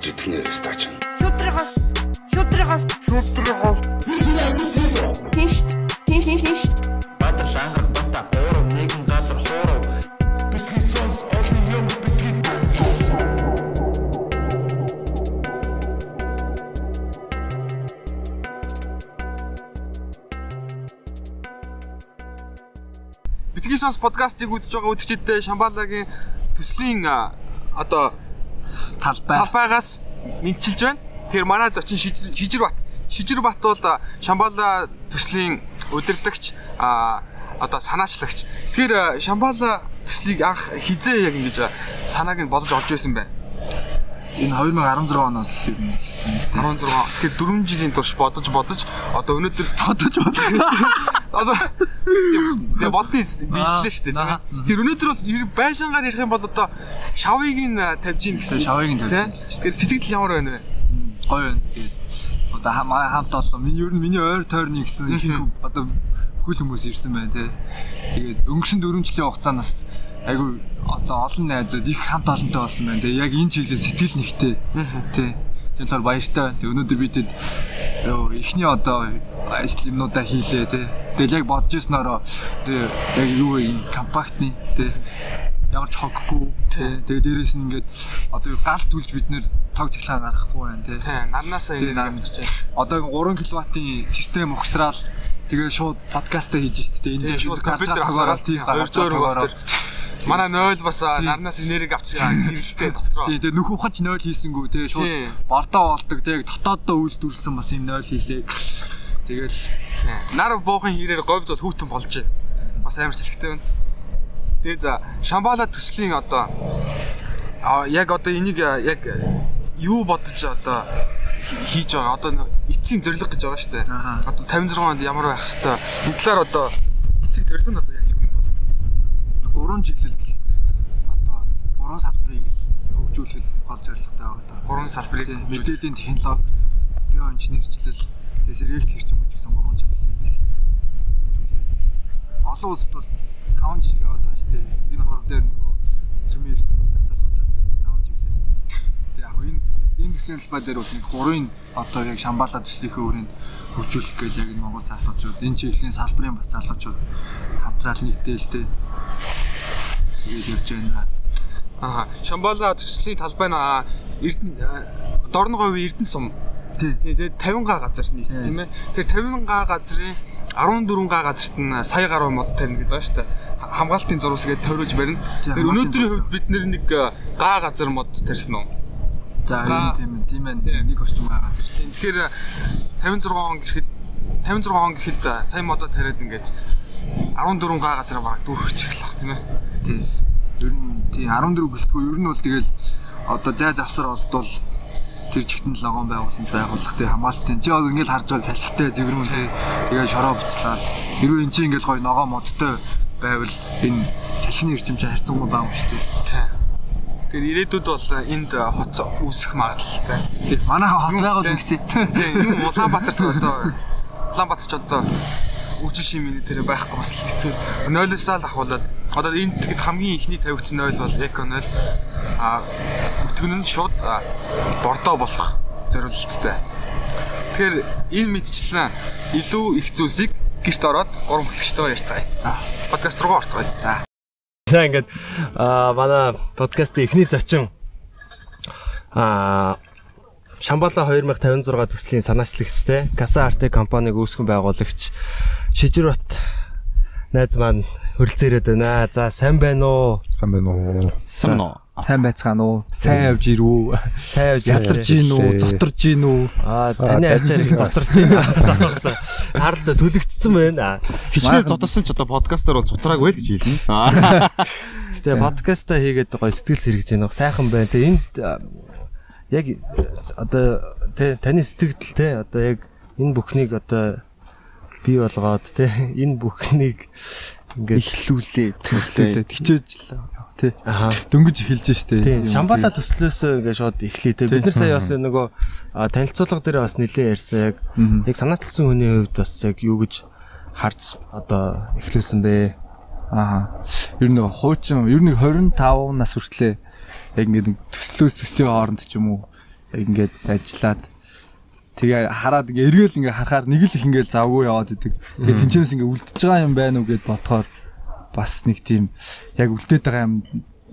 гэж итгэнэ стач. Шудрагаас шудрагаас шудрагаас Тинш тинш тинш тинш Баатар шангар бата гурав нэгэн газар хуурав. Бидний сонс олон юм бидний Битгий сонс подкастыг үзэж байгаа үзэгчдээ Шамбалагийн төслийн одоо талбай. талбайгаас мэдчилж байна. Тэгэхээр манай зочин Шиж- Шижир бат. Шижир бат бол Шамбала төслийн удирдагч а одоо санаачлагч. Тэгэхээр Шамбала төслийг анх хизээ яг ингэж санааг нь бодож олж байсан байна. Энэ 2016 оноос л юм хэлсэн л дээ. 16. Тэгэхээр 4 жилийн турш бодож бодож одоо өнөөдөр Бодож бодож. одоо тэгээ бодны биеллээ шүү дээ. Тэр өнөөдөр бол байшингаар ярих юм бол одоо шавыг нь тавьж ийн гэсэн. Шавыг нь тавьж гэж. Тэгэхээр сэтгэл ямар байна вэ? Гоё байна. Тэгээд одоо хамт олон миний ер нь миний ойр тойрны гэсэн их одоо бүхэл хүмүүс ирсэн байна те. Тэгээд өнгөрсөн 4 жилийн хугацаанаас айгу одоо олон найзууд их хамт олонтой болсон байна. Тэгээд яг энэ чиглэл сэтгэл нэгтэй. Тэ. Тэр талаар баяртай байна. Өнөөдөр бид тэд эхний одоо ажил юмнуудаа хийлээ те. Тэгээд яг бодож ирснээрөө тэгээд яг юу вэ компактны те ямар ч хоггүй те. Тэгээд дээрээс нь ингээд одоо гал түлж бид нэр тог цахилгаан гаргахгүй байна те. Тийм, нарнаасаа мэдчихэж байна. Одоо 3 кВт-ийн систем ухсраал тэгээд шууд подкастаа хийж штэ. Тийм, шууд компьютер тийм 200 төгөөрөө. төгөөр. Манай 0 бас нарнаас энерги авчихгаа гэрэлтэй дотроо. Тийм тэгээд нөх ухаж 0 хийсэнгүү те шууд бордоо болдог те дотооддоо үйлдвэрсэн бас юм 0 хийлээ. Тэгэл Тийм. Нар буухын хэрээр говьд бол хүүтэн болж байна. Бас амар сэлхтэй байна. Тэгэд Шамбала төслийн одоо яг одоо энийг яг юу бодож одоо хий- хийж байгаа одоо эцсийн зорилго гэж байгаа шүү дээ. Одоо 56 онд ямар байх хэвээр энэ талаар одоо эцсийн зорилго нь одоо яг юу юм бол? 3 жилэл одоо 3 салбарыг хөгжүүлэх гол зорилготой байгаа даа. Гурван салбарыг Тийм, хөгжүүлэх. мэдээллийн технологи, био инженерчлэл, тэгээ сэргэлт хэрэгч юм гэсэн 3 чиглэлийг хөгжүүлээ. Олон улсад бол 5 жишээ яваад байгаа шүү дээ. Энэ хурав дээр нөгөө цөмийн эрдэм цансаар судлал гэдэг 5 чиглэл. Тэгээ яг энэ төслийн талбай дээр бол 3-ын одоо яг Шамбала төслийнхөө өрөөнд хөгжүүлэх гэж яг Монгол залуучууд, энэ чиглэлийн салбарын бас залуучууд хамтрал нэгдээлтэй тэгээд явж байна. Аа, Шамбала төслийн талбай нь Эрдэнэ Дорн говийн Эрдэнэ сум Тий. Тэгээд 50 га газар нийт тийм ээ. Тэгэхээр 50 га газрын 14 га газарт нь сая гаруй мод тарина гэдэг байна шүү дээ. Ха- Хамгаалтын зурвас гээд тойруулж барина. Хамгаалтын өнөөдрийн хувьд бид нэг га газар мод тарьсан уу? За тийм тийм ээ. Нэг орчим байгаа. Тэгэхээр а, 56 он гэхэд 56 он гэхэд а, сая модоо тариад ингээд 14 га газар бараг дүүрэх чихлэх тийм ээ. Тий. Ер нь тий 14 гэлтгүй ер нь бол тэгэл одоо зай завсар болдвол тэр чигтэн логон байгууламж байгуулах тий хамгаалтын чи одоо ингээл харж байгаа салхитай зэврүүн тий тэгээ шороо буцлаад хэрвээ эн чи ингээл гоё ногоо модтой байвал энэ салхины эрчим чи харьцангуй бага юм шүү дээ. Тийм. Тэгэхээр ирээдүйд бол энд а, хоц үүсэх магадлалтай. Тий манайхан хот байгуул гэсэн. Тийм, юм Улаанбаатарт одоо Улаанбаатар ч одоо үжил шимийн тэр байхгүй бас хэцүү. 0-аас л ахуулаад одоо энэ тэгэд хамгийн ихний тавигдсан 0 бол Эко 0 а өтгөн нь шууд бордоо болох зорилттой. Тэгэхээр энэ мэдчлэн илүү их зүйлсийг гэрт ороод гурван хөтлөгчтэйгээр ярьцгаая. За. Подкаст руу орцгоё. За. За ингээд аа манай подкастын эхний зочин аа Шамбала 2056 төслийн санаачлагчтай Каса Арте компаниг үүсгэн байгуулагч Шижирбат найз маань хөрөлцөө ирээд байна. За сайн байна уу? Сайн байна уу? Сайн уу? Сайн байцгаана уу? Сайн явж ирүү? Сайн явж Ядарч гин үү? Зоторж гин үү? Аа таны ачаар их зоторч байна. Харалта төлөгцсөн байна. Хичнээн зодорсон ч одоо подкастаар бол зутраагүй л гэж хэлнэ. Тэгээ подкаста хийгээд гоё сэтгэл сэргэж байна. Сайхан байна. Тэгээ энд яг одоо тэ таны сэтгэл те одоо яг энэ бүхнийг одоо бий болгоод те энэ бүхнийг ингээд Эхлүүлээ, төрлөө. Хичээж л тий. Дөнгөж эхэлж штэ. Тийм Шамбала төслөөсөө ингээд шууд эхлэе те. Бид нар сая бас нөгөө танилцуулга дээр бас нэлээд ярьсан. Яг яг санаачлсан хүний хувьд бас яг юу гэж харж одоо эхлүүлсэн бэ? Аа. Ер нь хуучин ер нь 25 нас хүртлээ. Яг ингээд төслөөс төслийн хооронд ч юм уу яг ингээд ажиллаад. Тэгээ хараад ингээ эргэл ингээ харахаар нэг л их ингээ завгүй яваад идэг. Тэгээ тэнчэнс ингээ үлдчихэж байгаа юм байна уу гэд бодохоор бас нэг тийм яг үлдээд байгаа юм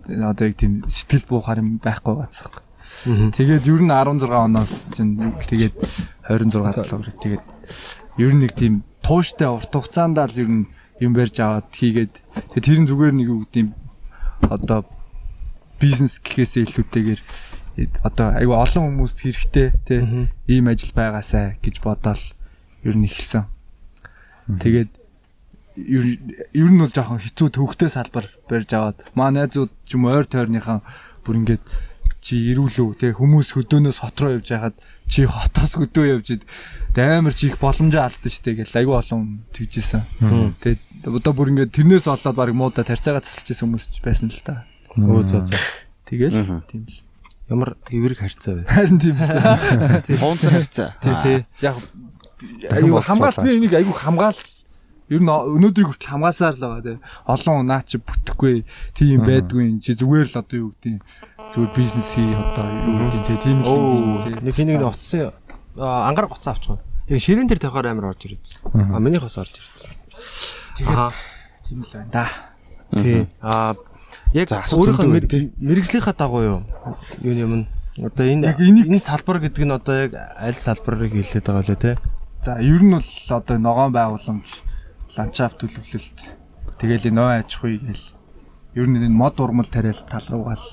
одоо яг тийм сэтгэл буухаар юм байхгүй бацсах. Тэгээд ер нь 16 оноос чинь тэгээд 26 доллар тэгээд ер нь нэг тийм тууштай урт хугацаанд л ер нь юм барьж аваад хийгээд тэгээд тэр нь зүгээр нэг юу гэдэг юм одоо бизнес гэхээсээ илүүтэйгээр одоо айгүй олон хүмүүст хэрэгтэй тий ийм ажил байгаасаа гэж бодоол ер нь эхэлсэн. Тэгээд ер ер нь бол жоохон хэцүү төвхтэй салбар барьж аваад маа найзууд ч юм ойр тойрныхан бүр ингээд чи ирүүлүү те хүмүүс хөдөөнөөс хот руу явж байхад чи хотоос хөдөө явж ид амар чи их боломжоо алдсан штэ гэл айгүй олон тэгжсэн. Тэгээд одоо бүр ингээд тэрнээс олоод баг муудаа тарцаагаа тасалж исэн хүмүүс ч байсан л та. Өө зөө зөө. Тэгэл тийм л. Ямар эврэг харьцаа вэ? Харин тийм байсан. Хунцар харьцаа. Тий, тий. Яг айгүй хамгаалт би энийг айгүй хамгаалт ер нь өнөөдрийг хүртэл хамгаалсаар л байгаа тий. Олон наа чи бүтэхгүй тийм байдгүй чи зүгээр л одоо юу гэдэг зүгээр бизнес хий одоо юу гэдэг тий тийм л нэг хэнийг нэг утсан ангар гоцоо авчихсан. Яг ширээн дээр тавихаар амар орж ирээд. А миний хос орж ирээд. Тэгээд тийм л байна да. тий. А яг өөрийнхөө мэрэгжлийнхаа дагуу юу? Юу юм нь одоо энэ энэ салбар гэдэг нь одоо яг аль салбарыг хэлээд байгаа лээ те. За ер нь бол одоо ногоон байгууламж ландшафт төлөвлөлт. Тэгээл нөө аж ахуй гээл ер нь энэ мод урмал тариал тал руугаал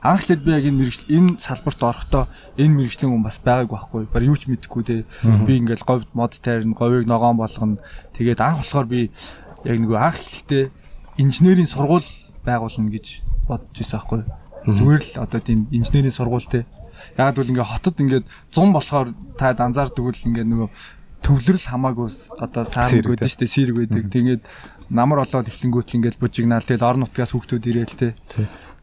анх лээд би яг энэ мэрэгжил энэ салбарт орохдоо энэ мэрэгжлийн хүн бас байгааг байхгүй. Баг юу ч мэдэхгүй те. Би ингээл говьд мод тайрна говийг ногоон болгоно. Тэгээд анх болохоор би яг нэг анх эхлэхдээ инженерийн сургууль байгуулна гэж бодож ирсэн байхгүй зүгээр л одоо тийм инженерийн сургууль те. Яг бол ингээ хотод ингээ 100 болохоор та анзаардаг бол ингээ нөгөө төвлөрөл хамаагүй одоо саарн Сэрэг гэдэг штэ сэрэг байдаг. Тэгээд намар болоод эхлэнгүүт ингээл бужигнаал тэгэл орон нутгаас хүүхдүүд ирээл те.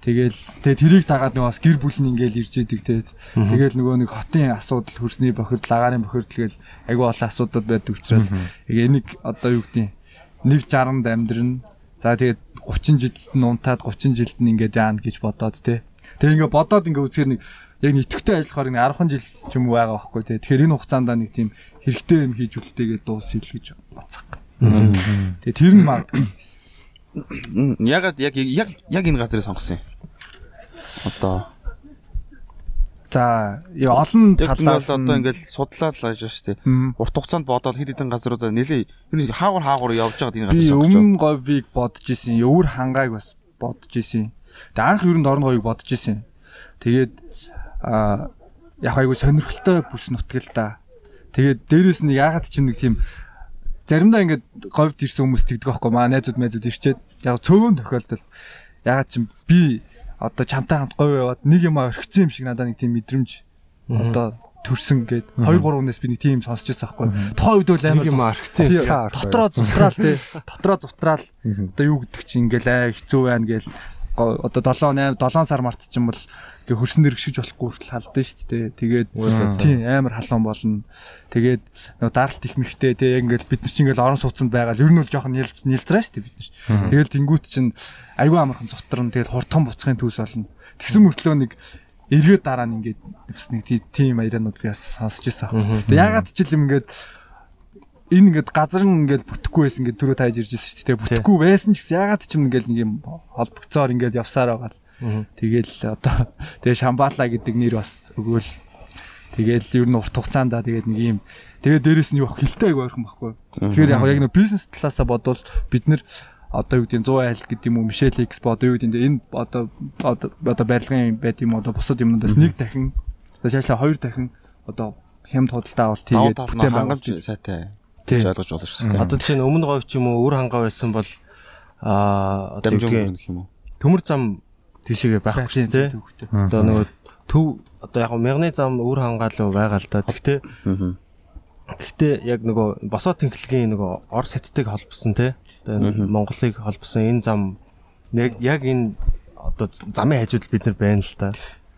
Тэгэл тэгээ тэрийг дагаад нөгөө бас гэр бүл нь ингээл ирж идэг те. Тэгэл нөгөө нэг хотын асуудал хөрсний бохирдол агаарын бохирдол гэл айгүй олон асуудал байдаг учраас энийг одоо юу гэдэг нэг 60-нд амьдрын. За тэгээд 30 жилд нь унтаад 30 жилд нь ингээд яана гэж бодоод те. Тэгээ ингээ бодоод ингээ үзэхэр нэг яг нийтгтэй ажиллахаар нэг 10 жил ч юм уу байгаа байхгүй тий. Тэгэхээр энэ хугацаанд нэг тийм хэрэгтэй юм хийж үлдээгээд дуусъя л гэж бацах. Тэгээ тэр нь магадгүй. М, Ягаад яг яг яг энэ газрыг сонгосон юм? Одоо За яа олон талаас одоо ингээл судлаад л ажиж штэ. Урт хугацаанд бодоод хэд хэдэн газруудаа нэлээ ер нь хаагур хаагур явж байгаад энэ газар сонгож байгаа. өмнө говийг бодож исэн, өвөр хангааг бас бодож исэн. Тэгээ анх ер нь орон говийг бодож исэн. Тэгээд яг айгу сонирхолтой бүс нутгал та. Тэгээд дээрэс нь ягаад ч нэг тийм заримдаа ингээд говьд ирсэн хүмүүс тэгдэг байхгүй маа найзууд найзууд ирчээд яг цөөн тохиолдолд ягаад ч би одоо чамтай хамт говь яваад нэг юм орхицсан юм шиг надад нэг тийм мэдрэмж одоо төрсөн гээд 2 3 хүнээс би нэг тийм сонсч байсан байхгүй. Тухайн үед бол амар юм архицсан юм. дотроо зутраал тий. Дотроо зутраал. Одоо юу гэдэг чинь ингээл аа хэцүү байна гээл одоо 7 8 7 сар март чинь бол ингээ хөрсөн дэргшиж болохгүй хүртэл халдсан шүү дээ. Тэгээд тийм амар халуун болно. Тэгээд нөгөө даралт их мэхтэй тий яг ингээл бид нар чинь ингээл орон сууцанд байгаа л ер нь бол жоохон нилзраа шүү дээ бид нар. Тэгээд тэнгуут чинь айгүй амархан зутран тэгээд хурдхан буцахын төс болно. Тэгсэн мөртлөө нэг эргээд дараа нь ингээд бас нэг тий- тийм аянууд би бас сонсч ирсэн аахгүй. Тэгээд ягаад ч юм ингээд энэ ингээд газар нь ингээд бүтэхгүй байсан ингээд түрүү тааж ирж байсан шүү дээ. Бүтэхгүй байсан ч гэсэн ягаад ч юм ингээд нэг юм холбогцоор ингээд явсаар байгаа л. Тэгээл одоо тэгээ Шамбала гэдэг нэр бас өгөөл. Тэгээл ер нь урт хугацаанд тэгээд нэг юм тэгээд дээрэс нь юу хилтэй ойрхон байхгүй. Тэгэхээр яг яг нэг бизнес талаасаа бодвол бид нэр одоо юу гэдэг нь 100 айл гэдэг юм уу Мишель Экспо одоо юу гэдэг энэ одоо одоо барилгын байд юм одоо бусад юмнуудаас нэг дахин одоо шаашлаа хоёр дахин одоо хямд худалдаа авалт хийгээд бүтээн хангамж сайтай. Тий. ойлгож болно шүү дээ. Одоо чинь өмнө говь ч юм уу өөр хангаа байсан бол аа одоо юу гэх юм уу? төмөр зам тийшээгээ байхгүй шүү дээ. Одоо нөгөө төв одоо яг мягны зам өөр хангаалуу байгаа л да. Гэхдээ Аа. гэхдээ яг нөгөө босоо тэнхлэгийн нөгөө ор сеттыг холбосон те. Одоо Монголыг холбосон энэ зам яг энэ одоо замын хажууд бид нар байна л да.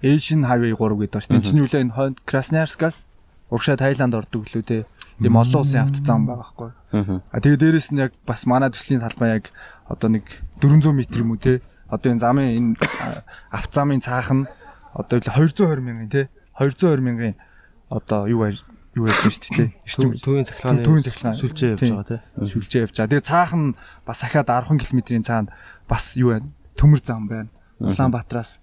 Asian Highway 3 гэдэг байна шүү дээ. Чиний үлээ энэ Красноярскаас урагшаа Таиланд ордог лүү те. Ийм олон улсын авто зам байгаа байхгүй. А тэгээ дээрэс нь яг бас манай төслийн талбай яг одоо нэг 400 м юм уу те. Одоо энэ замын энэ авто замын цаах нь одоо 220 мянган те. 220 мянган одоо юу юу яаж байна шүү дээ. Эрчим Төвийн цахилгааны Төвийн цахилгаан. сүлжээ явж Тийм. байгаа тий. сүлжээ явж байгаа. Тэгээ цаах нь бас ахаад 10 км-ийн цаанд бас юу байна? Төмөр зам байна. Улаанбаатараас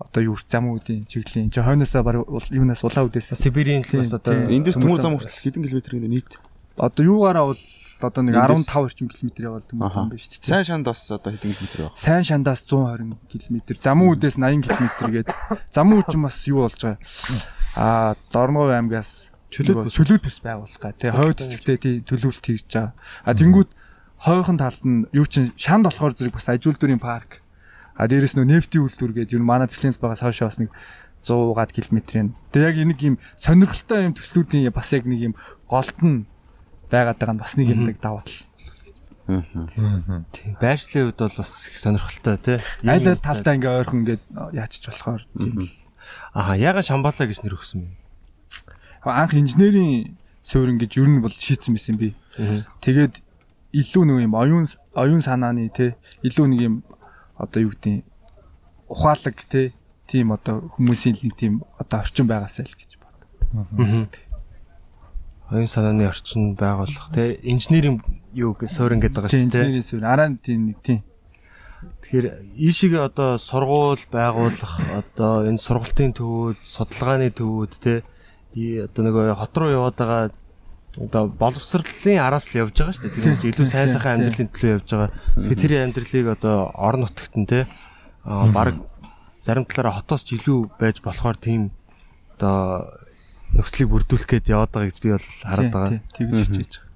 одоо юу зам үүдийн чиглэлийн чи хойноосоо баг юунаас улаан үдээс Сибирийн Тийм, бас одоо тийм. Эндээс Төмөр зам зам. хүртэл хэдэн километр гэнэ нийт. одоо юугаараа бол одоо нэг Эндээс- 15 орчим км явал төмөр зам шүү дээ. Сайн шанд бас одоо хэдэн километр байна. Сайн шандаас 120 км, замун үдээс 80 км гээд замун үд чинь бас юу болж байгаа. Аа, Дорногов аймгаас Чөлөөт чөлөөт бүс байгуулгаа. Тэгээ хойд цэцэгтэй тий төлөвлөлт хийж байгаа. А тэнгууд хойхон талд нь юу чинь шанд болохоор зэрэг бас ажил дүүрийн парк. А дээрэс нөө нефтийн үйлдвэр гээд юу манай төслийн байгаас хойшоо бас нэг 100 гад километрийн. Тэгээ яг нэг юм сонирхолтой юм төслүүдийн бас яг нэг юм голд нь байгаад байгаа нь бас нэг юм нэг даваа тал. тийм байршлын хувьд бол бас их сонирхолтой тий. Айл айл талдаа ингээ ойрхон ингээд яачиж болохоор тийм. Аа яга шамбалаа гэж нэр өгсөн юм. Анх инженерийн суурин гэж юу нь бол шийдсэн байсан би. Тэгээд илүү нэг юм оюун оюун санааны те илүү нэг юм одоо юу гэдэг ухаалаг те тийм одоо хүмүүсийн нэг тийм одоо орчин байгаасаа л гэж бод. Оюун санааны орчин байгуулах тий. Инженерийн юу гэ суурин гэдэг байгаа шүү дээ. инженерийн суурин араа тийм нэг тийм. Тэгэхээр ийшээгээ одоо сургууль байгуулах одоо энэ сургалтын төвүүд, судалгааны төвүүд те одоо нөгөө хот руу яваад байгаа одоо боловсролын араас л явж байгаа шүү дээ. Тэр чинь илүү сайн сайхан амьдралын төлөө явж байгаа. Тэгэхээр тэр амьдралыг одоо орон нутагт нь те аа баг зарим талаараа хотоос ч илүү байж болохоор тийм одоо нөхцөлийг бүрдүүлэх гээд яваад байгаа гэж би бол хараад байгаа. Тийм тэгж хичээж байгаа.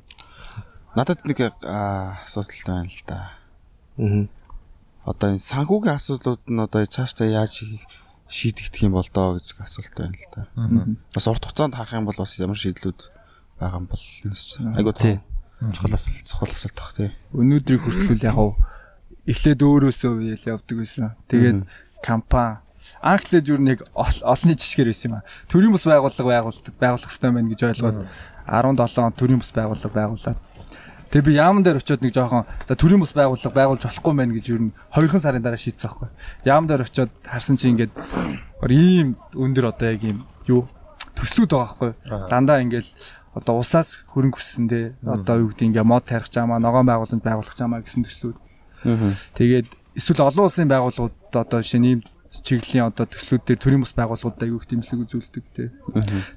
Надад нэг асуудал байна л да. Аа. Одоо энэ санхүүгийн асуудлууд нь одоо цаашдаа яаж шийдэгдэх юм бол доо гэж асуулт байна л да. Бас урт хугацаанд харах юм бол бас ямар шийдлүүд байгаа юм бол айгуу Тий. тийм чухал асуулт чухал асуулт тах тий. Өнөөдрийг хүртэл яг хав эхлээд өөрөөсөө үеэл явдаг байсан. Тэгээд компани анхлээд юу нэг ол- олонний жишгээр байсан юм а. Төрийн бус байгууллага байгуулдаг байгуулах хэрэгтэй байна гэж ойлгоод 17 он төрийн бус байгууллага байгуулад. Тэгээ би яамн дээр очиод нэг жоохон за төрийн бус байгууллага байгуулж болохгүй мэн гэж юу н 2хан сарын дараа шийдсэн байхгүй. Яамн дээр очиод харсан чи ингээд ийм өндөр одоо яг ийм юу төслүүд байгаа байхгүй. Дандаа ингээл одоо усаас хөрөнгө те одоо юу гэдэг ингээ мод тарих чамаа ногоон байгууллаганд байгуулах чамаа гэсэн төслүүд. Тэгээд эсвэл олон улсын байгууллагууд одоо жишээ нь ийм чиглэлийн одоо төслүүд дээр төрийн бус байгууллагуудад аягүй их дэмжлэг үзүүлдэг те.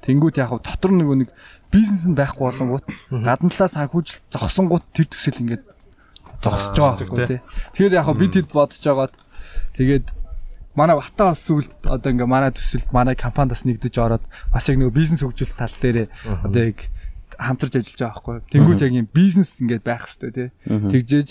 Тэнгүүд яг хав дотор нөгөө нэг бизнес нь байхгүй болонгууд гадна талаас санхүүжилт зогсонгууд тэр төсөл ингээд зогсож байгаа байхгүй те. Тэгэхээр яг хав бид хэд бодож байгаад тэгээд манай Бата бас сүлд одоо ингээ манай төсөлд манай компаниас нэгдэж ороод бас яг нөгөө бизнес хөгжүүлэлт тал дээр одоо яг хамтарч ажиллаж байгаа байхгүй. Тэнгүүд яг юм бизнес ингээд байх хэрэгтэй те. Тэгжээж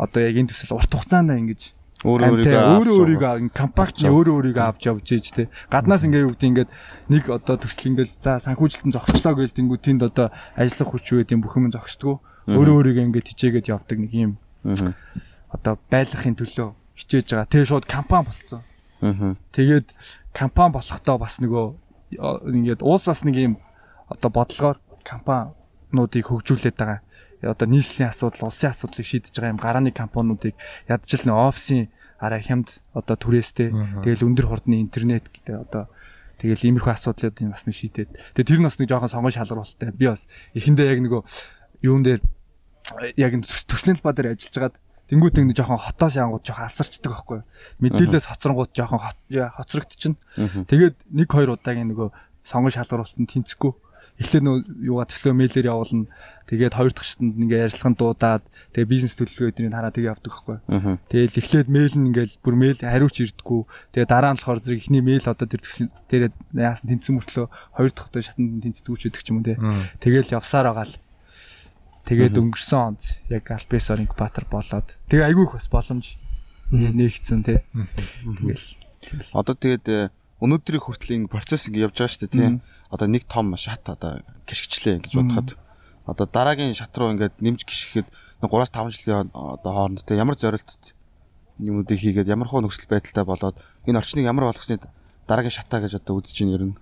одоо яг энэ төсөл урт хугацаанд ингэж Өөрөө өөрийгөө өөрөө өөрийгөө ин компакт нь өөрөө өөрийгөө авч явж ийж те. Гаднаас ингээ юу гэдэг ингээд нэг одоо төсөл ингээл за санхүүжилтэн зогсчлоо гээл тэнгүү тэнд одоо ажиллах хүч үү гэдэм бүх юм зогсдгоо. Өөрөө өөрийгөө ингээд хичээгээд явдаг нэг юм одоо байлгахын төлөө хичээж байгаа. Тэгээ шууд компани болцсон. Тэгээд компани болохдоо бас нөгөө ингээд уус бас нэг юм одоо бодлогоор компаниудыг хөгжүүлээд байгаа. Одоо нийслэлийн асуудал, улсын асуудлыг шийдэж байгаа юм гарааны компаниудыг ядчил нэг офисын арай хямд одоо түрээстэй тэгэл өндөр хурдны интернет гэдэг одоо тэгэл иймэрхүү асуудлуудыг бас нэг шийдээд. Тэгээ тэр нь бас нэг жоохон сонгон шалгаруулалттай. Би бас эхэндээ яг нөгөө юун дээр яг төслийн талбай дээр ажиллаж Тэнгүүт ингэ жоохон хотоос янгууд жоохон алсарчдаг байхгүй. Мэдээлэлээс хоцронгууд жоохон хоцрогдчихно. Тэгээд нэг хоёр удаагийн нөгөө сонгон шалгаруулалтанд тэнцэхгүй. Эхлээд нөө юугаа төслөө мэйлээр явуулна. Тэгээд хоёр дахь шатанд ингээ ярилцлаганд дуудаад тэгээд бизнес төлөвлөгөө эднийг хараа тэгээ явдаг байхгүй. Тэгэл эхлээд мэйл нь ингээл бүр мэйл хариуч ирдэггүй. Тэгээд дараа нь болохоор зэрэг ихний мэйл одоо тэр төсөл дээр яасан тэнцсэн мөртлөө хоёр дахь удаа шатанд тэнцдэг ч гэдэг ч юм уу те. Тэгэл явсаар байгаа л Тэгээд өнгөрсөн онд яг Альбесор инкубатор болоод тэгээ айгүй их бас боломж нэгцэн тий. Тэгэл. Одоо тэгээд э, өнөөдрийн хүртэл ингэ процесс ингэ явж байгаа шүү дээ тий. Одоо нэг том шат одоо гიშгчлээ гэж бодоход одоо дараагийн шат руу ингээд нэмж гიშгэхэд 3-5 жилийн одоо хооронд тий ямар зорилттой юмнуудыг хийгээд ямар хөө нөхцөл байдалтай болоод энэ орчныг ямар болгосныг дараагийн шатаа гэж одоо үзэж байна ер нь.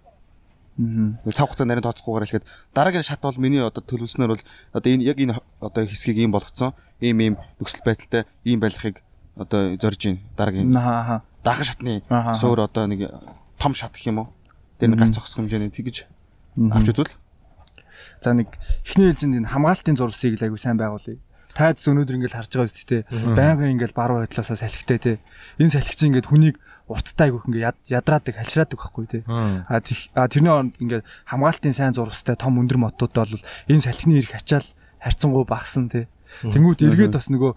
Нэг цав хугацаа нарийн тооцохгүйгээр хэлэхэд дараагийн шат бол миний одоо төлөвлөснөр бол одоо энэ яг энэ одоо хэсгийг ийм болгоцсон. Ийм ийм нөхцөл байдалтай ийм байлгахыг одоо зорж ийн дараагийн аа даах шатны суур одоо нэг том шат гэх юм уу? Тэр нэг гарч зогсох хэмжээний тэгж авч үзвэл За нэг эхний ээлжинд энэ хамгаалтын зурвсыг л айгу сайн байгуулъя. Тайдс өнөөдөр ингээл харж байгаа үст те. Байнгын ингээл баруун байдлаасаа салхитай те. Энэ салхич ингээд хүнийг урттай айгүйх ингээд ядраадаг, халшраадаг байхгүй те. А тэрний оронд ингээд хамгаалтын сайн зурвстай том өндөр мотууд бол энэ салхины ирэх ачаал харьцангуй багсан те. Тэнгүүт эргээд бас нөгөө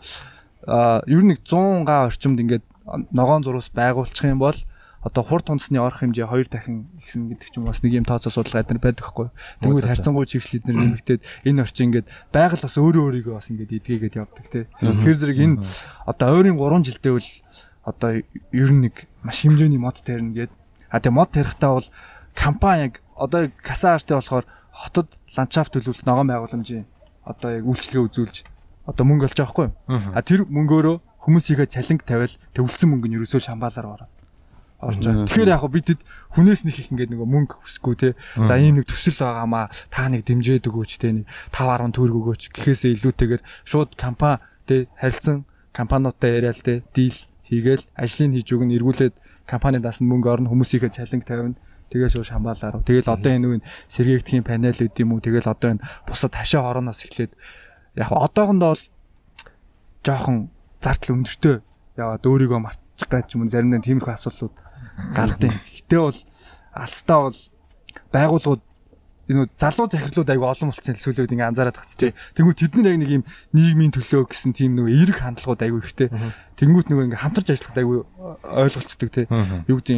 ер нь нэг 100 га орчимд ингээд ногоон зурвас байгуулчих юм бол одоо хурд тунцны орох хэмжээ хоёр дахин ихсэн гэдэг ч юм бас нэг юм тооцоо судалгаа эдгээр байдаг хгүй. Тэнгүүд харьцангуй чигсэл эдгээр нэмэгдээд энэ орчин ингээд байгаль бас өөрөө өөрийгөө бас ингээд эдгээгээд явдаг те. Тэгэхээр зэрэг энэ одоо ойрын 3 жилдээ бол одоо ер нь нэг маш хэмжээний мод тарина гээд а тэгээ мод тарихтаа бол компани яг одоо касаартай болохоор хотод ландшафт төлөвлөлт ногоон байгууламжийн одоо яг үйлчлэгээ үзүүлж одоо мөнгө олж байгаа хгүй. А тэр мөнгөөрөө хүмүүсийнхээ цалинг тавиал төвлөсөн мөнгө нь ерөөсөө шамбаалаар ороо орж байгаа. Тэгэхээр яг бид хэд хүнээс нэг их ингээд нөгөө мөнгө хүсэхгүй те. За ийм нэг төсөл байгаамаа та нэг дэмжээд өгөөч те нэг 5 10 төгрөг өгөөч гэхээсээ илүүтэйгээр шууд компани те харилцан компаниудтай яриад те дийл хийгээл ажлыг хийж өгнө эргүүлээд компаниудаас нь мөнгө орно хүмүүсийнхээ цалинг тавина. Тэгээ шууд шамбаалаар. Тэгэл одоо энэ үн сэргээгдэхийн панел үт юм уу. Тэгэл одоо энэ бусад хашаа хорооноос эхлээд яг одоохондоо бол жоохон зардал өндөртэй яваад өөрийгөө мартчих гэж юм заримдаа тиймэрхүү асуудлууд гардыг. Гэтэ бол алстаа бол байгууллагууд энэ залуу захирлууд айгүй олон болцсон сүүлүүд ингээ анзаараад тахт тий. Тэнгүү тэд нар яг нэг юм нийгмийн төлөө гэсэн тийм нөгөө эерэг хандлагууд айгүй ихтэй. Тэнгүүт нөгөө ингээ хамтарч ажиллахад айгүй ойлголцдог тий. Юу гэдэг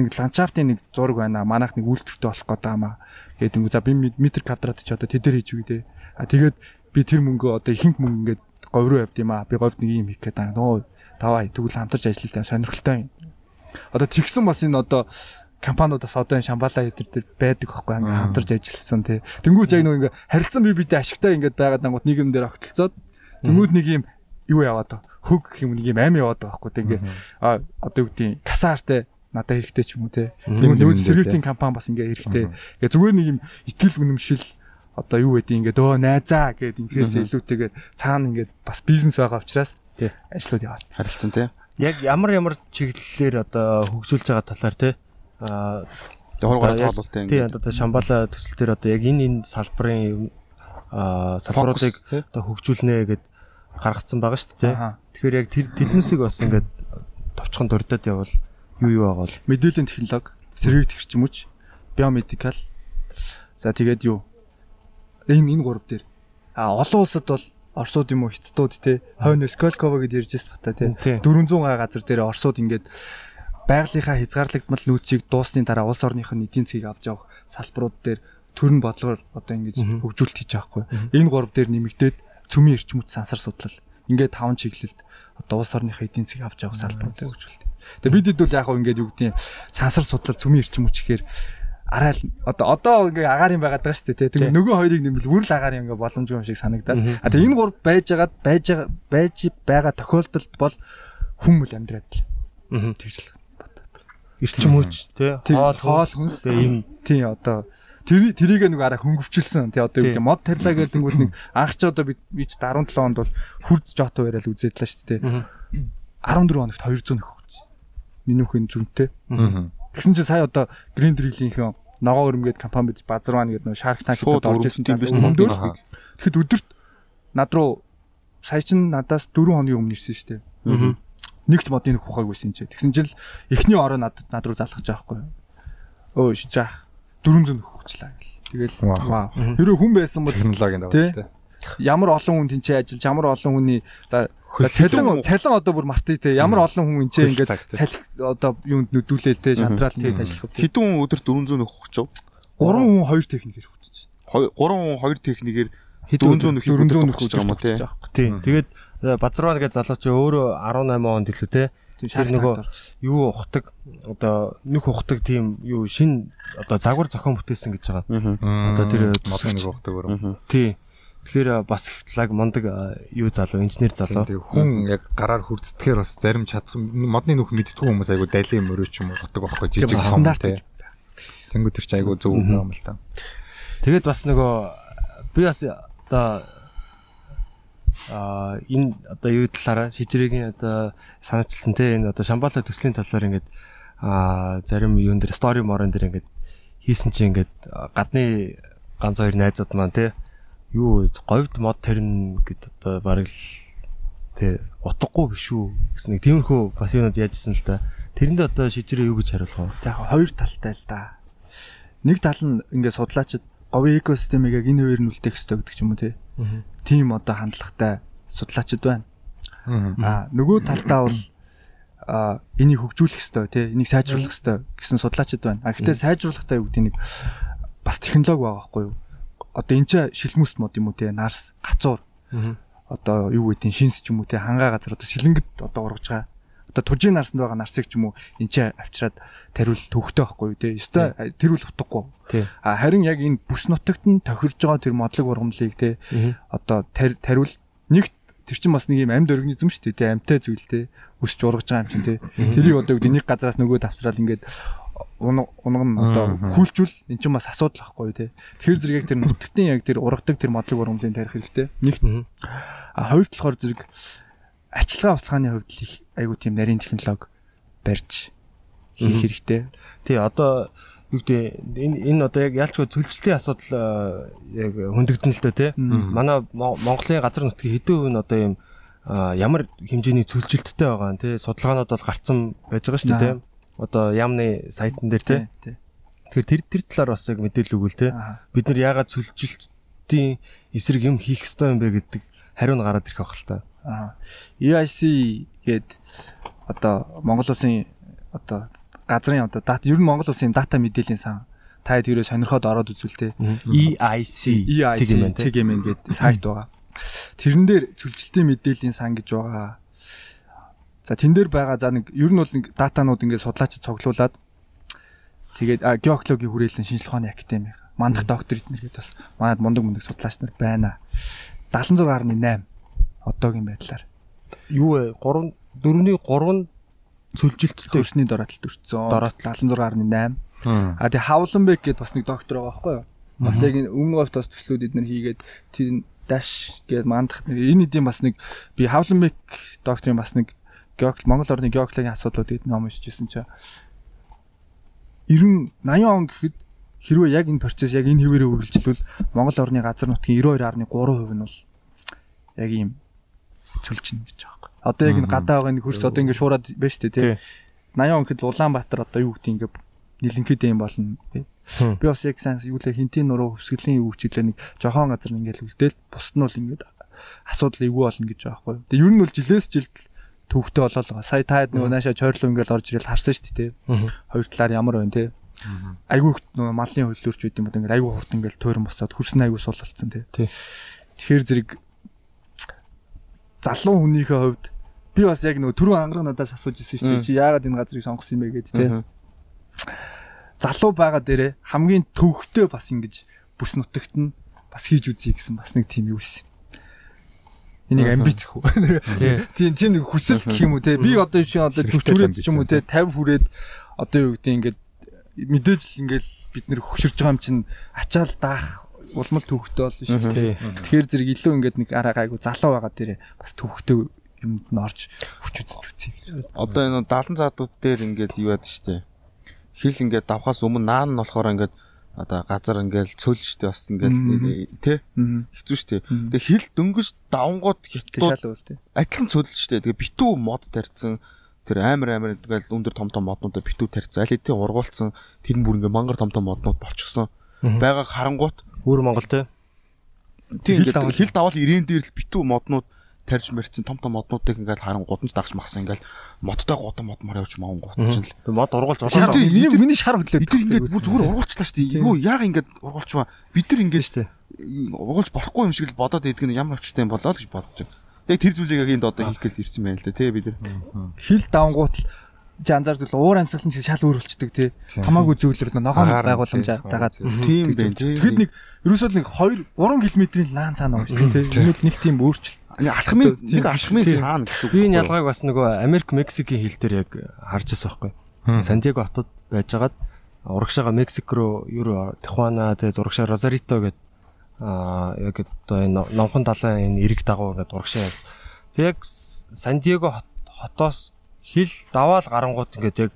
нэг ландшафтын нэг зураг байна. Манайх нэг үйлдвэртэй болох гэдэг юм аа. Тэгээд тэнгүү за би метр квадрат ч одоо тэдэр хийж үгүй тий. А тэгээд би тэр мөнгөө одоо ихэнх мөнгө ингээд говь руу явд юм аа. Би говьд нэг юм хийх гэдэг. Нөө таваа тэгвэл хамтарч ажиллалтай сонирхолтой юм одоо тэгсэн бас энэ одоо компаниудаас одоо энэ шамбалаа хэдэр дээр байдаг байхгүй ингээ хамтарч ажилласан тий. Тэнгүүч яг нэг ингээ харилцан бие биедээ ашигтай ингээд байгаад ангууд нийгэм дээр огтлцоод тэнгүүд нэг юм юу яваад. Хөг юм нэг юм аим яваад байгаа байхгүй тий. Ингээ а одоо юу гэдэг касаартай надад хэрэгтэй ч юм уу тий. Тэнгүүд нөгөө сэргээлийн компани бас ингээ хэрэгтэй. Тэгээ зүгээр нэг юм итгэл үнэмшил одоо юу гэдэг ингээ дөө найзаа гэд инкээс илүүтэйгээр цаана ингээ бас бизнес байгаа учраас ажлууд яваад. Харилцан тий яг ямар ямар чиглэлээр одоо хөгжүүлж байгаа талаар те аа хургаараа тоололттой ингээд. Тийм одоо шамбала төсөл төр одоо яг энэ энэ салбарын аа салбаруудыг одоо хөгжүүлнэ гэд гаргацсан байгаа шүү дээ. Тэгэхээр яг тэр тэднүсийг бас ингээд товчхон дурдаад явал юу юу байгаа бол мэдээллийн технологи, сэргээгдэх хэрчмүч, биомедикал. За тэгээд юу? Энэ энэ гурав дээр. А олон улсад бол Орсууд юм уу? Хятадууд те. Хойно Сколково гэдээ ярьж байгаа та те. 400 га газар дээр Орсууд ингээд байгалийнхаа хязгаарлагдмал нөөцийг дуусны дараа улс орных нь эдийн засгийг авч явах салбарууд дээр төрн бодлогоор одоо ингэж хөгжүүлэлт хийж байгаа хгүй. Энэ гурав дээр нэмэгдээд цөмийн эрчимүүд сансар судлал. Ингээд таван чиглэлд одоо улс орныхаа эдийн засгийг авч явах салбаруудыг хөгжүүлдэг. Тэгээ бид хэд бол яг хөө ингээд юу гэдэг сансар судлал цөмийн эрчимүүд гэхээр арай л одоо одоо ингээ агаарын байгаад байгаа шүү дээ тийм нөгөө хоёрыг нэмэл үрл агаарын ингээ боломжгүй юм шиг санагдаад. А тэгээ энэ гур байжгаад байж байгаа байж байгаа тохиолдолд бол хүмүл амьдраад л. Аа тэгжл бодоод. Эрчим хүч тий. Хоол хоол хүнс. ийм тий одоо тэр тэрийг нэг арай хөнгөвчлсөн тий одоо юу гэдэг мод тарилаа гэдэг нэг анх ч одоо би ч 17 онд бол хурц жото яриад үзээдлээ шүү дээ 14 хоногт 200 нөх өгч миний хүн зүнтэй аа Тэгсэн чинь сая одоо Green Drill-ийнхэн ногоо өрмгээд компани бид базарван гэдэг нөгөө Shark Tank-д орж ирсэн тийм биш нөмдөр. Тэгэхэд өдөрт над руу сая чин надаас 4 хоногийн өмнө ирсэн шүү дээ. Аа. Нэг ч модын нэг ухаагүйсэн чи. Тэгсэн чинь эхний ороо над над руу залгаж байгаа хгүй. Өө шижаах 400 нөхөчлаа гэл. Тэгэл вау. Хэрэв хүн байсан бол технологийн даваа тийм ямар олон хүн тэнцээ ажиллаж ямар олон хүний за цалин цалин одоо бүр мартъя те. Ямар олон хүн энэ ингээд салхи одоо юунд нүдүүлээл те шантраал ингээд ажиллах вэ хэдэн хүн өдөрт 400 нөх өгч чав 3 хүн 2 техникээр чинь. 3 хүн 2 техникээр 400 нөх 400 нөх өгч байгаа юм те тий тэгээд базарваа гэж залууч өөрөө 18 онд илүү те. Тэр нөгөө юу ухдаг одоо нүх ухдаг тийм юу шин одоо загвар зохион бүтээсэн гэж байгаа. Одоо тэр модын нэг ухдаг өөр. Тий. Тэгэхээр бас лаг мондөг юу залуу инженер залуу. Хүн яг гараар хүрцдэхээр бас зарим чадах модны нүх мэдтгүй хүмүүс айгу далийн мөрөөч юм уу готог байхгүй жижиг стандарт. Тэнгүү тэр чи айгу зөв юм л та. Тэгээд бас нөгөө би бас одоо а энэ одоо юу талаараа шижрэгийн одоо санаачилсан те энэ одоо шамбала төслийн талаар ингээд а зарим юун дээр стори морон дээр ингээд хийсэн чинь ингээд гадны ганц хоёр найзууд маань те юу говьд мод тарина гэд одоо бараг л те утгагүй биш үү гэсэн нэг тиймэрхүү бас юунод яажсэн л та. Тэрэндээ одоо шижирээ юу гэж хариулах вэ? За яг хоёр талтай л да. Нэг тал нь ингээд судлаачид говийн экосистемийг яг энэ хоёр нь үлдээх хэрэгтэй гэдэг ч юм уу те. Тийм одоо хандлагатай судлаачид байна. Аа нөгөө талдаа бол а энийг хөгжүүлэх ёстой тий энийг сайжруулах ёстой гэсэн судлаачид байна. А гэхдээ сайжруулахтай юу гэдэг нэг бас технологи байгаа байхгүй юу? Одоо энэ ч шилмүст мод юм уу тий нарс гацуур. Одоо юу гэдэг шинс ч юм уу тий хангаа газар одоо сэлэнгэд одоо ургаж байгаа. Одоо туржийн нарсанд байгаа нарсыг ч юм уу энэ ч авчираад тариул төвхтэй байхгүй тий. Ёстой тэр үл утгагүй. А харин яг энэ бүс нутагт нь тохирж байгаа тэр модлог ургамлыг тий одоо тариул нэгт тэр чинь бас нэг юм амьд организм шүү дээ тий амьтай зүйл тий өсч ургаж байгаа юм чинь тий тэрийг одоо нэг газараас нөгөө давцраал ингээд унаг нь одоо хүлжүүл. Эн чинь бас асуудал байхгүй тий. Тэгэхээр зэрэг яг тэр нутагтын яг тэр ургадаг тэр модлог урамлын тарих хэрэгтэй. Нэгт. А хоёр талахаар зэрэг арчилгаа услахааны хувьд их айгуу тийм нарийн технологи барьж хийх хэрэгтэй. Тий одоо юу гэдэг энэ энэ одоо яг ялчгүй цөлжлтийн асуудал яг хөндөгдөн л дөө те. Манай Монголын газар нутгийн хэдэн үн одоо юм ямар хэмжээний цөлжилттэй байгаа нь те. Судалгаанууд бол гарцсан байж байгаа шүү дээ те. Одоо яамны сайтн дээр те. Тэгэхээр тэр тэр талаар бас яг мэдээлэл өгвөл те. Бид нар яагаад цөлжилтийн эсрэг юм хийх ёстой юм бэ гэдэг хариу нь гараад ирэх байх л та. EIC гээд одоо Монгол улсын одоо газрын одоо дата ер нь Монгол улсын дата мэдээллийн сан та тэрөө сонирхоод ороод үзвэл те EIC CGM гэдэг сайт байгаа. Тэрэн дээр цөлжилтийн мэдээллийн сан гэж байгаа. За тэн дээр байгаа за нэг ер нь бол нэг датанууд ингээд судлаачид цуглуулад тэгээд геологийн хүрээлэн шинжилгээ ухааны академи мандах доктор эднэр гэдэг бас манад мундаг мундаг судлаач нар байна. 76.8 одоогийн байдлаар. Юу вэ? 3 4-ний 3 цөлжилттэй хөрсний дороотлолт өртсөн. Дороотлол 76.8. А тэгээ Хавланбек гэдээ бас нэг доктор байгаа байхгүй юу? Бас яг өмнө говьт бас төслүүд эднэр хийгээд тэр даш гээд мандах энэ хэдийн бас нэг би Хавланбек докторын бас нэг геолог Монгол орны геологийн асуудлуудыг ном уншижсэн чинь 90 80 он гэхэд хэрвээ яг энэ процесс яг энэ хэвээрээ үргэлжлвэл Монгол орны газар нутгийн 92.3% нь бол яг ийм цөлжинэ гэж байгаа. Одоо яг энэ гадаа байгаа энэ хөрс одоо ингэ шуураад байна шүү дээ тий. 80 он гэхэд Улаанбаатар одоо юу гэдэг ингэ нэлэнхэд юм болно. Би бас яг сайн юу лээ хинтийн нуруу хөвсгөлийн юу хичээлээ нэг жохон газар ингээл үлдээл бусд нь бол ингээд асуудал эвгүй болно гэж байгаа байхгүй. Тэгээ ер нь бол жилээс жилд төвхтэй болоо л байгаа. Сая таад нөгөө наашаа чойрлоо ингээл орж ирэл харсан шүү дээ. Хоёр талаар ямар байна те. Айгүй нөгөө малын хөлөөрч үт юм уу ингээл айгүй хурд ингээл туйран босоод хөрснө айгүй сул болцсон те. Тэгэхээр зэрэг залуу хүнийхээ хувьд би бас яг нөгөө түрүү ангараг надаас асууж ирсэн шүү дээ. Чи яагаад энэ газрыг сонгосон юм бэ гэдэг те. Залуу байгаа дээрээ хамгийн төвхтэй бас ингэж бүс нутагт нь бас хийж үзье гэсэн бас нэг тийм юу байсан. Энийг амбиц хөө. Тийм тийм нэг хүсэл гэх юм уу те. Би одоо чинь одоо төвч хүрээд ч юм уу те 50 хүрээд одоо юу гэдэг ингээд мэдээж л ингээл бид нэр хөшөрж байгаа юм чинь ачаал даах улмал төвхтэй болно шүү дээ. Тэгэхээр зэрэг илүү ингээд нэг араа гайгүй залуу байгаа дээр бас төвхтэй юмд нь орж хүч үзэж үзье. Одоо энэ 70 заадууд дээр ингээд юу яд штэ. Хил ингээд давхаас өмнө наан нь болохоор ингээд одоо газар ингээл цөл штэ бас ингээл тэ хэцүү штэ. Тэгээ хил дөнгөж давангууд хятадууд адилхан цөл штэ. Тэгээ битүү мод тарьсан тэр амар амар ингээл өндөр том том моднуудаа битүү тарьсан. Аль хэдийн ургуулсан тэр бүр ингээ мангар том том моднууд болчихсон. Бага харангуут Өөр Монгол те. Тийм ингээд хил давал ирээн дээр л битүү моднууд тарьж мэрцэн том том моднуудыг ингээд харан гудамж дагч махсан ингээд модтой гудам модмор явж маун гутч л. Мод ургуулж болоо. Миний миний шар хөдлөө. Эдгээр ингээд бүр зүгээр ургуулчлаа шүү дээ. Юу яага ингээд ургуулчваа. Бид нар ингээд шүү дээ. Ургуулж болохгүй юм шиг л бодоод идэх нь ямар очтой юм болоо л гэж бодож байна. Тэгээ тэр зүйлийг яг энд одоо хийх гээл ирсэн байна л да тий бид нар. Хил давангуут л чи анзаардаг уур амьсгал нь шал өөрчлөлтөг тий. Хамаагүй зөвлөр ногоон байгууламж дагаад тийм байх. Тэгэхэд нэг ерөөсөө нэг 2 3 км-ийн лаан цаана байгаа шүү дээ. Тэгвэл нэг тийм өөрчлөлт. Алхмын нэг алхмын цаана гэсэн үг. Би энэ ялгааг бас нөгөө Америк Мексикийн хил дээр яг харж байгаа байхгүй. Сантьяго хотод байжгаад урагшаага Мексик руу юу Тихуана тэгээд урагшаа Розарито гэдэг аа яг одоо энэ номхон далайн энэ эрэг дагуу гэдэг урагшаа. Тэг яг Сан Диего хотоос хил даваал гарангууд ингээд яг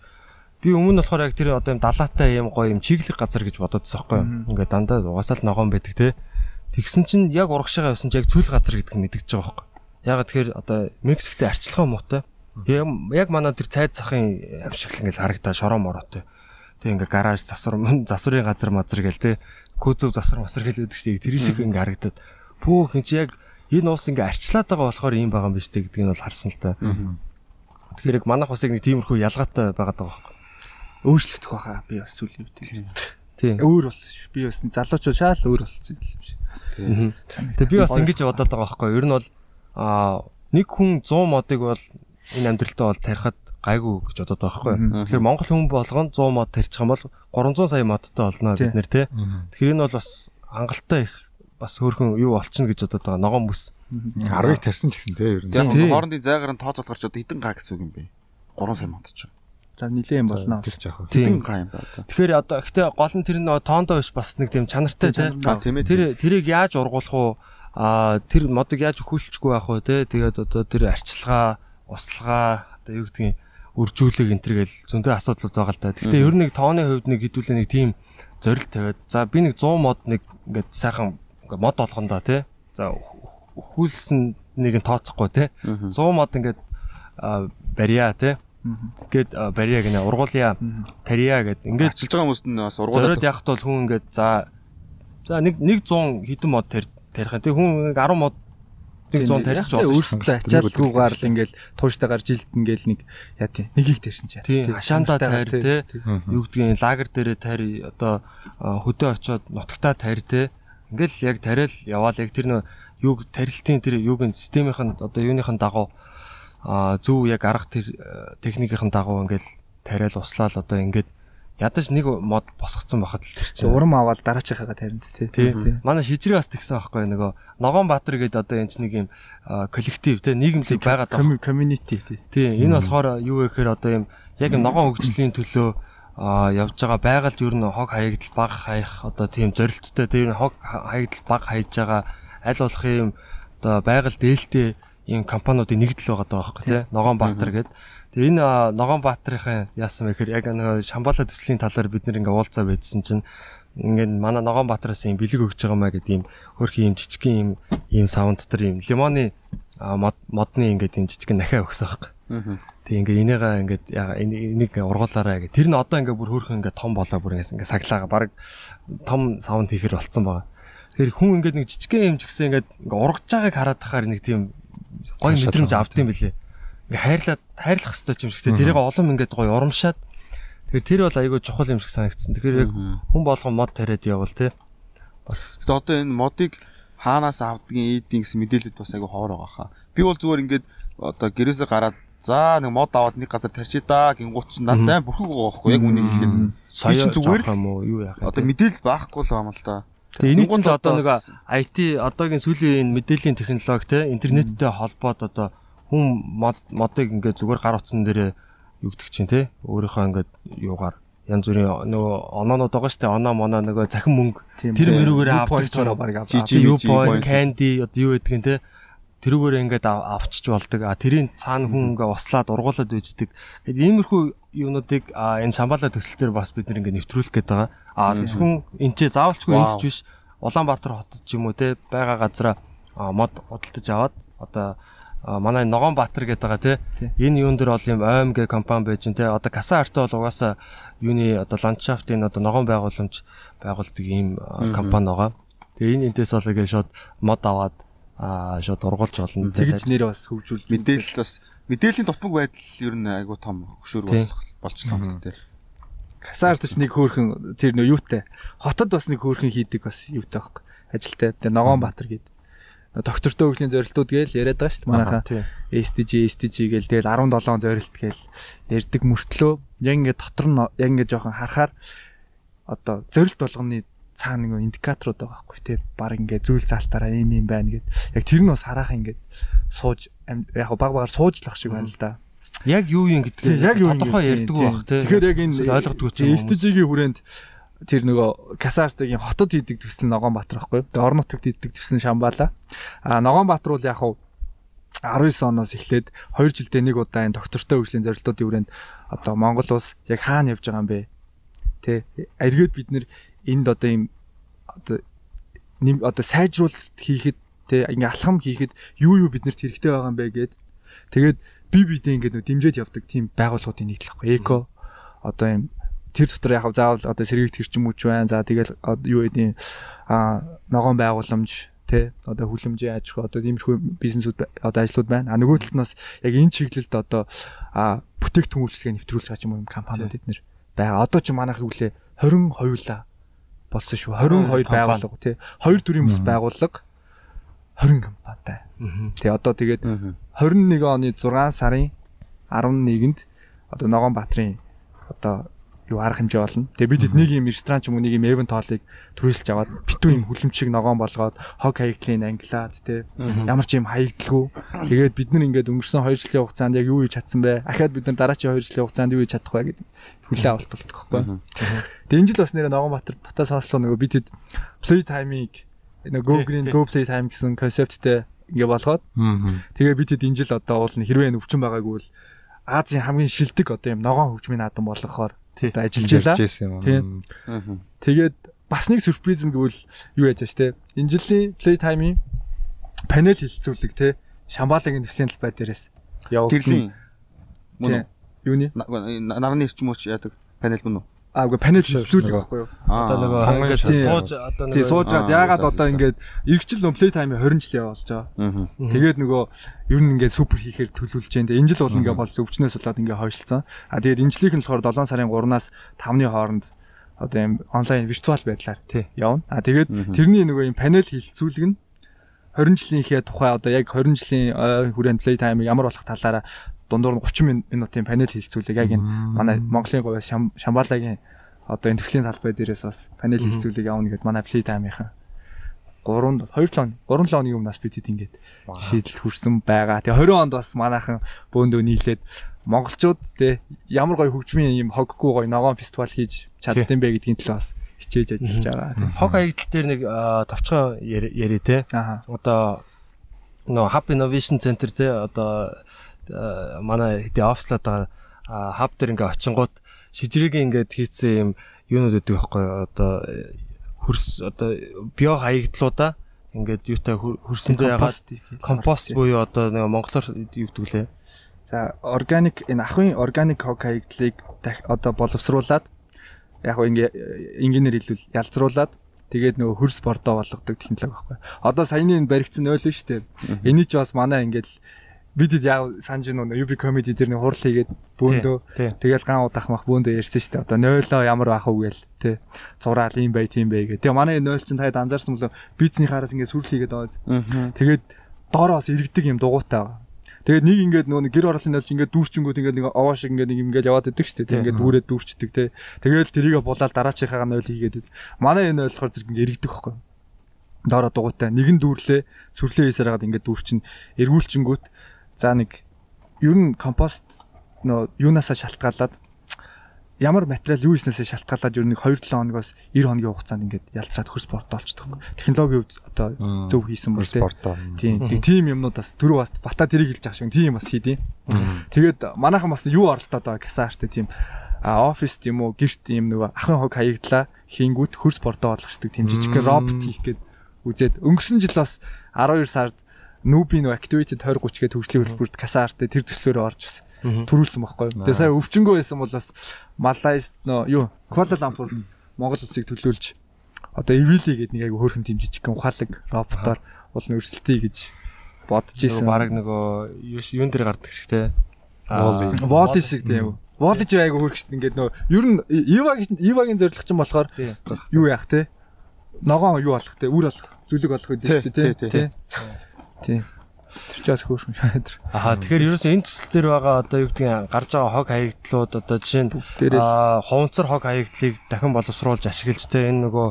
би өмнө нь болохоор яг тэр одоо юм далаатай юм гоё юм чиглэг газар гэж бодоодсон байхгүй юу. Ингээд дандаа угаасаа л ногоон байдаг те. Тэгсэн чинь яг урагшаага явсан чинь яг цүл газар гэдэг нь мэдгэж байгаа байхгүй. Ягаад тэгэхээр одоо Мексиктэй арчилгаа муутай. Яг яг манай тэр цайд захын амшигл ингээд харагдаа шороо мороотой. Тэг ингээ гараж засвар засварын газар мазар гэл те. Кузов засвар масар гэл үүдэх чинь тэр шиг ингээ харагдаад пүү хин чи яг энэ уус ингээ арчлаад байгаа болохоор ийм байгаа юм биш те гэдгийг нь бол харсан л та. Тэгэхээр яг манайх бас яг нэг тиймэрхүү ялгаатай байгаад байгаа байхгүй. Өөрчлөгдөх байхаа би бас сүлийн үед. Тийм. Өөр болсон. Би бас залуучууд шаал өөр болсон юм шиг. Тэгээ би бас ингэж бодоод байгаа байхгүй. Ер нь бол аа нэг хүн 100 модыг бол энэ амьдралтаа бол тарихад гайгүй гэж бодоод байгаа байхгүй. Тэгэхээр Монгол хүн болгоно 100 мод тарьчих юм бол 300 сая модтой олно бид нэр те. Тэгэхээр энэ бол бас хангалттай их бас хөөрхөн юу болчихно гэж бодоод байгаа. Ногоон бүс. 10-ыг тарьсан ч гэсэн тий ер нь. Тийм. хоорондын зайгаар нь тооцоолох гарч одоо хэдэн га гэсэн үг юм бэ? 3 сая мод ч. За нилээ юм болно. Тийм. Хэдэн га юм бэ одоо? Тэгэхээр одоо ихтэй гол нь тэр нь тоондоо биш бас нэг тийм чанартай тийм ээ. Тэр тэрийг яаж ургуулах уу? А тэр модыг яаж өхүүлчихгүй байх вэ те? Тэгээд одоо тэр арчилгаа, услага одоо юу гэдгийг үржүүлэг энэ төр гэл зөндөө асуудлууд байгаа л да. Гэхдээ ер нь нэг тооны хувьд нэг хэдүүлээ нэг тийм зорилт тавиад за би нэг 100 мод нэг ингээд сайхан мод болгондоо те. За өхүүлсэн нэг нь тооцохгүй те. 100 мод ингээд барья те. Ингээд барья гэнэ ургуулъя. Тарья гэд ингээд Ажиллаж байгаа хүмүүст нь бас зориод ургуулад явахт бол хүн ингээд за за нэг нэг 100 хэдэн мод тарь тарих. Тэг хүн нэг 10 мод нэг 100 тарьчих Тэгээ болно. өөрсдөө ачаалгүйгээр л ингээл тууштай гар жилд ингээл нэг яа тий нэгийг тарьсан ч яа. Тийм хашаанда тайр те тий. юу гэдгийг лагер дээрээ тайр одоо хөдөө очоод нутагтаа тайр те ингээл яг тариал яваал яг тэр нөө юг тарилтын тэр юугийн системийнх нь одоо юуныхын дагуу а зөв яг арга тэр э, техникийн дагуу ингээл тариал услаал одоо ингээд ядаж нэг мод босгоцсон байхад л тэр чинь Урам аваад дараачихагаа таринд тий. Манай шижрээ бас тэгсэн байхгүй нөгөө Ногоон Баатар гэдэг одоо энэ ч нэг юм коллектив те нийгэмлэг байгаад байгаа. Community тий. Тийм. Энэ болохоор юу вэ гэхээр одоо юм яг ногоон хөгжлийн төлөө а явж байгаа байгальд ер нь хог хаягдал баг хаях одоо тийм зорилттой тэр хог хаягдал баг хайж байгаа аль болох юм одоо байгаль дээлтэй юм компаниудын нэгдэл байгаа даа байхгүй тий Ногоон Баатар гэдэг. Тэгээ энэ Ногоон Баатарын яасан бэ гэхээр яг нэг Шамбала төслийн талаар бид нэр ингээ уулзаа байдсан чинь ингээд манай Ногоон Баатараас юм бэлэг өгч байгаа маа гэдэг юм хөрхи юм жижигхэн юм ийм саунд дотор юм лимоны модны ингээд юм жижигхэн нахиа өгсөн байхгүй. Тэг ингээ энийгээ ингээд энийг ургуулаарай гэ. Тэр нь одоо ингээ бүр хөөрхөн ингээ том болоо бүр ингээ саглаага баг том саунд хийхэр болцсон байгаа. Тэгэхээр хүн ингээд нэг жижигхэн юм ч гэсэн ингээд ингээ ургаж байгааг хараад тахаар нэг тийм гоё мэдрэмж авдсан билээ. Ингээ хайрлаад хайрлах хэрэгтэй юм шиг те. Тэрийг олон ингээд гоё урамшаад Тэгэхээр тэр бол айгүй чухал юм шиг санагдсан. Тэгэхээр яг хүн болгон мод тариад явал те. Бас одоо энэ модыг хаанаас авдгийн эдийн гэсэн мэдээлэлд бас айгүй ховор байгаа хаа. Би бол зүгээр ингээд одоо гэрээсээ гараад за нэг мод аваад нэг газар тарчи да гингуут чинь надад аим бүрхэг байгаа байхгүй яг үнийг хэлэхэд. соёо зүгээр зүгээр юм уу юу яах вэ? Одоо мэдээлэл байхгүй л байгаа юм л да. Тэгээ энийг чинь л одоо нэг IT одоогийн сүүлийн энэ мэдээллийн технологи те интернеттэй холбоод одоо хүн мод модыг ингээд зүгээр гар утсан дээр юу гэдэг чинь те өөрийнхөө ингээд юугаар янз бүрийн нөгөө оноонууд байгаа штэ оноо моноо нөгөө захин мөнгө тэр мөрөөгөр авдаг ч авдаг баг авдаг. Point. candy одоо юу гэдгийг те тэрүүгээр ингээд ав- авчиж болдог. А тэрийн цаана хүн ингээ услаад ургуулад үйждэг. Гэт иймэрхүү юунуудыг энэ шамбала төсөл дээр бас бид нэг ингээ нэвтрүүлэх гээд байгаа. А зөвхөн энэ ч заавалчгүй Вау. энд ч биш. Улаанбаатар хотод ч юм уу те байгаа газараа а, мод худалдаж аваад одоо манай Ногоон Баатар гэдэг байгаа те энэ юун дээр бол юм гэ компани байж те одоо Каса арт бол угаасаа юуны одоо ландшафтын одоо ногоон байгууламж байгуулдаг ийм компани байгаа. Тэгээ энэ энэс бол ингээ шууд мод аваад аа шууд ургуулж болно. Тэгж нэр бас хөгжүүлж Мэдээлэл бас мэдээллийн дутмаг байдал ер нь айгүй том хөшөөр болох болчихлоо юм тий. Касаард ч нэг хөөрхөн тэр нөө юутай. Хотод бас нэг хөөрхөн хийдэг бас юутай байхгүй. Ажилтай. Тэгээ Ногоон Баатар гээд. Доктортой хөгжлийн зорилтууд гээл яриад байгаа шүү дээ манайхаа. SDG SDG гээл тэгэл 17 зорилт гээл ярьдаг мөртлөө яг ингээд дотор нь яг ингээд жоохон харахаар одоо зорилт болгоны цаана нэг индикаторууд байгаа байхгүй тий баг ингээд зүйл залтаараа ийм юм байна гэд яг тэр нь бас хараахан ингээд сууж яг баг багаар суужлах шиг байна л да. Яг юу юм Тий, гэдэг яг юу юм тодорхой ярьдаг тий. байх тий. Тэгэхээр яг энэ ойлгодгүй ч юм. SDG-ийн хүрээнд тэр нөгөө Касартагийн хотод хийдэг төсөл Ногоонбаатар байхгүй. Тэгээ орон нутагт хийдэг төсөл Шамбала. А Ногоонбаатар бол яг хав 19 оноос эхлээд 2 жилдээ нэг удаа энэ доктортой хөгжлийн зорилтуудын хүрээнд одоо Монгол улс яг хаана явж байгаа юм бэ? Тэ эргээд бид нэр энд одоо юм одоо нэм одоо сайжруулалт хийхэд тэ ингээ алхам хийхэд юу юу биднэрт хэрэгтэй байгаа юм бэ гэд. Тэгээд би бидээ ингээ нөө дэмжиж явдаг тийм байгууллагуудын нэг л байхгүй. Эко одоо юм тэр дотор яг заавал одоо сэргийгт хэрчм үуч байна. За тэгэл юу гэдэг а ногоон байгууламж тэ одоо хүлэмжийн аж ахуй одоо иймэрхүү бизнесүүд одоо ажлууд байна. А нөгөө талд нь бас яг энэ чиглэлд одоо а бүтээгдэхүүн үйлчлэгээ нэвтрүүлж байгаа юм компаниуд эднэр байгаа. Одоо ч манайх юу лээ 20 хоёулаа болсон шүү. 22 байгууллага тий. Хоёр төрлийн бас байгууллага 20 компанитай. Тий одоо тэгээд 21 оны 6 сарын 11-нд одоо Ногоон Баатрин одоо юу арга хэмжээ болно. Тэгээ бид нэг юм ресторан ч юм уу нэг юм эвент хоолыг төрүүлж аваад битүү юм хүлэмжийг ногоон болгоод хог хаягдлын ангилаад те ямар ч юм хаягдалгүй. Тэгээд бид нар ингээд өнгөрсөн 2 жилийн хугацаанд яг юу хийж чадсан бэ? Ахаад бид нар дараагийн 2 жилийн хугацаанд юу хийж чадах вэ гэдэг хүлээ авалт болдог байхгүй. Тэгээ энэ жил бас нэр Ногоонбаатар Батас хоослоо нөгөө бид хэд play time-ыг нөгөө go green go play time гэсэн концепттэй ингээ болгоод тэгээ бид хэд энэ жил одоо уул нь хэрвээ өвчин байгаагүй бол Азийн хамгийн шилдэг одоо юм ногоон хөгжмийн наадам болгохоор ажиллаж байлаа. Тийм. Тэгээд бас нэг сюрприз нь гэвэл юу яаж ч те. Энэ жилийн Playtime-ийн панел хилцүүлэг те. Шамбаалагын төслийн талбай дээрээс. Гэрлийн мөн юуны нарны эрчим ууч яадаг панел мөн үү? Аа үгүй панел хилцүүлэг байхгүй юу? Одоо нөгөө ингээд сууж одоо нөгөө тий суужгаад яагаад одоо ингээд эргэжил нөө play time 20 жил явуулж байгаа. Тэгээд нөгөө ер нь ингээд супер хийхээр төлөвлөж जैन. Энэ жил бол ингээд бол өвчнөөс болоод ингээд хойшлцсан. Аа тэгээд энэ жилийнх нь болохоор 7 сарын 3-наас 5-ны хооронд одоо юм онлайн виртуал байдлаар явна. Аа тэгээд тэрний нөгөө юм панел хилцүүлэг нь 20 жилийнхээ тухай одоо яг 20 жилийн хүрээнд play time ямар болох талаараа дундуур нь 30 минутын панел хилцүүлэг. Яг энэ манай Монголын говь Шамбалагийн одоо энэ төслийн талбай дээрээс бас панел хилцүүлэг явна гэд манай play time-ийнхан 3 2 7 3 7 оны өмнөөс бид ингээд шийдэлд хүрсэн байгаа. Тэгээ 20 онд бас манайхан бөөндөө нийлээд монголчууд те ямар гоё хөгжмийн юм хоггүй гоё ногоон фестивал хийж чаддсан бэ гэдгийн төлөө бас хичээж ажиллаж байгаа. Хог хаягдал дээр нэг товчхон яри те. Одоо нөө Hub Innovation Center те. Одоо манай хэдий офслаад байгаа хаб дээр ингээ очингууд шижрэгийн ингээд хийцэн юм юунууд өгдөг байхгүй одоо хөрс одоо био хаягдлуудаа ингээд юутай хөрсөндөө ягаад компост буюу одоо нэг монголоор юу гэдэг лээ. За органик энэ ахын органик хог хаягдлыг одоо боловсруулад яг ингээ инженеэр хэлвэл ялцруулад тэгээд нөгөө хөрс бордоо болгодог технологи байхгүй. Одоо саяны энэ баригдсан ойл нь шүү дээ. Эний ч бас манай ингээд бид яа санаж нөө UB comedy дээр нэг хурал хийгээд бөөндөө тэгэл ган удах мах бөөндөө ярьсан шүү дээ. Одоо нойлоо ямар ах уу гээл тий. Зураал юм бай тийм бай гээ. Тэгээ манай нойл чинь таад анзаарсан бол бизнесийн хараас ингээд сүрл хийгээд байгаа. Тэгээд доороос иргэдэг юм дугуйтай байгаа. Тэгээд нэг ингээд нөө гэр ороолын нойлч ингээд дүүрчингүүд ингээд нэг овоо шиг ингээд нэг ингээд яваад идэг шүү дээ. Ингээд дүүрээд дүүрчдэг тий. Тэгээл тэрийгэ булаад дараачихаа нойл хийгээд. Манай энэ нойл болохоор зэрэг ингээд иргэдэг хөхгүй доороо дугуйтай нэгэн дүүрлээ сүрлээ хийсээр хагаад ингээд дүүрчин эргүүлчингүүт За нэг ер нь компост нөө юунаасаа шалтгаалаад ямар материал юу хийснээсээ шалтгаалаад ер нь 2-7 хоногоос 90 хоногийн хугацаанд ингээд ялцраад хөрс спорт олчдөг. Технологийн хувьд одоо зөв хийсэн бол тийм. Тийм юмнууд бас түрүү бас бата тэрийг хэлж байгаа шиг тийм бас хийдیں۔ Тэгээд манайхан бас юу оролдоод байгаа касаартай тийм. А офис тийм үү гэрт юм нөгөө ахын хог хаягдлаа хийнгүүт хөрс спортоо болгочдөг тийм. Жижиг робот хийх гээд үзээд өнгөрсөн жил бас 12 сард нүүби нөө activity 20 30 гээд хөгжлийн хөтөлбөрт касаартай тэр төслөөрөө орж бас төрүүлсэн байхгүй. Тэгээ сая өвчнгөө байсан бол бас Малайз нөө юу Kuala Lumpur Монгол улсыг төлөөлж одоо Evili гэдэг нэг айгу хөөрхөн жижиг ухаалаг роботоор бол нөрсөлтий гэж бодож исэн. Бараг нөгөө юун дээр гардаг шиг те. Воли шиг тийм. Воли ч айгу хөөрхөшт ингээд нөө ер нь Ивагийн Ивагийн зорилго ч юм болохоор юу яах те. Ногоон юу болох те, үр болох, зүлэг болох гэдэг чинь те. Тийм. Тэр ч бас хөөрхөн шаад. Аа тэгэхээр ерөөсөө энэ төсөл дээр байгаа одоо юу гэдгийг гарч байгаа хог хаягдлууд одоо жишээ нь хуванцар хог хаягдлыг дахин боловсруулж ашиглаж те энэ нөгөө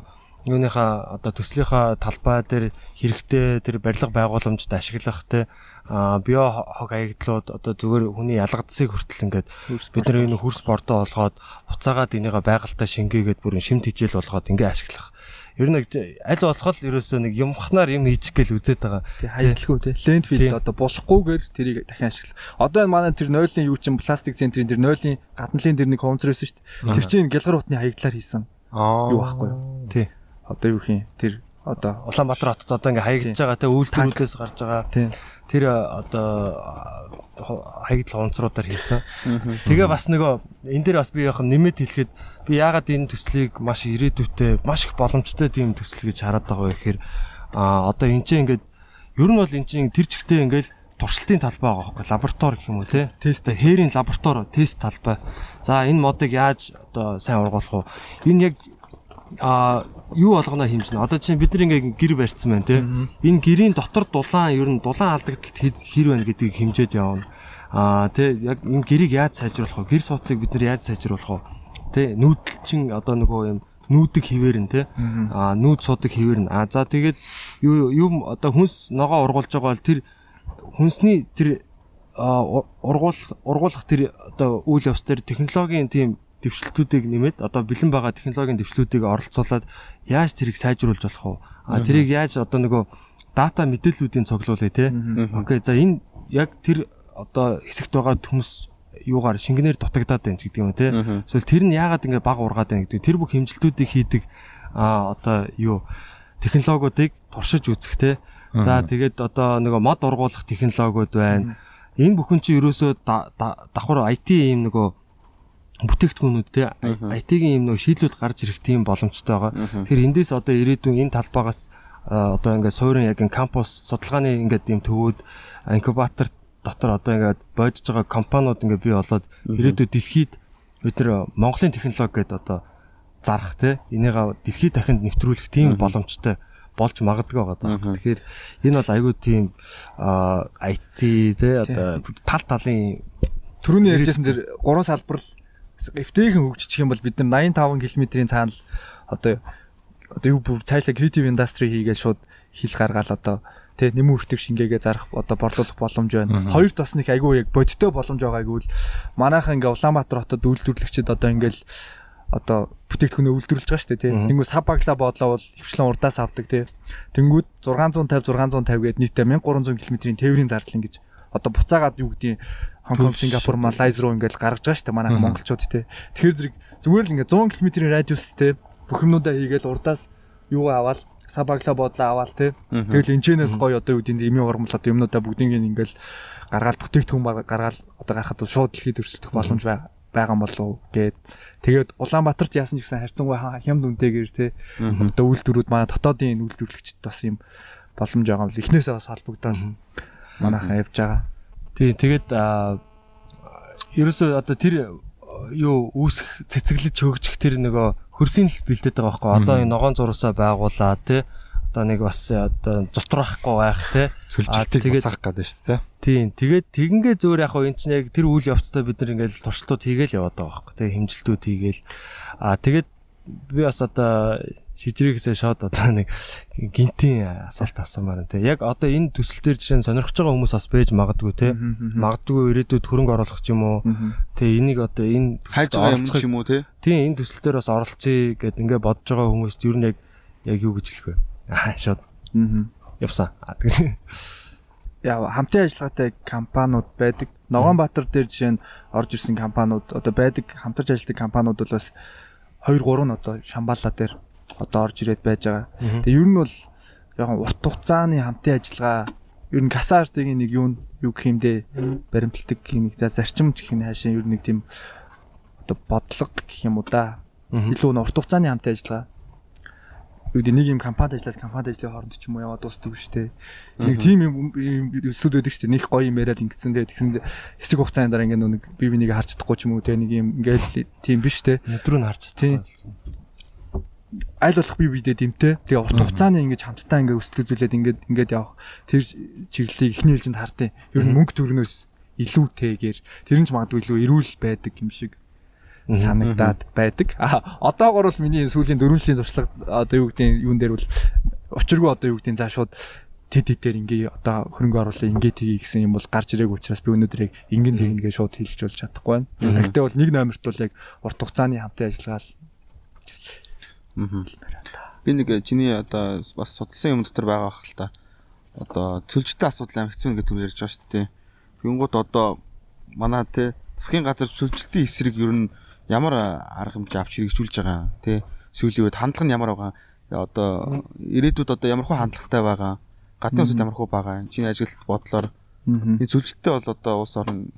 юуныхаа одоо төслийнхаа талбай дээр хэрэгтэй тэр барилга байгууламжид ашиглах те а био хог хаягдлууд одоо зүгээр хүний ялгадсыг хүртэл ингээд бид нар энэ хөрс бордоо олгоод буцаагаад энийгээ байгальтаа шингээгээд бүрэн шимт хижээл болгоод ингээ ашиглах ер нь аль болох л ерөөсөө нэг юмхнаар юм хийчих гээл үзээд байгаа. Тий хаягдлгүй тий. Лендфилд Тий. одоо болохгүйгээр тэрийг дахин ашиглах. Одоо энэ манай тэр нойлын юу чин пластик центрийн тэр нойлын гадналын тэр нэг хомцрөөсөн шүү дээ. Тэр чинь гялгар утны хаягдлаар хийсэн. Аа. Юу байхгүй юу? Тий. Одоо юу хин тэр одоо Улаанбаатар хотод одоо ингээ хаягдж байгаа те үйлдвэрүүдээс гарч байгаа. тий. Тэр одоо хаягдл онцруудаар хийсэн. Тэгээ бас нөгөө энэ дээр бас би яг нэмэт хэлэхэд би яагаад энэ төслийг маш ирээдүйтэй маш их боломжтой тийм төсөл гэж хараад байгаа вэ гэхээр а одоо энэ чинь ингээд ер нь бол энэ чинь тэр чигтээ ингээд туршилтын талбай байгаа байхгүй лаборатори гэх юм уу те? Тест хээрийн лаборатори тест талбай. За энэ модыг яаж одоо сайн ургуулах вэ? Энэ яг а юу болгоно хэмжнэ? Одоо чинь бид нар ингээ гэр барьсан байна те? Энэ гэрийн дотор дулаан ер нь дулаан алдагдлалт хэр байна гэдгийг хэмжээд явна. А те яг энэ гэрийг яаж сайжруулах вэ? Гэр сууцыг бид нар яаж сайжруулах вэ те? Нүүдэлчин одоо нөгөө юм нүүдэг хിവэр нь те? А нүүд суудаг хിവэр нь. А за тэгээд юу юм одоо хүнс ногоо ургуулж байгаа бол тэр хүнсний тэр ургуулах ургуулах тэр одоо үйл явц тэр технологийн тийм дэвшлэлтүүдийг нэмээд одоо бэлэн байгаа технологийн дэвшлүүдийг оролцуулаад яаж тэрийг сайжруулж болох вэ? А тэрийг яаж одоо нөгөө дата мэдээллүүдийн цуглуулъя те. Окей за энэ яг тэр одоо хэсэгт байгаа хүмүүс юугаар шингэнээр дутагдаад байна гэдэг юм те. Эсвэл тэр нь яагаад ингэ баг ургаад байна гэдэг тэр бүх хэмжилтүүдийг хийдэг а одоо юу технологиудыг туршиж үзэх те. За тэгээд одоо нөгөө мод ургуулах технологиуд байна. Энэ бүхэн чинь ерөөсөө да- да- давхар IT юм нөгөө бүтээгдэхүүнүүд те IT-ийн юм нөгөө шийдлүүд гарч ирэх тийм боломжтой байгаа. Тэгэхээр эндээс одоо ирээдүйн энэ талбайгаас а, одоо ингээд суурин яг энэ кампус судалгааны ингээд юм төвүүд инкубатор дотор одоо ингээд бодож байгаа компаниуд ингээд бий болоод ирээдүйд дэлхийд бид нар Монголын технологи гэдэг одоо зарах те энийгээ дэлхийд дахинд нэвтрүүлэх тийм боломжтой болж магадгүй байгаа даа. Тэгэхээр энэ бол айгүй тийм IT те одоо тал талын Төрөний ярьжсэн тэр гурван салбар л эвтэйхэн хөгжчих юм бол бид нар 85 км-ийн цаанал одоо одоо юу бүр цаашлаа creative industry хийгээд шууд хил гаргаал одоо тэ нэмэн үртэг шингээгээ зарах одоо борлуулах боломж байна. Хоёр тос нэг айгүй яг бодиттой боломж байгаа айгүй л манайхан ингээ Улаанбаатар хотод үйлдвэрлэгчид одоо ингээл одоо бүтээгдэхүүнээ үйлдвэрлэж байгаа шүү дээ тий. Тэнгүү сав баглаа бодлоо бол хөвчлэн урдаас авдаг тий. Тэнгүүд 650 650 гээд нийтдээ 1300 км-ийн тээврийн зардал ингэж одоо буцаагаад юу гэдгийг Хонконг, Сингапур, Малайз руу ингээл гаргаж байгаа шүү дээ манай монголчууд тий. Тэгэхээр зэрэг зүгээр л ингээ 100 км-ийн радиус тий бүх юмнуудаа хийгээл урдаас юугаа аваад сабагла бодлоо аваад тий. Тэгэл энэчнээс гоё одоо юу гэдэг имийн ургамал одоо юмнуудаа бүгдийг ингээл гаргаал бүтээгдэхүүн гаргаал одоо гарахад шууд дэлхийд өрсөлдөх боломж байгаа байгаа болов уу гээд тэгээд Улаанбаатарт яасан ч гэсэн харьцангуй ха- хямд үнэтэйгээр тий одоо үйлдвэрүүд манай дотоодын үйлдвэрлэгчд бас юм боломж байгаа юм. Л эхнээсээ бас холбогдоод манайхан явж байгаа. тий тэгээд ерөөсөө одоо тэр юу үүсэх цэцэглэж хөгжих тэр нөгөө хөрсийн л бэлдээд байгаа байхгүй одоо энэ ногоон зурсаа байгуулаа тий одоо нэг бас одоо зутрахгүй байх тий Сүлжилтийг буцаах гэдэг шүү дээ. Тийм. Тэгээд тэгингээ зөөр яг хоо эн чинь яг тэр үйл явцтай бид нар ингээл туршилтууд хийгээл яваад байгаа байхгүй. Тэгээ хэмжилтүүд хийгээл. Аа тэгээд би бас одоо шижрээгээсээ шууд одоо нэг гинтийн асуулт асуумаар те. Яг одоо энэ төсөл төр жишээ нь сонирхож байгаа хүмүүс бас байж магадгүй те. Магадгүй ирээдүйд хөрөнгө оруулах ч юм уу. Тэгээ энийг одоо энэ хайж байгаа юм ч юм уу те Тийм энэ төсөл төр бас оролцъё гэд ингээ бодож байгаа хүмүүст ер нь яг яг юу гэж хэлэх вэ? Аа шууд Аа. явсан. Аа тэгээд яа хамтын ажиллагаатай компаниуд байдаг. Ногоонбаатар дээр жишээ нь орж ирсэн компаниуд одоо байдаг хамтарч ажилладаг компаниуд бол бас 2 3 нь одоо Шамбала дээр одоо орж ирээд байж байгаа. Тэгээ ер нь бол яг урт хугацааны хамтын ажиллагаа ер нь касаартын нэг юу юу гэх юм дээ баримтлагдаг нэг за зарчим гэх юм хаашаа ер нь нэг тийм одоо бодлого гэх юм уу да. Илүү урт хугацааны хамтын ажиллагаа юу гэдэг нэг юм компанид ажиллаж компанид ажлын хооронд ч юм уу яваад дуустдаг шүү дээ. Нэг тим юм өслүүд байдаг шүү дээ. Нэг гоё юм яриад ингэсэн дээ. Тэгсэн хэсэг хугацааны дараа ингээ нэг би бинийг харж чадахгүй ч юм уу те нэг юм ингээл тийм биш те. өдрөө нь харж Тийм. чадсан. Аль болох би бидээ дэмтэй. Тэгээ урт хугацааны ингээ хамтдаа ингээ өсөл үзүүлээд ингээд ингээд явах тэр чиглэлийг ихний хэлжинд хардیں۔ Ер нь мөнгө төрнөөс илүүтэйгээр тэр нь ч магадгүй илүү эрүүл байдаг юм шиг санагдаад байдаг. А одоогор бол миний сүүлийн дөрвөн жилийн туршлага одоо юу гэдэг юун дээр бол учиргүй одоо юу гэдэг за шууд тэд дээр ингээ одоо хөрөнгө оруулалт ингээ тгий гэсэн юм бол гарч ирээг учраас би өнөөдөр ингэн тэгнгээ шууд хэлж болж чадахгүй байна. Гэхдээ бол нэг номерт бол яг урт хугацааны хамтын ажиллагаа л Би нэг чиний одоо бас судалсан юм дотор байгаа хэл та. Одоо цөлжтэй асуудал амар хэцүү гэдэг түр ярьж байгаа шүү дээ. Тэнгууд одоо манай те засгийн газар цөлжилтийн эсрэг ер нь ямар арга хэмжээ авч хэрэгжүүлж байгаа те? Сүүлийн үед хандлага нь ямар байгаа? Одоо ирээдүйд одоо ямар хөө хандлагатай байгаа? Гадны улсад ямар хөө байгаа? Чиний ажилт бодлоор. Энэ цөлжилттэй бол одоо улс орн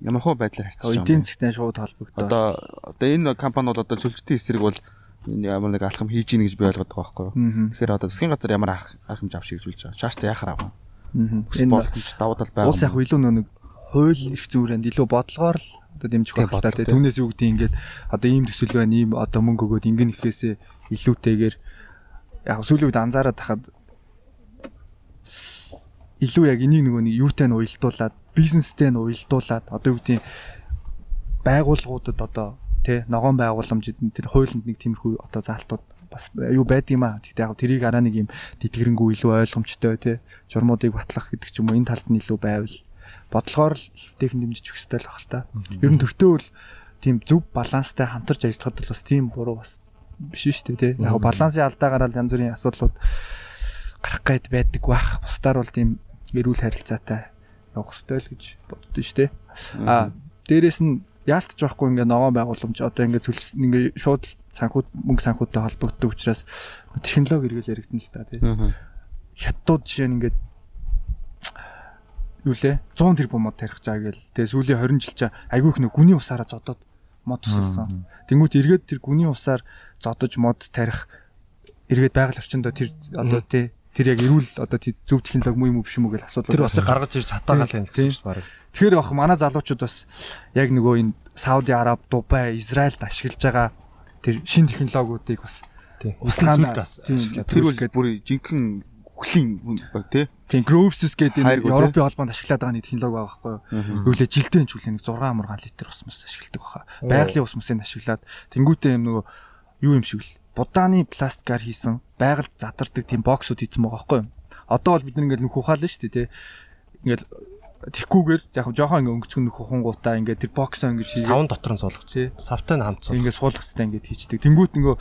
ямар хөө байдлаар харьцаж байгаа эдийн засгтай шууд холбогдоо. одоо одоо энэ компани бол одоо цөлжилтийн эсрэг бол ямар нэг алхам хийж ийн гэж би ойлгоод байгаа байхгүй юу? Тэгэхээр одоо засгийн газар ямар арга хэмжээ авч хэрэгжүүлж байгаа? Чааштай яхаар аваа Энэ давуу тал байгаа улс яг илүү нэг хууль эрх зүйрэнд илүү бодлогоор л одоо дэмжих байх та түүнээс юу гэдэг ингээд одоо ийм төсөл байна ийм одоо мөнгө өгөөд ингэн ихээсээ илүүтэйгээр яг сүүлийн үед анзаараад тахад илүү яг энийг нөгөө нэг юутай нь уялдуулаад бизнестэй нь уялдуулаад одоо юу гэдэг байгууллагуудад одоо тий ногоон байгууламжид тэр хуулинд нэг тиймэрхүү одоо заалтууд бас юу байд юм аа. Гэхдээ яг тэрийг араа нэг юм тэтгэрэнгүү илүү ойлгомжтой тий журмуудыг батлах гэдэг ч юм уу энэ талд нь илүү байвал бодлогоор л хэвтэйхэн дэмжиж хэрэгтэй л баг л та. Ер нь төртөө бол тийм зөв баланстай хамтарч ажиллахад бол бас тийм буруу бас биш шүү дээ тий. Яг балансын алдаагаараа янз бүрийн асуудлууд гарах гээд байдаг бах. Бусдаар бол тийм эрүүл харилцаатай явах хэрэгтэй л гэж боддоо шүү дээ. А дээрэс нь яалтч байхгүй ингээ ногоон байгууламж одоо ингээ цөлс ингээ шууд санхуд мөнгө санхуудтай холбогддог учраас технологи эргэл яригдана л та тий. Хятадууд жишээ нь ингээ юу лээ? 100 тэрбум мод тарих чаа гээл тэгээ сүүлийн 20 жил чаа айгүйх нэг гүний усаараа зодоод мод тусалсан. Тэнгүүт эргээд тэр гүний усаар зодож мод тарих эргээд байгаль орчиндөө тэр одоо тий тэр яг эрүүл одоо зөв технологи муу юм уу биш юм уу гэж асуудал. Тэр бас гаргаж ирж хатаагаал юм гэсэн чинь баг. Тэгэхээр яг манай залуучууд бас яг нөгөө энэ Сауди Араб, Дубай, Израильд ашиглаж байгаа тэр шин технологиудыг бас усан зүйлд бас тэр үл бүр жинхэнэ үхлийн тий. Тийм Groves гэдэг энэ Европын холбоонд ашиглаад байгаа нэг технологи байгаа байхгүй юу? Юу лээ жилдээ ч үлээ нэг 6 мургаан литр ус мус ашигладаг баха. Байгалийн ус мусыг ашиглаад тэнгуүтээ юм нөгөө юу юм шиг л будааны пластикаар хийсэн байгальд задардаг тийм боксууд хийсэн байгаа байхгүй юу? Одоо бол бид нэг ингээл нөхөх хаал шүү дээ тий. Ингээл тэгхгүйгээр яг жоохон ингээ өнгөцгөн нөхөх хунгуудаа ингээ тэр боксоо ингээ шийдээ. Савн дотор нь суулгах тий. Савтай нь хамт суулгах. Ингээ суулгах хэвээр ингээ хийчдэг. Тэнгүүт нөгөө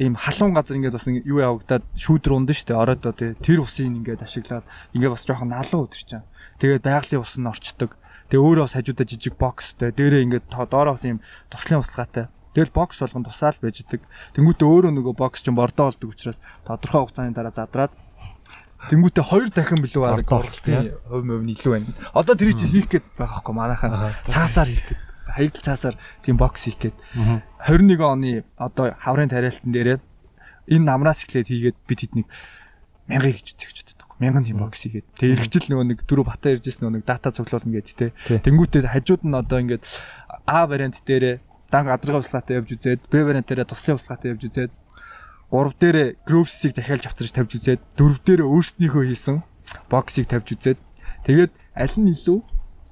ийм халуун газар ингээд бас юу явагдаад шүүдэр ундаа штэ оройдоо тий тэр усыг ингээд ашиглаад ингээд бас жоохон налуу өдөрч чам тэгээд байгалийн ус нь орчдөг тэгээ өөрөө бас хажуудаа жижиг бокстэй дээрээ ингээд доороо бас ийм туслын услаатай Тэгэл бокс болгон тусаал байж идэг. Тэнгүүтээ өөрөө нөгөө бокс чинь бордоо болдог учраас тодорхой хугацааны дараа задраад Тэнгүүтээ хоёр дахин билүү арга болтын хувь мөв нь илүү байна. Одоо тэр чинь хийх гээд байгаа хөөхгүй манайхаа цаасаар хийх гээд хаягдл цаасаар тийм бокс хийх гээд 21 оны одоо хаврын тариалтан дээрээ энэ намраас эхлээд хийгээд бид хэд нэг мянган гэж үзэх гэж боддог. Мянган тийм бокс хийгээд. Тэгээ эргэжил нөгөө нэг дөрөв бата иржсэн нөгөө нэг дата цуглуулна гэж те. Тэнгүүтээ хажууд нь одоо ингээд А вариант дээрээ дан гадаргын услаатай явж үзээд Б вариант дээрээ туслын услаатай явж үзээд гурав дээрээ Grooves-ийг захиалж авчирч тавьж үзээд дөрөв дээрээ өөрснийхөө хийсэн боксыг тавьж үзээд тэгээд аль нь илүү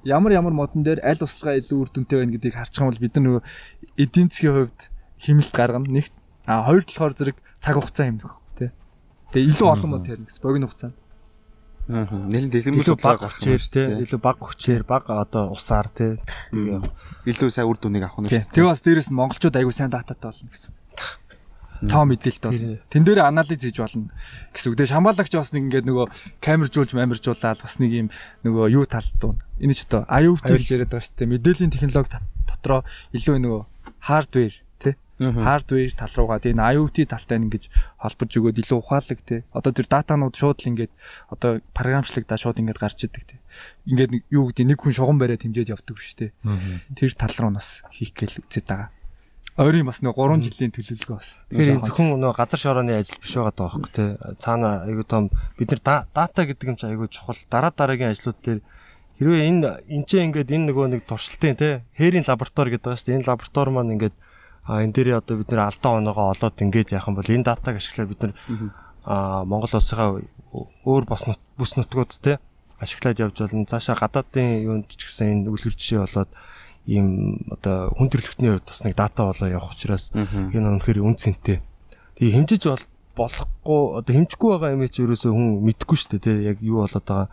ямар ямар модон дээр аль услага илүү үр дүнтэй байна гэдгийг харчих юм бол бид нөгөө эдийн засгийн хувьд хэмэлт гаргана нэгт а хоёр талаар зэрэг цаг хугацаа хэмнэх тий. Тэгээ илүү олон мод тарина гэсэн богино хугацаанд. Аа. Нэлээд дэлгэрэнгүй судалгаа гарах юм тий. Илүү баг хүчээр баг одоо усаар тий. Тэгээ илүү сайн үр дүнийг авах нь. Тэгээ бас дээрэс нь монголчууд аягүй сайн дататай болно гэсэн тоо мэдээлэлтэй болно. Тэн дээр анализ хийж болно гэсэн үг. Тэгээ шамбаалагч бас нэг ингээд нөгөө камержуулж мамержуулаад бас нэг юм нөгөө юу тал дуу. Энэ ч одоо IoT гэж яриад байгаа шүү дээ. Мэдээллийн технологи дотроо илүү нөгөө хардвер хардвер тал руугаа тийм IoT талтай ингэж холбож өгөөд илүү ухаалаг тий. Одоо тэр датанууд шууд л ингээд одоо програмчлагдаа шууд ингээд гарч идэг тий. Ингээд юу гэдэг нэг хүн шугам бариад хэмжээд явдаг биш тий. Тэр тал руу нас хийх гээл үзээд байгаа ойрын бас нэг 3 жилийн төлөвлөгөө бас. Тэгэхээр зөвхөн нөгөө газар шорооны ажил биш байгаа даа байхгүй тий. Цаана айгуу том бид нар дата гэдэг юм чи айгуу чухал. Дараа дараагийн ажлууд дээр хэрвээ энэ энэ ч ингээд энэ нөгөө нэг туршилтын тий хээрийн лаборатори гэдэг байгаа шүү дээ. Энэ лаборатори маань ингээд а энэ дээр одоо бид нэр алдаа оноогоо олоод ингээд яах юм бол энэ датаг ашиглаад бид нар а Монгол улсынхаа өөр бос бүс нутгууд те ашиглаад явж болно. Цаашаа гадаадын юунд ч гэсэн энэ үлгэр жишээ болоод ийм одоо хүн төрөлхтний хувьд бас нэг дата болоо явах учраас энэ үнэхээр үн цэнтэй. Тэгээ хэмжиж бол болохгүй одоо хэмжихгүй байгаа юм чи ерөөсөө хүн мэдэхгүй шүү дээ тий яг юу болоод байгаа.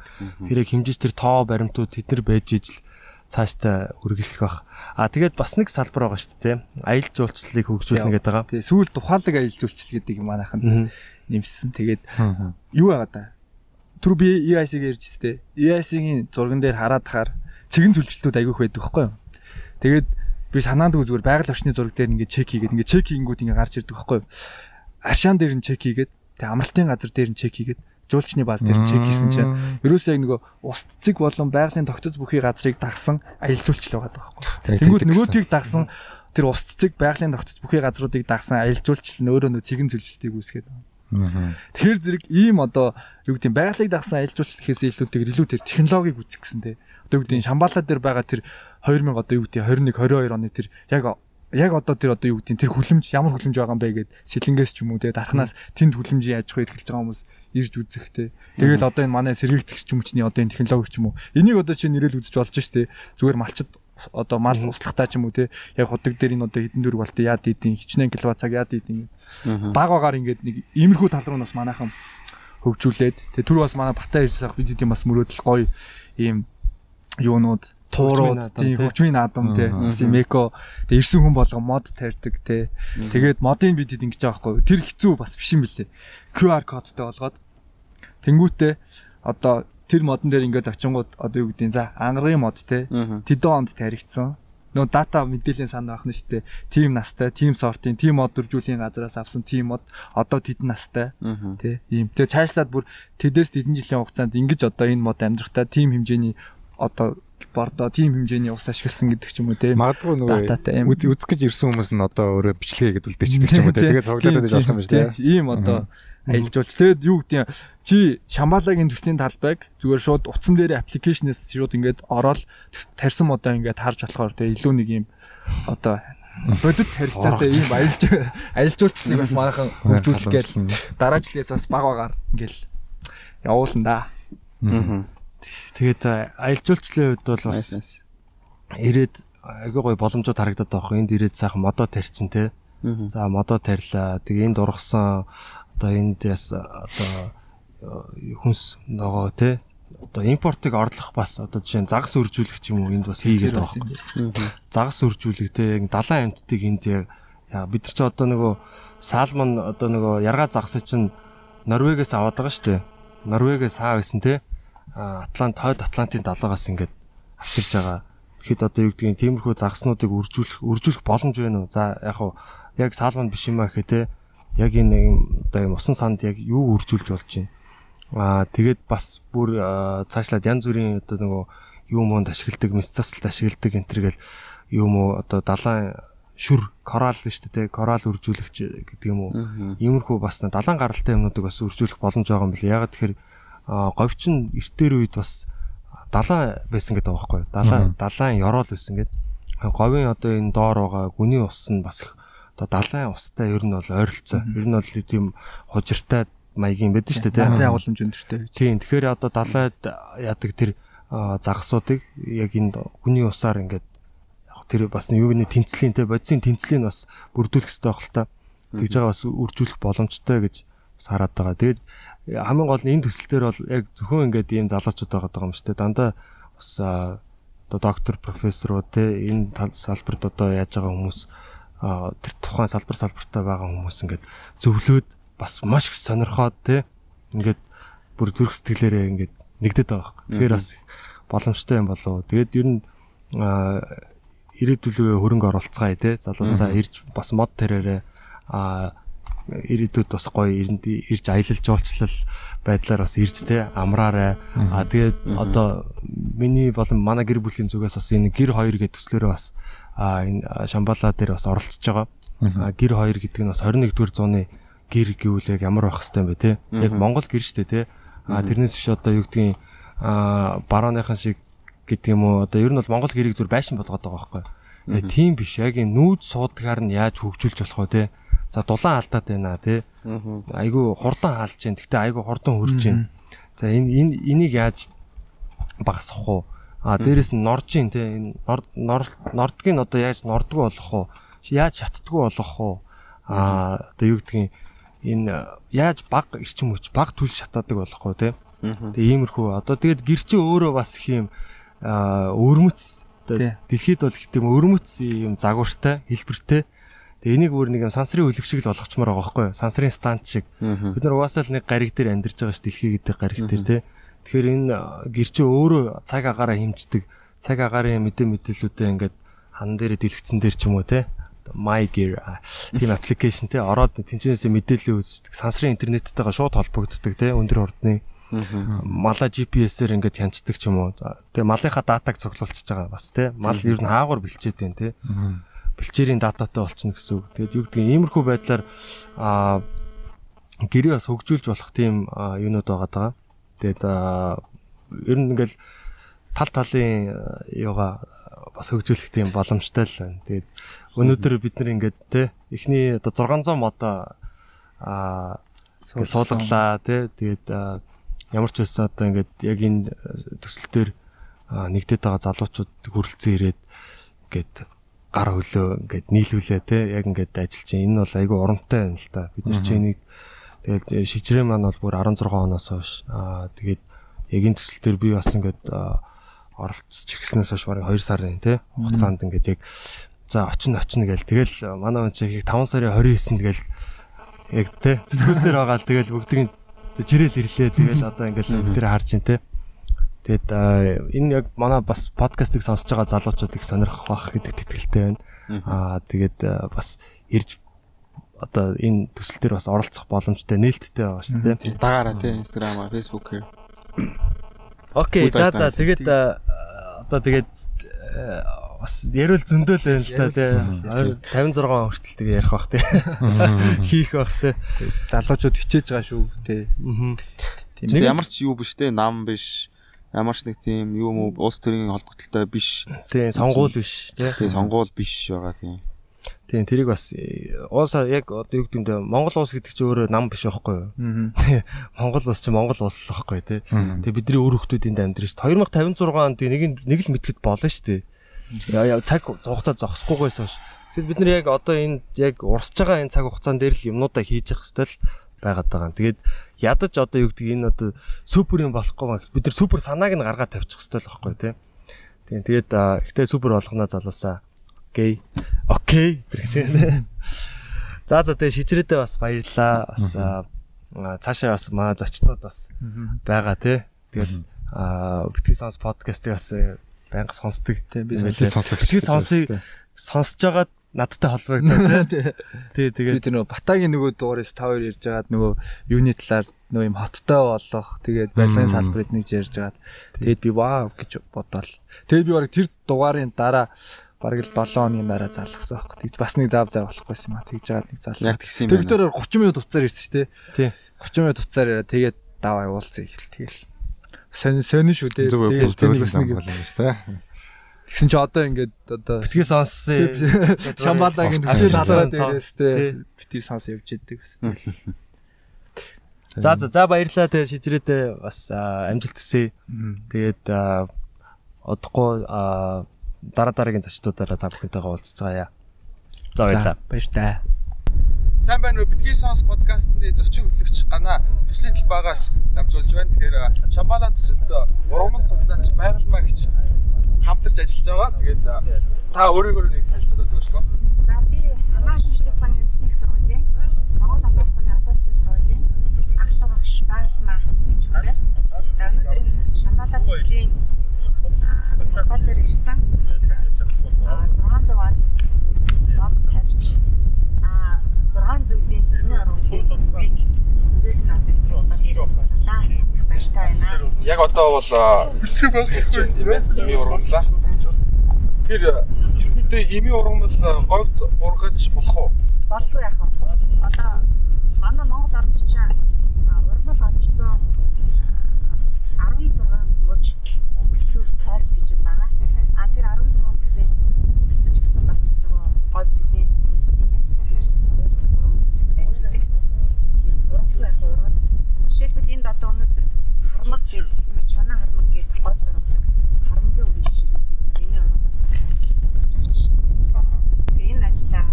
Тэр яг хэмжиж тэр тоо баримтууд тэд нар байж ижил цаашдаа үргэлжлэх бах. А тэгээд бас нэг салбар байгаа шүү дээ. Аялал жуулчлалыг хөгжүүлнэ гэдэг байгаа. Тий, сүүл тухайлаг аялал жуулчлал гэдэг манайхан нэмсэн. Тэгээд юу байгаа да? Түр би EIC-г ярьж өстэй. EIC-ийн зурган дээр хараад тахаар цэгэн зүлжилтүүд айгүйх байдаг байхгүй юу? Тэгээд би санаандгүй зүгээр байгаль орчны зураг дээр ингээд чек хийгээд ингээд чек хийнгүүд ингээд гарч ирдэг юу? Аршаан дээр нь чек хийгээд тэг амралтын газар дээр нь чек хийгээд жуулчны бааз дээр чек хийсэн чинь ерөөсөө яг нөгөө ус цэцэг болон байгалийн тогтоц бүхий газрыг дагсан аялал жуулчлал байгаа байхгүй. Тэнгүүд нөгөөдгийг дагсан тэр ус цэцэг байгалийн тогтоц бүхий газруудыг дагсан аялал жуулчлал нь өөрөө нөө цэгэн зөвлөлтийг үүсгээд байна. Тэгэхээр зэрэг ийм одоо юу гэдэг байгалыг дагсан гэхээс илүүтэйгээр илүү тэр технологиг үүсгэх гэсэн те. Одоо юу гэдэг нь Шамбала дээр байгаа тэр 2000 одоо юу гэдэг 21 22 оны тэр яг яг одоо тэр одоо юу нь тэр хүлэмж ямар хүлэмж байгаа юм бэ гэд сэлэнгээс ч юм уу те дархнаас тэнд хүлэмжийн аж ахуй эрхэлж байгаа хүмүүс ирж үзэх те. Тэгэл одоо энэ манай сэргийгдэх ч юм чний одоо энэ технологи ч юм уу. Энийг одоо чи нэрэл үзэж болж штэ. Зүгээр малчд одоо мал услахтаа ч юм уу те. Яг худаг дээр энэ одоо хідэн дөрөв болтой яад идэв хичнээн киловатт цаг яад идэв. Баг багаар ингээд нэг иймэрхүү тал руу бас манайхан хөгжүүлээд тэгээ түр бас манай Батаа ирж сах бид хэдийн бас мөрөөдөл гоё ийм юунууд туурууд тийм хөгжмийн наадам тий бас меко. Тэг ирсэн хүн болго мод тарьдаг тий тэгээд модын бидэд ингэж байгаа байхгүй. Тэр хэцүү бас биш юм билээ. QR кодтай болгоод. Тэнгүүтээ одоо тэр модон дээр ингээд очингууд одоо юу гэдэг за ангарын мод тий тэдэн онд таригдсан. Нөө дата мэдээллийн сан байх нь шүү дээ. Тим настай, тим сортын, тим мод дөржүүлийн газраас авсан тим мод. Одоо тэдэн настай. Тэ ийм. Тэгээ цаашлаад бүр тэдээс тэдэн жилийн хугацаанд ингэж одоо энэ мод амьдрахтаа тим хэмжээний одоо бордоо тийм хэмжээний ус ашигласан гэдэг ч юм уу тийм магадгүй нөгөө үзэх гэж ирсэн хүмүүс нь одоо өөрөө бичлэгээ гэдэг үлдээчдэг ч юм уу тэгээд цоглоод байж болох юм байна тийм ийм одоо аялжуулж тэгээд юу гэдэг чи Шамбалагийн төслийн талбайг зүгээр шууд утсан дээр аппликейшнээс шууд ингээд ороод тарьсан модоо ингээд харж болохоор тэгээд илүү нэг юм одоо бодит харилцаатай ийм аялж аялжуулчлалыг бас манайхан хөгжүүлэх гээл дараа жилээс бас баг багаар ингээл явуулна да. Аа Тэгээд аялал жуулчлалын хувьд бол бас ирээд агүй гой боломжууд харагдаад байгаа. Энд ирээд сайхан модоо тарьчин те. За модоо тарьлаа. Тэгээ энд ургасан одоо энд яс одоо хүнс нөгөө те одоо импортыг орлох бас одоо жишээ нь загас өржүүлэх ч юм уу энд бас хийгээд байгаа. Загас өржүүлэх те далайн амьтдыг энд яг бид нар ч одоо нөгөө салмон одоо нөгөө яргаа загас чинь Норвегиас аваад байгаа шүү дээ. Норвегиас аа байсан те. Атлант хойд Атлантын далаагаас ингээд авчирж байгаа. Тэгэхэд одоо юу гэдгийг тиймэрхүү загаснуудыг үржүүлэх үржүүлэх боломж байна уу? За яг хуу яг саалман биш юм аа гэхэ те. Яг энэ одоо юм усан санд яг юу үржүүлж болж байна? Аа тэгээд бас бүр цаашлаад янз бүрийн одоо нөгөө юу муунд ашигладаг, мисцасалт ашигладаг энэ төр гэл юм уу одоо далайн шүр корал шүү дээ корал үржүүлэгч гэдэг юм уу иймэрхүү бас далайн гаралтай юмнуудыг бас үржүүлэх боломж байгаа юм билээ ягаад тэгэхээр говьч нь эртээр үед бас далайн байсан гэдэг байгаа байхгүй далайн далайн ёроол байсан гэдэг говийн одоо энэ доор байгаа гүний ус нь бас их одоо далайн устай ер нь бол ойролцоо. Ер нь бол тийм хужиртай маягийн байдаг шүү дээ тийм агуулмж өндөртэй тийм. Тэгэхээр одоо далайд яадаг тэр загасуудыг яг энэ гүний усаар ингээд тэр бас юу нэг тэнцлийн те бодисын тэнцлийг бас бүрдүүлэх хэрэгтэй байх л та. Тэгж байгаа бас үржүүлэх боломжтой гэж сараад байгаа. Тэгээд хамгийн гол нь энэ төсөл дээр бол яг зөвхөн ингээд ийм залуучууд байгаа юм шүү дээ. Дандаа бас одоо доктор, профессорууд те энэ салбарт одоо яаж байгаа хүмүүс тэр тухайн салбар салбартай байгаа хүмүүс ингээд зөвлөөд бас маш их сонирхоод те ингээд бүр зүрх сэтгэлээрээ ингээд нэгдэт байгаа. Тэгэхээр бас боломжтой юм болов. Тэгээд ер нь ирээдүлээ хөрөнгө оруулцгаая те залуусаа ирж бас мод тэрээрээ а ирээдүйд бас гоё ирж аялал жуулчлал байдлаар бас ирж те амраарай. А тэгээд одоо миний болон манай гэр бүлийн зүгээс бас энэ гэр хоёр гэдэг төслөөрөө бас энэ Шамбала дээр бас оролцож байгаа. А гэр хоёр гэдэг нь бас 21-р зууны гэр гэвэл яг ямар байх хэвтэй юм бэ те. Яг Монгол гэр штэ те. А тэрнээс биш одоо юу гэдгийг а барооныхан шиг гэдэг юм уу одоо ер нь бол Монгол гэрийг зүр байшин болгоод байгаа байхгүй. Тийм биш яг энэ нүүд суудгаар нь яаж хөгжүүлж болох вэ те За дулаан алдаад байна тий. Айгу хурдан хаалж जैन. Гэтэ айгу хурдан хөрж जैन. За энэ энэ энийг яаж багасгах уу? А дээрэс нь норжин тий. Энэ нордгийн одоо яаж нордгоо болгох уу? Яаж шатдггүй болгох уу? А одоо юу гэдгийг энэ яаж баг эрчим хүч баг түл шатаадаг болох уу тий. Тэгээ иймэрхүү одоо тэгээд гэр чи өөрөө бас их юм өрмөц Тий. Дэлхийд бол их тийм өрмөц юм загвартай, хэлбэртэй. Тэгээ энийг өөр нэг юм сансрын үлэг шиг л болгочмоор байгаа байхгүй юу? Сансрын станц шиг. Бид нар угаасаа л нэг гариг дээр амьдарч байгаа ш дэлхий гэдэг гариг дээр тий. Тэгэхээр энэ гэр чи өөрөө цаг агаараа хэмждэг. Цаг агаарын мэдээ мэдээллүүдээ ингээд хан дээр дэлгэцэн дээр ч юм уу тий. My Gear тийм аппликейшн тий ороод тэнцэнээсээ мэдээлэл үздэг. Сансрын интернеттэйгээ шууд холбогддог тий өндөр хурдны мала GPS-ээр ингээд хянцдаг ч юм уу. Тэгээ малынхаа датаг цуглуулчихж байгаа бас тий. Мал ер нь хаагур бэлчээд байна тий. Бэлчээрийн дататай болчихно гэсэн үг. Тэгээд юу гэдгийг иймэрхүү байдлаар а гэрээ бас хөгжүүлж болох тийм юунууд байгаа даа. Тэгээд ер нь ингээл тал талын юугаа бас хөгжүүлэх тийм боломжтой л байна. Тэгээд өнөөдөр бид нар ингээд те эхний одоо 600 модоо а суулгалаа те тэгээд ямар ч байсан одоо ингээд яг энэ төсөл дээр а, нэгдээд байгаа залуучууд хүрэлцэн ирээд ингээд гар хөлөө ингээд нийлүүлээ те. Яг ингээд ажиллаж чинь энэ бол айгүй урамтай байна л та. Бид нар чинь энийг тэгэл шижрээ маань бол бүр 16 оноос хойш аа тэгээд яг энэ төсөл дээр би бас ингээд оролцож эхэлснээс хойш бараг 2 сарын те хугацаанд ингээд яг за очино очино гээл тэгэл манай хүн чинь 5 сарын 29-нд гээл яг те зэтгүүлсээр байгаа л тэгэл бүгдийн жирэл ирлээ. Тэгэл одоо ингээд бид тэр харж байна те Тэгэд энэ яг манай бас подкастыг сонсож байгаа залуучууд их сонирхох бах гэдэг тэтгэлтэй байна. Аа тэгээд а, бас ирж одоо энэ төсөл дээр бас оролцох боломжтой нээлттэй байгаа шүү дээ. Дагаараа тий Instagram, Facebook-ээр. Окей, за за тэгээд а, одоо тэгээд бас ярил зөндөл байна л та тий. 56 хүртэл тэгээ ярих бах тий. Хийх бах тий. залуучууд хичээж байгаа шүү тий. Тийм. Ямар ч юу биш те нам биш. Ямар ч нэг тийм юу мө улс төрийн холбогдлолтой биш. Тий, сонгуул биш тий. Тэгээ сонгуул биш байгаа тийм. Тийм, тэрийг бас ууса яг одоо юу гэдэг юм бэ? Монгол улс гэдэг чинь өөрөө нам биш байхгүй юу? Монгол улс чинь Монгол улс л байхгүй тий. Тэгээ бидний өөр хүмүүсийн амьдрал шүү. 2056 онд нэг нь нэг л мэтгэд болно шүү дээ. Яа яа цаг хугацаа зогсохгүйгээс хойш. Тэгэхээр бид нар яг одоо энэ яг урсж байгаа энэ цаг хугацаан дээр л юмнуудаа хийж явах хэрэгтэй л байгаад байгаа. Тэгээд ядаж одоо юу гэдэг энэ одоо супер юм болохгүй маа. Бид нар супер санааг нь гаргаад тавьчих хэрэгтэй л байхгүй тий. Тийм тэгээд ихтэй супер болгоно залуусаа. Окей. Окей. За за тэгээ шижрээдээ бас баярлаа. Бас цаашаа бас манай зочнууд бас байгаа тий. Тэгээд битгий сонс подкастыг бас э, байнга сонсдог. Тийм би сонсогч Битгий сонсыг сонсож байгаад надтай холбогдоо тий. Тий Би тэгээд тэр нөгөө Батагийн нөгөө дугаарыг 5-2 ярьж байгаад нөгөө юуны талаар нөгөө юм хоттой болох тэгээд барилгын салбарыг нэг ярьж байгаад тэгээд би вау гэж бодоол. Тэгээд би бараг тэр дугаарын дараа бараг л 7 хоногийн дараа залгасан аахгүй. Тэгж бас нэг зав зав болохгүйсэн юм а. Тэгж жагаад нэг зал. Яг тэгсэн юм Тэр дээр 30 минут уцаар ирсэн шүү дээ. Тий. 30 минут уцаар ирээ тэгээд даваа уулзъя ихэл тэгэл. Сонь сонь шүү дээ. Тэгээд зөв бас нэг юм байна шүү дээ. Тэгсэн чи одоо ингээд одоо битгий сонссон. Төсөл ирсэн. назараад дээрээс Тий. тэ бити сонс явж идэг бас. За за за баярлалаа тэгээ шижрээдээ бас амжилт хүсье. Тэгээд а, дараа дараагийн зочдуудаараа та бүхэнтэйгээ уулзцаая. За баярлалаа. Баяр таа. Сайн байна уу? Битгий сонс подкастны зочин хөтлөгч Гана төслийн талбайгаас дамжуулж байна. Тэгэхээр Шамбала төсөлд ургамал судлаач байгалмаа гэж хамтарч ажиллаж байгаа. Тэгээд та өөрийгөө нэг танилцуулаад өгөөчлөө. За би Амаа хэмжлэх ухааны үндэсний сургуулийн Монгол Амаа ухааны олон улсын сургуулийн анхлаг багш байгалмаа гэж байна. За өнөөдөр энэ Шамбала төслийн талбай дээр ирсэн. Аа, 600 ватт мод тавьж аа 6 зүйлийн энэ үеийг үеийг надад болоо. Баяртай байна. Яг одоо бол хэрэгтэй тийм ээ. Ими ургамлаа. Тэр ерөнхийдөө ими ургамал говьд ургаж болох уу? болгүй яах вэ? Одоо манай Монгол орнд чинь ургамал газар зүүн 16 мужи хүслүүр тойрол гэж юм байна. А тэр 16 бүсээ хүсдэж гисэн бас нөгөө говь зэлийн хүс юм байна. Тэгэж хоёр гурван бүс байж байгаа. Ураггүй яг ураг. Жишээлбэл энд одоо өнөөдөр хармаг гэдэг тийм ээ чана хармаг гэдэг говь ургадаг. Хармгийн үе жишээлбэл бид нар энэ урагт бас ажил зайлж авч. Тэгээ энэ ажлаа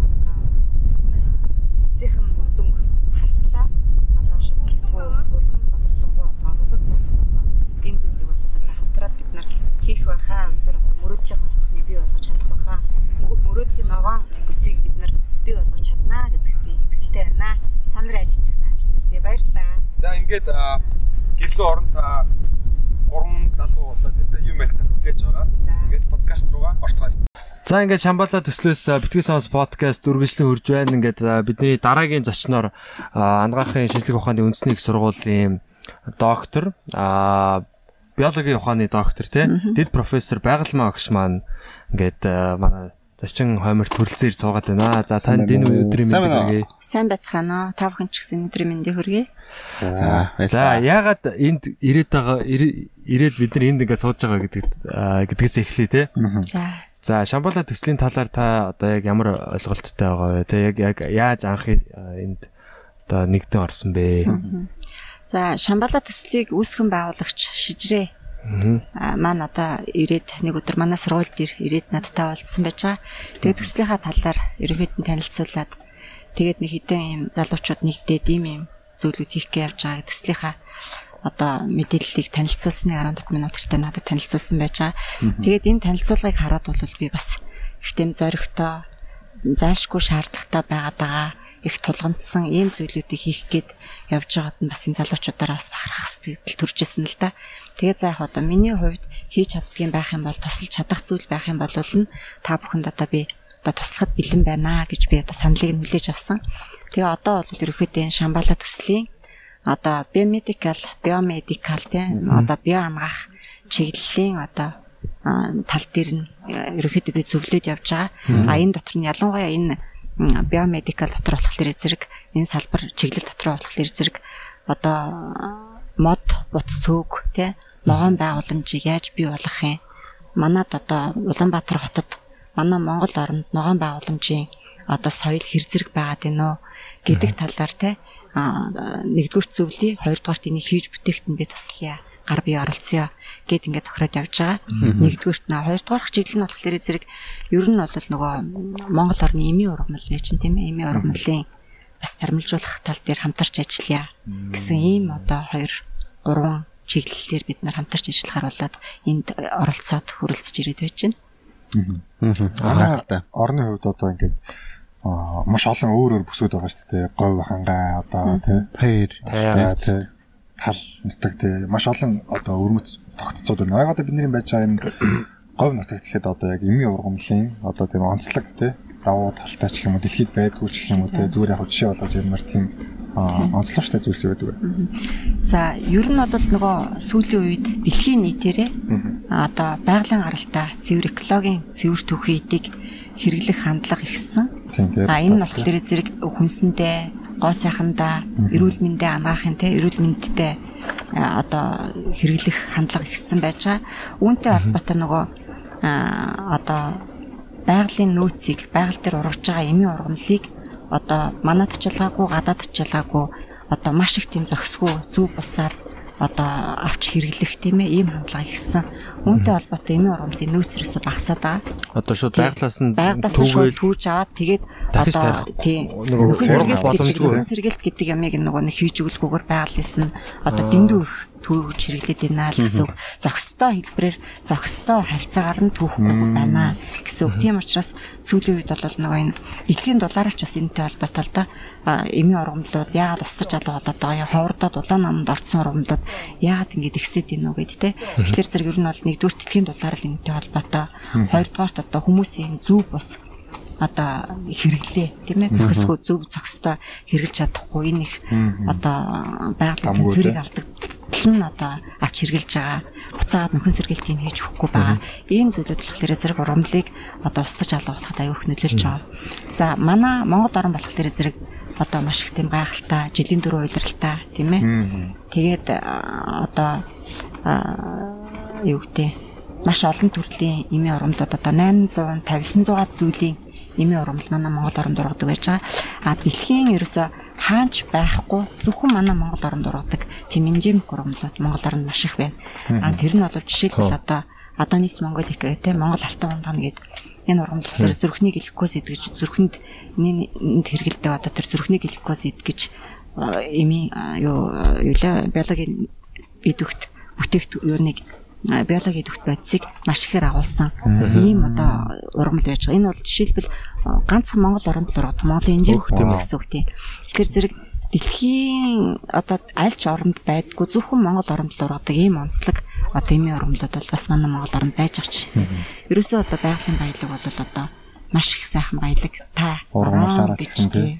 эцсийнхэн мөрдөнг хартлаа. Одоо шилжүүлгүү болон боловсронгоо одоо улаг сайхан хийх байхаа үнэхээр одоо мөрөөдлийн хурдхныг бий болгож чадах байхаа мөрөөдлийн ногоон бүсийг бид нар бий болгож чаднаа гэдэгт би итгэлтэй байна. Та нар ажиллаж гэсэн амжилтсээ баярлалаа. За ингээд гэрлөө оронд гурван залуу одоо тэнтэй юм ярих хүлээж байгаа. Ингээд подкаст руугаа орцгоё. За ингээд Шамбала төслөөс битгий сонс подкаст үргэлжлэн хөрж байна. Ингээд бидний дараагийн зочноор ангаахын шинжлэх ухааны үндэсний их сургуулийн доктор аа биологийн ухааны доктор тий дэд профессор байгалмаа огш маань ингээд а, манай зочин хойморт хүрэлцээр суугаад байна. За танд энэ өдрийн Сайн мэнд байна уу? хүргэе. Сайн байцгаана уу? Та бүхэн ч гэсэн өдрийн мэндийг хүргэе. За. За яагаад энд ирээд байгаа ирээд бид нар энд ингээд сууж байгаа гэдэг а, гэдгээс эхлэе тий. За. За Шамбала төслийн талаар та одоо яг ямар ойлголттой байгаа вэ? Тэ яг яг яаж анх а, энд одоо нэгдэн орсон бэ? За Шамбала төслийг үүсгэн байгуулагч шижрээ а маань одоо ирээд нэг өдөр манай сургууль дээр ирээд надтай уулзсан байж байгаа. Тэгээд төслийнхаа талаар ерөнхийдөө танилцуулаад тэгээд нэг хэдэн юм залуучууд нэгдээд ийм юм зүйлүүд хийх гэж явж байгааг төслийнхаа одоо мэдээллийг танилцуулсны 15 минут хүртэл надад танилцуулсан байж байгаа. Тэгээд энэ танилцуулгыг хараад бол би бас их тийм зоригтой зайлшгүй шаардлагатай байгаад байгаа их тулгамдсан ийм зүйлүүдийг хийх гээд явж байгаад нь бас энэ залуучуудаараа бас бахархах сэтгэл төржсэн л да. Тэгээд за яг одоо миний хувьд хийж чаддгийн байх юм бол тусалж чадах зүйл байх юм бол нь та бүхэнд одоо би одоо туслахад бэлэн байна гэж би одоо саналыг нь хүлээж авсан. Тэгээ одоо бол ерөөхдөө энэ Шамбала төслийн одоо биомедикал, биомедикал тийм одоо био ангаах чиглэлийн одоо тал дээр нь э, ерөөхдөө би зөвлөд явж байгаа. А энэ дотор нь ялангуяа энэ биомедикал дотор болохоор зэрэг энэ салбар чиглэл дотор болохоор зэрэг одоо мод, бут сөөг тий ногоон байгууламжийг яаж бий болгох юм? Манад одоо Улаанбаатар хотод манай Монгол оронд ногоон байгууламжийн одоо соёл хэр зэрэг байгаад байна уу гэдэг талаар тий нэгдүгээр зөвлөе. Хоёрдугаарт энийг хийж бүтээгт нь би туслая гар бие оролцъё гэд ингээд тохироод явж байгаа. Нэгдүгээрт нь хоёрдугаарх чиглэл нь болохоор зэрэг ер нь бол нөгөө Монгол орны эмийн ургамал байж чинь тийм ээ эмийн ургамлын бас зармилжуулах тал дээр хамтарч ажиллая гэсэн ийм одоо хоёр гурван чиглэлээр бид нар хамтарч ажиллахаар болоод энд оролцоод хүрэлцэж ирээд байж байна. Гайхалтай. Орны хувьд одоо ингээд аа маш олон өөр өөр бүсүүд байгаа шүү дээ. Говь хангай одоо тий. Тастай тий. Тал нутаг тий. Маш олон одоо өрмөц тогтцоод байна. Яг одоо бидний байж байгаа энэ говь нутагт гэхэд одоо яг эмийн ургамлын одоо тийм онцлог тий. Давуу талтай ч юм уу дэлхийд байдгүй ч юм уу тий. Зүгээр яг жишээ болгож ямар тийм аа онцлогчтой зүйлс байдаг. За ер нь бол нөгөө сүүлийн үед дэлхийн нийтээрээ одоо байгалийн гаралтай цэвэр экологийн цэвэр түүхий эдийг хэрэглэх хандлага тий. А энэ нь болохоор зэрэг хүнсэндээ, гоо сайхандаа, эрүүл мэндэ ангаахын те эрүүл мэндтэй одоо хэрэглэх хандлага ихссэн байж байгаа. Үүнтэй холбоотой нөгөө одоо байгалийн нөөцийг байгаль дээр ургаж байгаа эмийн ургамлыг одоо манад ч ялгаагүй гадаад ч ялгаагүй одоо маш их тийм зохисгүй зөв бусаар одоо авч хэрэглэх тийм ээ ийм хандлага ихсэн. Үүнтэй холбоотой эмийн ургамлын нөөц ерөөсө багасаад байгаа. Одоо шууд байглаас нь түүгээл түүж аваад тэгээд одоо тийм нөгөө гэдэг боломжгүй. нөхөн сэргэлт гэдэг ямыг нөгөө нэг хийж өгөлгүйгээр байгалаас нь одоо дэндүү их түүж хэрэглээд байна л гэсэн үг. Зохистой хэлбэрээр зохистой харьцаагаар нь түүхгүй байна гэсэн үг. Тийм учраас сүүлийн үед бол нөгөө энэ эдгийн дулаарч бас энэтэй холбоотой л да эмийн ургамлууд яагаад устж алга болоод байгаа юм ховордоод улаан намд орцсон ургамлууд яагаад ингэж ихсээд байна уу гэд те. Тэгэхээр зэрэг ер нь бол нэгдүгээр тэтгэлийн дулаар л энэтэй холбоотой. Хоёрдугаарт одоо хүмүүсийн зүв бус одоо хэрэглээ. Тийм ээ зохисгүй зөв зохистой хэрэгжилж чадахгүй. Энэ их одоо байгалийн зэрэг алдагдтал нь одоо авч хэрэгжилж байгаа. Буцаагаад нөхөн сэргээлтийг хийж өгөхгүй байгаа. Ийм зүйлүүд болохоор зэрэг урамлыг одоо устж алга болоход аюух нөлөөлж байгаа. За манай Монгол орн болохоор зэрэг одоо маш их тийм гайхалтай жилийн дөрөв уйлралтай тийм ээ. Тэгээд одоо юу гэдэг маш олон төрлийн эмийн урамлууд одоо 800 900 зүйлийн эмийн урамл манай Монгол оронд ургадаг байж байгаа. А дэлхийн ерөөсө хаач байхгүй зөвхөн манай Монгол оронд ургадаг энжимик урамлууд Монгол оронд маш их байна. А тэр нь бол жишээлбэл одоо Адонис Монголик гэх тийм Монгол алтан ундган гэдэг энэ ургамал болохоор зүрхний глюкоз идгэж зүрхэнд энд хэрэгэлдэг одоо тэр зүрхний глюкоз идгэж эми юу юула биологийн идэвхт бүтээгт юуныг а, биологийн идэвхт бодисыг маш ихээр агуулсан ийм одоо ургамал байж байгаа. Энэ бол жишээлбэл ганцхан Монгол оронд л ургадаг Монголын хөтөлбөр гэсэн үг тийм. Тэгэхээр зэрэг дэлхийн одоо аль ч оронд байдгүй зөвхөн Монгол оронд л ургадаг ийм онцлог одоо эмийн ургамлууд бол бас манай Монгол оронд байж байгаа чинь. Ерөөсөө одоо байгалийн баялаг бол одоо маш их сайхан баялаг та Ургамлаараа ч гэсэн тий.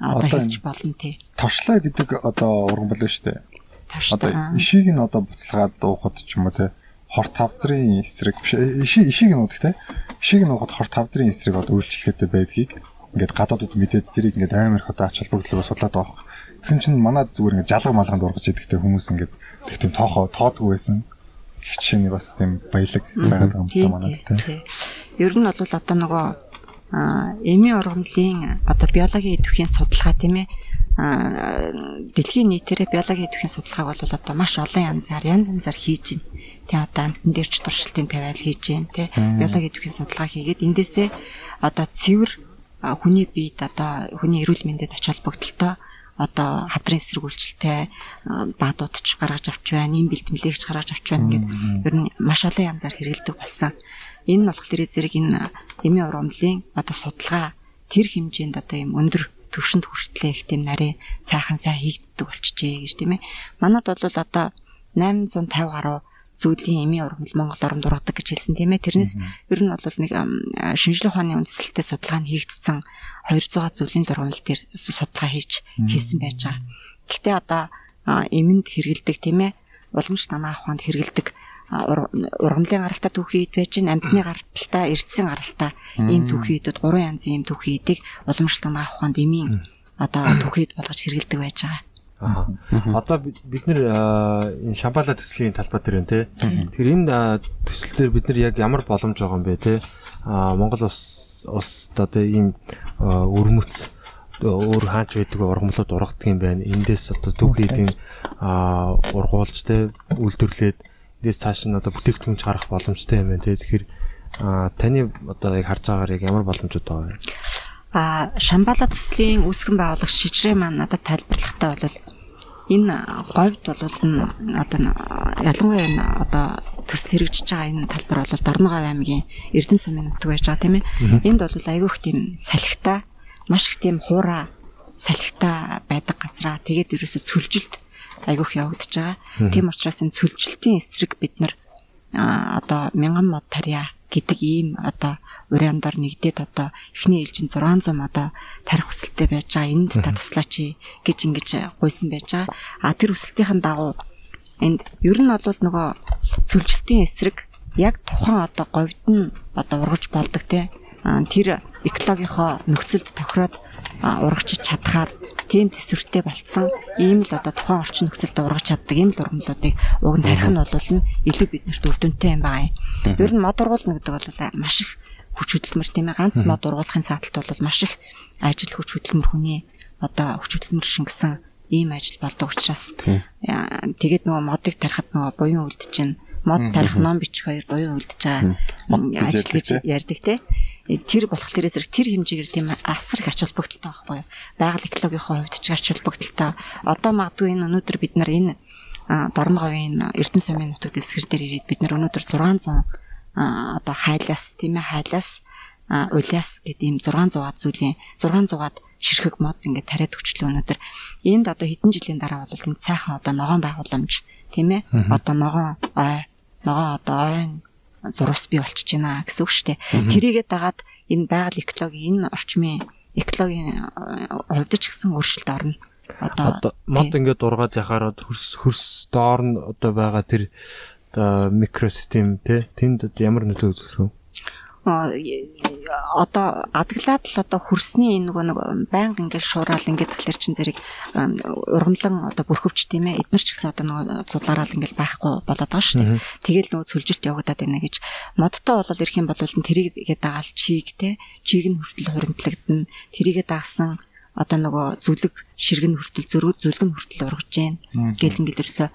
одоо энэ- болно тий. Торшлаа гэдэг одоо ургамал шүү дээ. Одоо ишийг нь одоо буцалгаад уухад ч юм уу те хор тавдрын эсрэг биш ишийг ишийг нь уудаг те ишийг нь уухад хор тавдрын эсрэг одоо үйлчлэхтэй байдгийг ингээд гадаадууд мэдээд тэрийг ингээд амар их одоо ач холбогдлогоо судлаад байгаа. Тэгсэн чинь манай зүгээр ингээд жалга малганд ургаж идэгтэй хүмүүс ингээд тэг тийм тоохоо тоодгүй байсан. Хичээний бас тийм баялаг байгаад байгаа юм байна манай тий, те. Ер нь бол одоо нөгөө эмийн ургамлын одоо биологийн идэвхийн судалгаа тийм ээ дэлхийн нийтээрээ биологийн идэвхийн судалгааг бол одоо маш олон янзаар янз янзаар хийж байна. Тэ одоо амтан дээр ч туршилтын тавиал хийж байна тий. Биологийн идэвхийн судалгаа хийгээд эндээсээ одоо цэвэр хүний биед одоо хүний эрүүл мэндэд ач холбогдолтой одоо хавдрын эсрэг үйлчлэлтэй баадууд ч гаргаж авч байна, ийм бэлтгэлэгч гаргаж авч байна гэдэг ер нь маш олон янзаар хэрэгэлдэг болсон. Энэ нь болохоор зэрэг энэ эмийн ургамлын одоо судалгаа тэр хэмжээнд одоо ийм өндөр төвшөнд хүртлээ их тийм нарийн сайхан сайн хийгддэг болчихжээ гэж тийм ээ. Манад бол одоо 850 гаруй зүйлийн эмийн ургамал Монгол оронд ургадаг гэж хэлсэн тийм ээ. Тэрнээс ер нь бол нэг шинжлэх ухааны үндэслэлтэй судалгаа нь хийгдсэн 200 зүйлийн ургамал дээр судалгаа хийж хийсэн байж байгаа. Гэхдээ одоо эмэнд хэрэгэлдэг тийм ээ. Уламж намаа ухаанд хэрэгэлдэг ургамлын гаралтай түүхий ид байж гэн амтны гаралтай эрдэсийн гаралтай ийм түүхий идүүд гурван янзын ийм түүхий идийг уламжлалт намаа ухаанд эмийн одоо түүхий ид болгож хэрэгэлдэг байж байгаа. Аа. Одоо бид нэр энэ шамбала төслийн талбай дээр байна те. Тэгэхээр энэ төсөл дээр бид нар яг ямар боломж байгаа юм бэ те. Аа Монгол улс улсд одоо ийм өрмөц өөр хаач байдаг ургамлууд ургадаг юм байна. Эндээс одоо түүхийдийн аа ургуулж те үйлдвэрлээд эндээс цааш нь одоо бүтээгдэхүүнч гарах боломжтой юм байна те. Тэгэхээр таны одоо яг харж байгаагаар яг ямар боломжууд байгаа вэ? А Шамбала төслийн үүсгэн байгуулагч шижрээ маань надад тайлбарлахтаа бол энэ говьд бол одоо ялангуяа энэ одоо төсөл хэрэгжиж байгаа энэ талбар бол Дорногов аймгийн Эрдэнэ сумын нутаг байж байгаа тийм ээ. Энд бол айгүйх тийм салхитай маш их тийм хуурай салхитай байдаг газраа тэгээд ерөөсө цүлжилт айгүйх явагдаж байгаа. Тийм учраас энэ цүлжилтийн эсрэг бид нар одоо мянган мод тарья гэдэг ийм одоо уриандар нэгдээд одоо эхний ээлжинд 600 одоо тарих хүсэлтэй байж байгаа. Энд та туслаач гэж ингэж гуйсан байж байгаа. А тэр хүсэлтийн дагуу энд ер нь бол нөгөө цүлжилтийн эсрэг яг тухайн одоо говьд нь одоо ургаж болдог те А, тэр экологийнхоо нөхцөлд тохироод а, урагчиж чадхаар тийм төсвөртэй болцсон. Ийм л одоо тухайн орчин нөхцөлд ургаж чаддаг ийм л ургамлуудыг уг нь тарих нь бол нь илүү биднэрт үр дүнтэй юм байна. Ер нь мод ургуулна гэдэг бол маш их хүч хөдөлмөр тийм ээ. Ганц мод ургуулахын сааталт бол маш их ажил хүч хөдөлмөр хүний одоо хүч хөдөлмөр шингэсэн ийм ажил болдог учраас тэгээд нөгөө модыг тарихад нөгөө буян чинь мод тарих ном бичих хоёр буян үлдэж байгаа ажил гэж ярьдаг те. Тэр болохоор зэрэг тэр хэмжээгээр тийм асар их ач холбогдолтой байхгүй юу байгаль экологийн хувьд ч ач холбогдолтой одоо магадгүй энэ өнөөдөр бид нар энэ Дорноговын Эрдэнэ сумын нутаг дэвсгэр дээр ирээд бид нар өнөөдөр 600 а, одоо хайлаас тийм ээ хайлаас улиас гэдэг ийм 600-аад зүйлийн 600-аад ширхэг мод ингээд тариад өчлөө өнөөдөр. Энд одоо хэдэн жилийн дараа бол энэ сайхан одоо ногоон байгууламж тийм ээ одоо ногоон ой ногоон одоо ойн зурус бий болчихж байна гэсэн үг шүү дээ. Тэрийгээ дагаад энэ байгаль экологийн энэ орчмын экологийн э, хувьд ч гэсэн өөрчлөлт орно. Одоо мод ингээд ургаад яхаар хөрс хөрс доор нь одоо байгаа тэр одоо микросистем те тэнд ямар нөлөө э, одоо адаглаад л одоо хөрсний энэ нөгөө нэг байнга ингээд шуурал ингээд тахлаар чин зэрэг ам, ургамлан одоо бүрхөвч тийм ээ эднэр ч гэсэн одоо нөгөө цудлаараа ингээд байхгүй болоод байгаа шүү дээ. Тэгэл нөгөө сүлжилт явагдаад байна гэж модтой болол ирэх юм бол тэрийгээ дагаал чийг те чийг нь хүртэл хуримтлагдана. Тэрийгээ дагсан одоо нөгөө зүлэг ширгэн хүртэл зөрүү зүлгэн хүртэл ургаж जैन гэл ингээд ерөөсө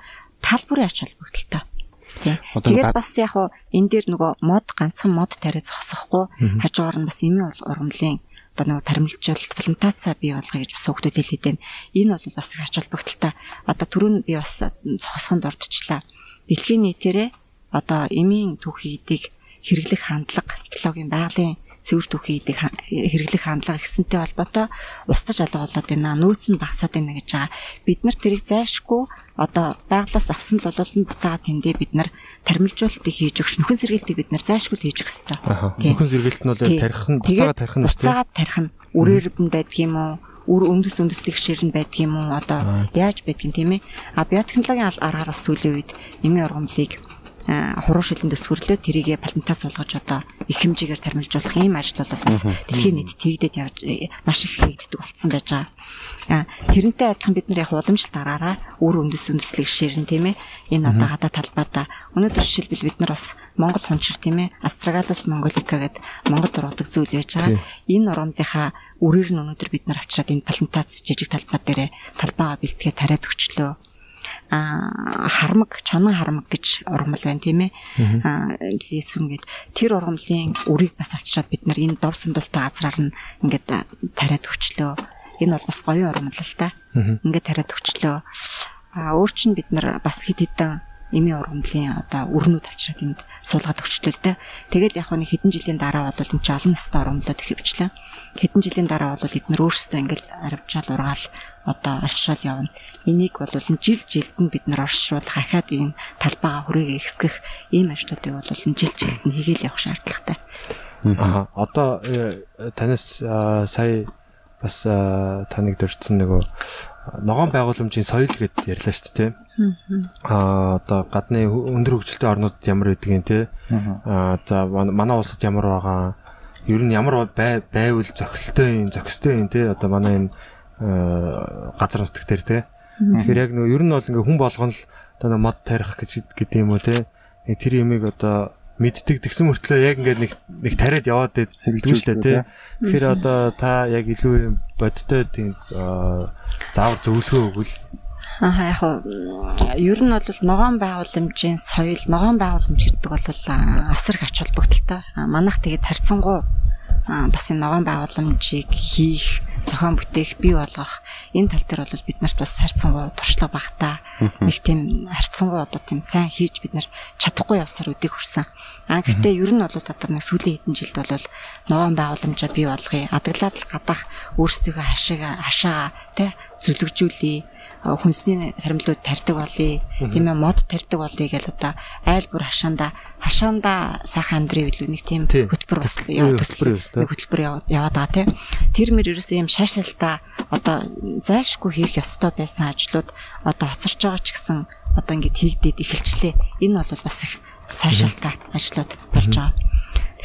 тал бүрийн ач холбогдолтой. Тий. Тэгээд бас яг хуу энэ дээр нөгөө мод ганцхан мод тариа зогсохгүй хажуугаар нь бас ул- ургамлын одоо нөгөө таримлжуулалт плантацаа бий болгоё гэж бас хүмүүс хэлээд байна. Энэ бол бас их ач холбогдолтой. Одоо түрүүн би бас зогсохонд ордчлаа. Дэлхийн нийтээрээ одоо эмийн түүхийдийг хэрэглэх хандлага экологийн байгалийн цэвэр түүхийдийг хэрэглэх хандлага ихсэнтэй холбоотой устж алга болоод байна. Нөөц нь багасаад байна гэж байгаа. Бид нар тэрийг зайлшгүй одоо байглаас авсан л болол нь буцаагаад тэндээ бид нар тармилжуулалтыг хийж өгч нөхөн сэргээлтийг бид нар зайлшгүй хийж өгөх хэрэгтэй. Нөхөн сэргээлт нь бол тарих нь буцаагаад тарих нь буцаагаад тарих нь үрээр нь байдаг юм уу? үр өндөс үндэслэх шир нь байдаг юм уу? Одоо яаж байдгийг тийм ээ. А биотехнологийн аргаар бас сүүлийн үед нэмийн ургамлыг хуруу шилэн төсвөрлөө тэрийгэ патентаас суулгаж одоо их хэмжээгээр тармилжуулах ийм ажил бол бас дэлхийн нийт тэгдэд явж маш их хийгддэг болцсон байж байгаа. Тэрнтэй адилхан бид нар яг уламжлалт дараараа үр үндэс үндэслэг ширэн тийм ээ. Энэ одоо гадаа талбайда өнөөдөр жишээлбэл бид нар бас Монгол хунчир тийм ээ Astragalus mongolica гэдэг Монгол ургадаг зүйл байж байгаа. Энэ ургамлынхаа үрээр нь өнөөдөр бид нар авчираад энэ патентац жижиг талбай дээр талбайгаа бэлтгээ тариад өгчлөө. а хармаг чонон хармаг гэж ургамал байна тийм ээ. Лесүн гэд тэр ургамлын үрийг бас авчираад бид нар энэ дов сандуултай газраар нь ингээд тариад өчлөө энэ бол бас гоё ургамал л та. Ингээд тариад өчлөө а өөр чинь бид нар бас хэд хэдэн эмийн ургамлын одоо өрнүүд авчираад энд суулгаад өгчлөө дээ. Тэгэл яг нэг хэдэн жилийн дараа бол энэ ч олон настай ургамлууд их хөвчлээ. Хэдэн жилийн дараа бол эдгээр өөрсдөө ингээл аравчаал ургаал одоо олшоол явна. Энийг бол жил жилд нь бид нар оршуулах ахаад энэ талбайгаа хүрээгээ ихсгэх ийм ажлуудыг бол жил жилд нь хийгээл явах шаардлагатай. Аа одоо э, танаас сая бас таныг дурдсан нөгөө ногоон байгууламжийн соёл гэдээ ярьлаа шүү дээ. Аа одоо гадны өндөр хөгжилтэй орнуудад ямар байдгийг те. Аа за манай улсад ямар байгаа. Ер нь ямар байвал зохистой юм, зохистой юм те. Одоо манай энэ газар нутг дээр те. Тэгэхээр яг нөгөө ер нь бол ингээ хүн болгоно л одоо мод тарих гэж гэдэг юм уу те. Тэр ямиг одоо мэддэг. Тэгсэн мөртлөө яг ингээд нэг нэг тариад яваад хэрэгжүүлж штэ тий. Тэгэхээр одоо та яг илүү юм бодтой тийм заавар зөвлөгөө өгвөл. Аа яг ер нь бол ногоон байгууламжийн соёл, ногоон байгууламж гэдэг бол асар их ач холбогдолтой. Манайх тэгээд харьцангуй бас энэ ногоон байгууламжийг хийх зохион бүтээх бий болгох. Энэ тал дээр бол бид нарт бас харьцангуй туршлага багтаа. Нэг тийм харьцангуй одоо тийм сайн хийж бид нар чадахгүй явсаар үдийг хүрсэн. А гэхдээ ер нь бол одоо нэг сүүлийн хэдэн жилд бол ногоон байгууламжаа бий болгоё. Адаглаад л гадах өөрсдийнхөө хашаага хашаага тий зүлэгжүүлээ хүнсний харимлууд тарьдаг болъё. Тийм ээ мод тарьдаг болъё гэж одоо айл бүр хашаанда хашаанда сайхан амьдрын билүү нэг тийм хөтөлбөр бас хөтөлбөр хөтөлбөр яваад байгаа тийм. Тэр мөр ерөөсөө юм шаашаалтаа одоо зайлшгүй хийх ёстой байсан ажлууд одоо хоцорч байгаа ч гэсэн одоо ингээд хийгдээд эхэлчлээ. Энэ бол бас их сайшаалтай ажлууд болж байгаа.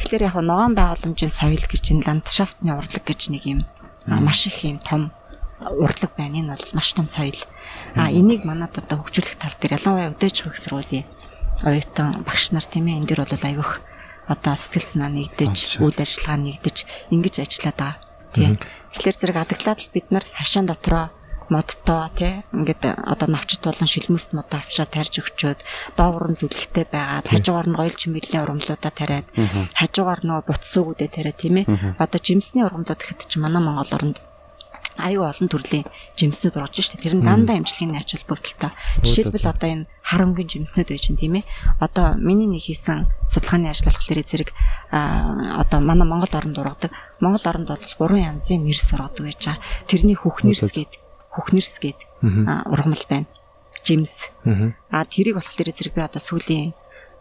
Тэгэхээр яг ногоон байгууламжийн соёл гэж энэ ландшафтны урлаг гэж нэг юм маш их юм том урлаг байна. Энэ бол маш том соёл. А энийг манад одоо хөгжүүлэх тал дээр ялангуяа өдөөж хөх сургуулийн оюутан багш нар тийм ээ энэ дэр бол аявих одоо сэтгэл санаа нэгдэж, үйл ажиллагаа нэгдэж ингэж ажиллаад байгаа. Тийм. Тэгэхээр зэрэг адаглаад л бид нар хашаан дотроо модтой тий. Ингээд одоо навчт болон шилмэст модоо авчраа тарьж өгчөөд доовор нь зүлэгтэй байгаад хажуугаар нь гоёл чимэглэлийн урамлуудаа тариад хажуугаар нөгөө бутсуугуудаа тариад тийм ээ. Одоо жимсний урамлууд гэхэд чи манай Монгол оронд аюу олон төрлийн жимснүүд орж штэ тэр нь дандаа имчилгээний ач холбогдолтой. Жишээлбэл одоо энэ харамгийн жимснүүд байж гин тийм ээ. Одоо миний нэг хийсэн судалгааны ажил болохоор зэрэг одоо манай Монгол оронд ургадаг. Монгол оронд бол гурван янзын нэрс ургадаг гэж байгаа. Тэрний хөхнэрс гээд хөхнэрс гээд ургамал байна. Жимс. Аа тэрийг болохоор зэрэг би одоо сүүлийн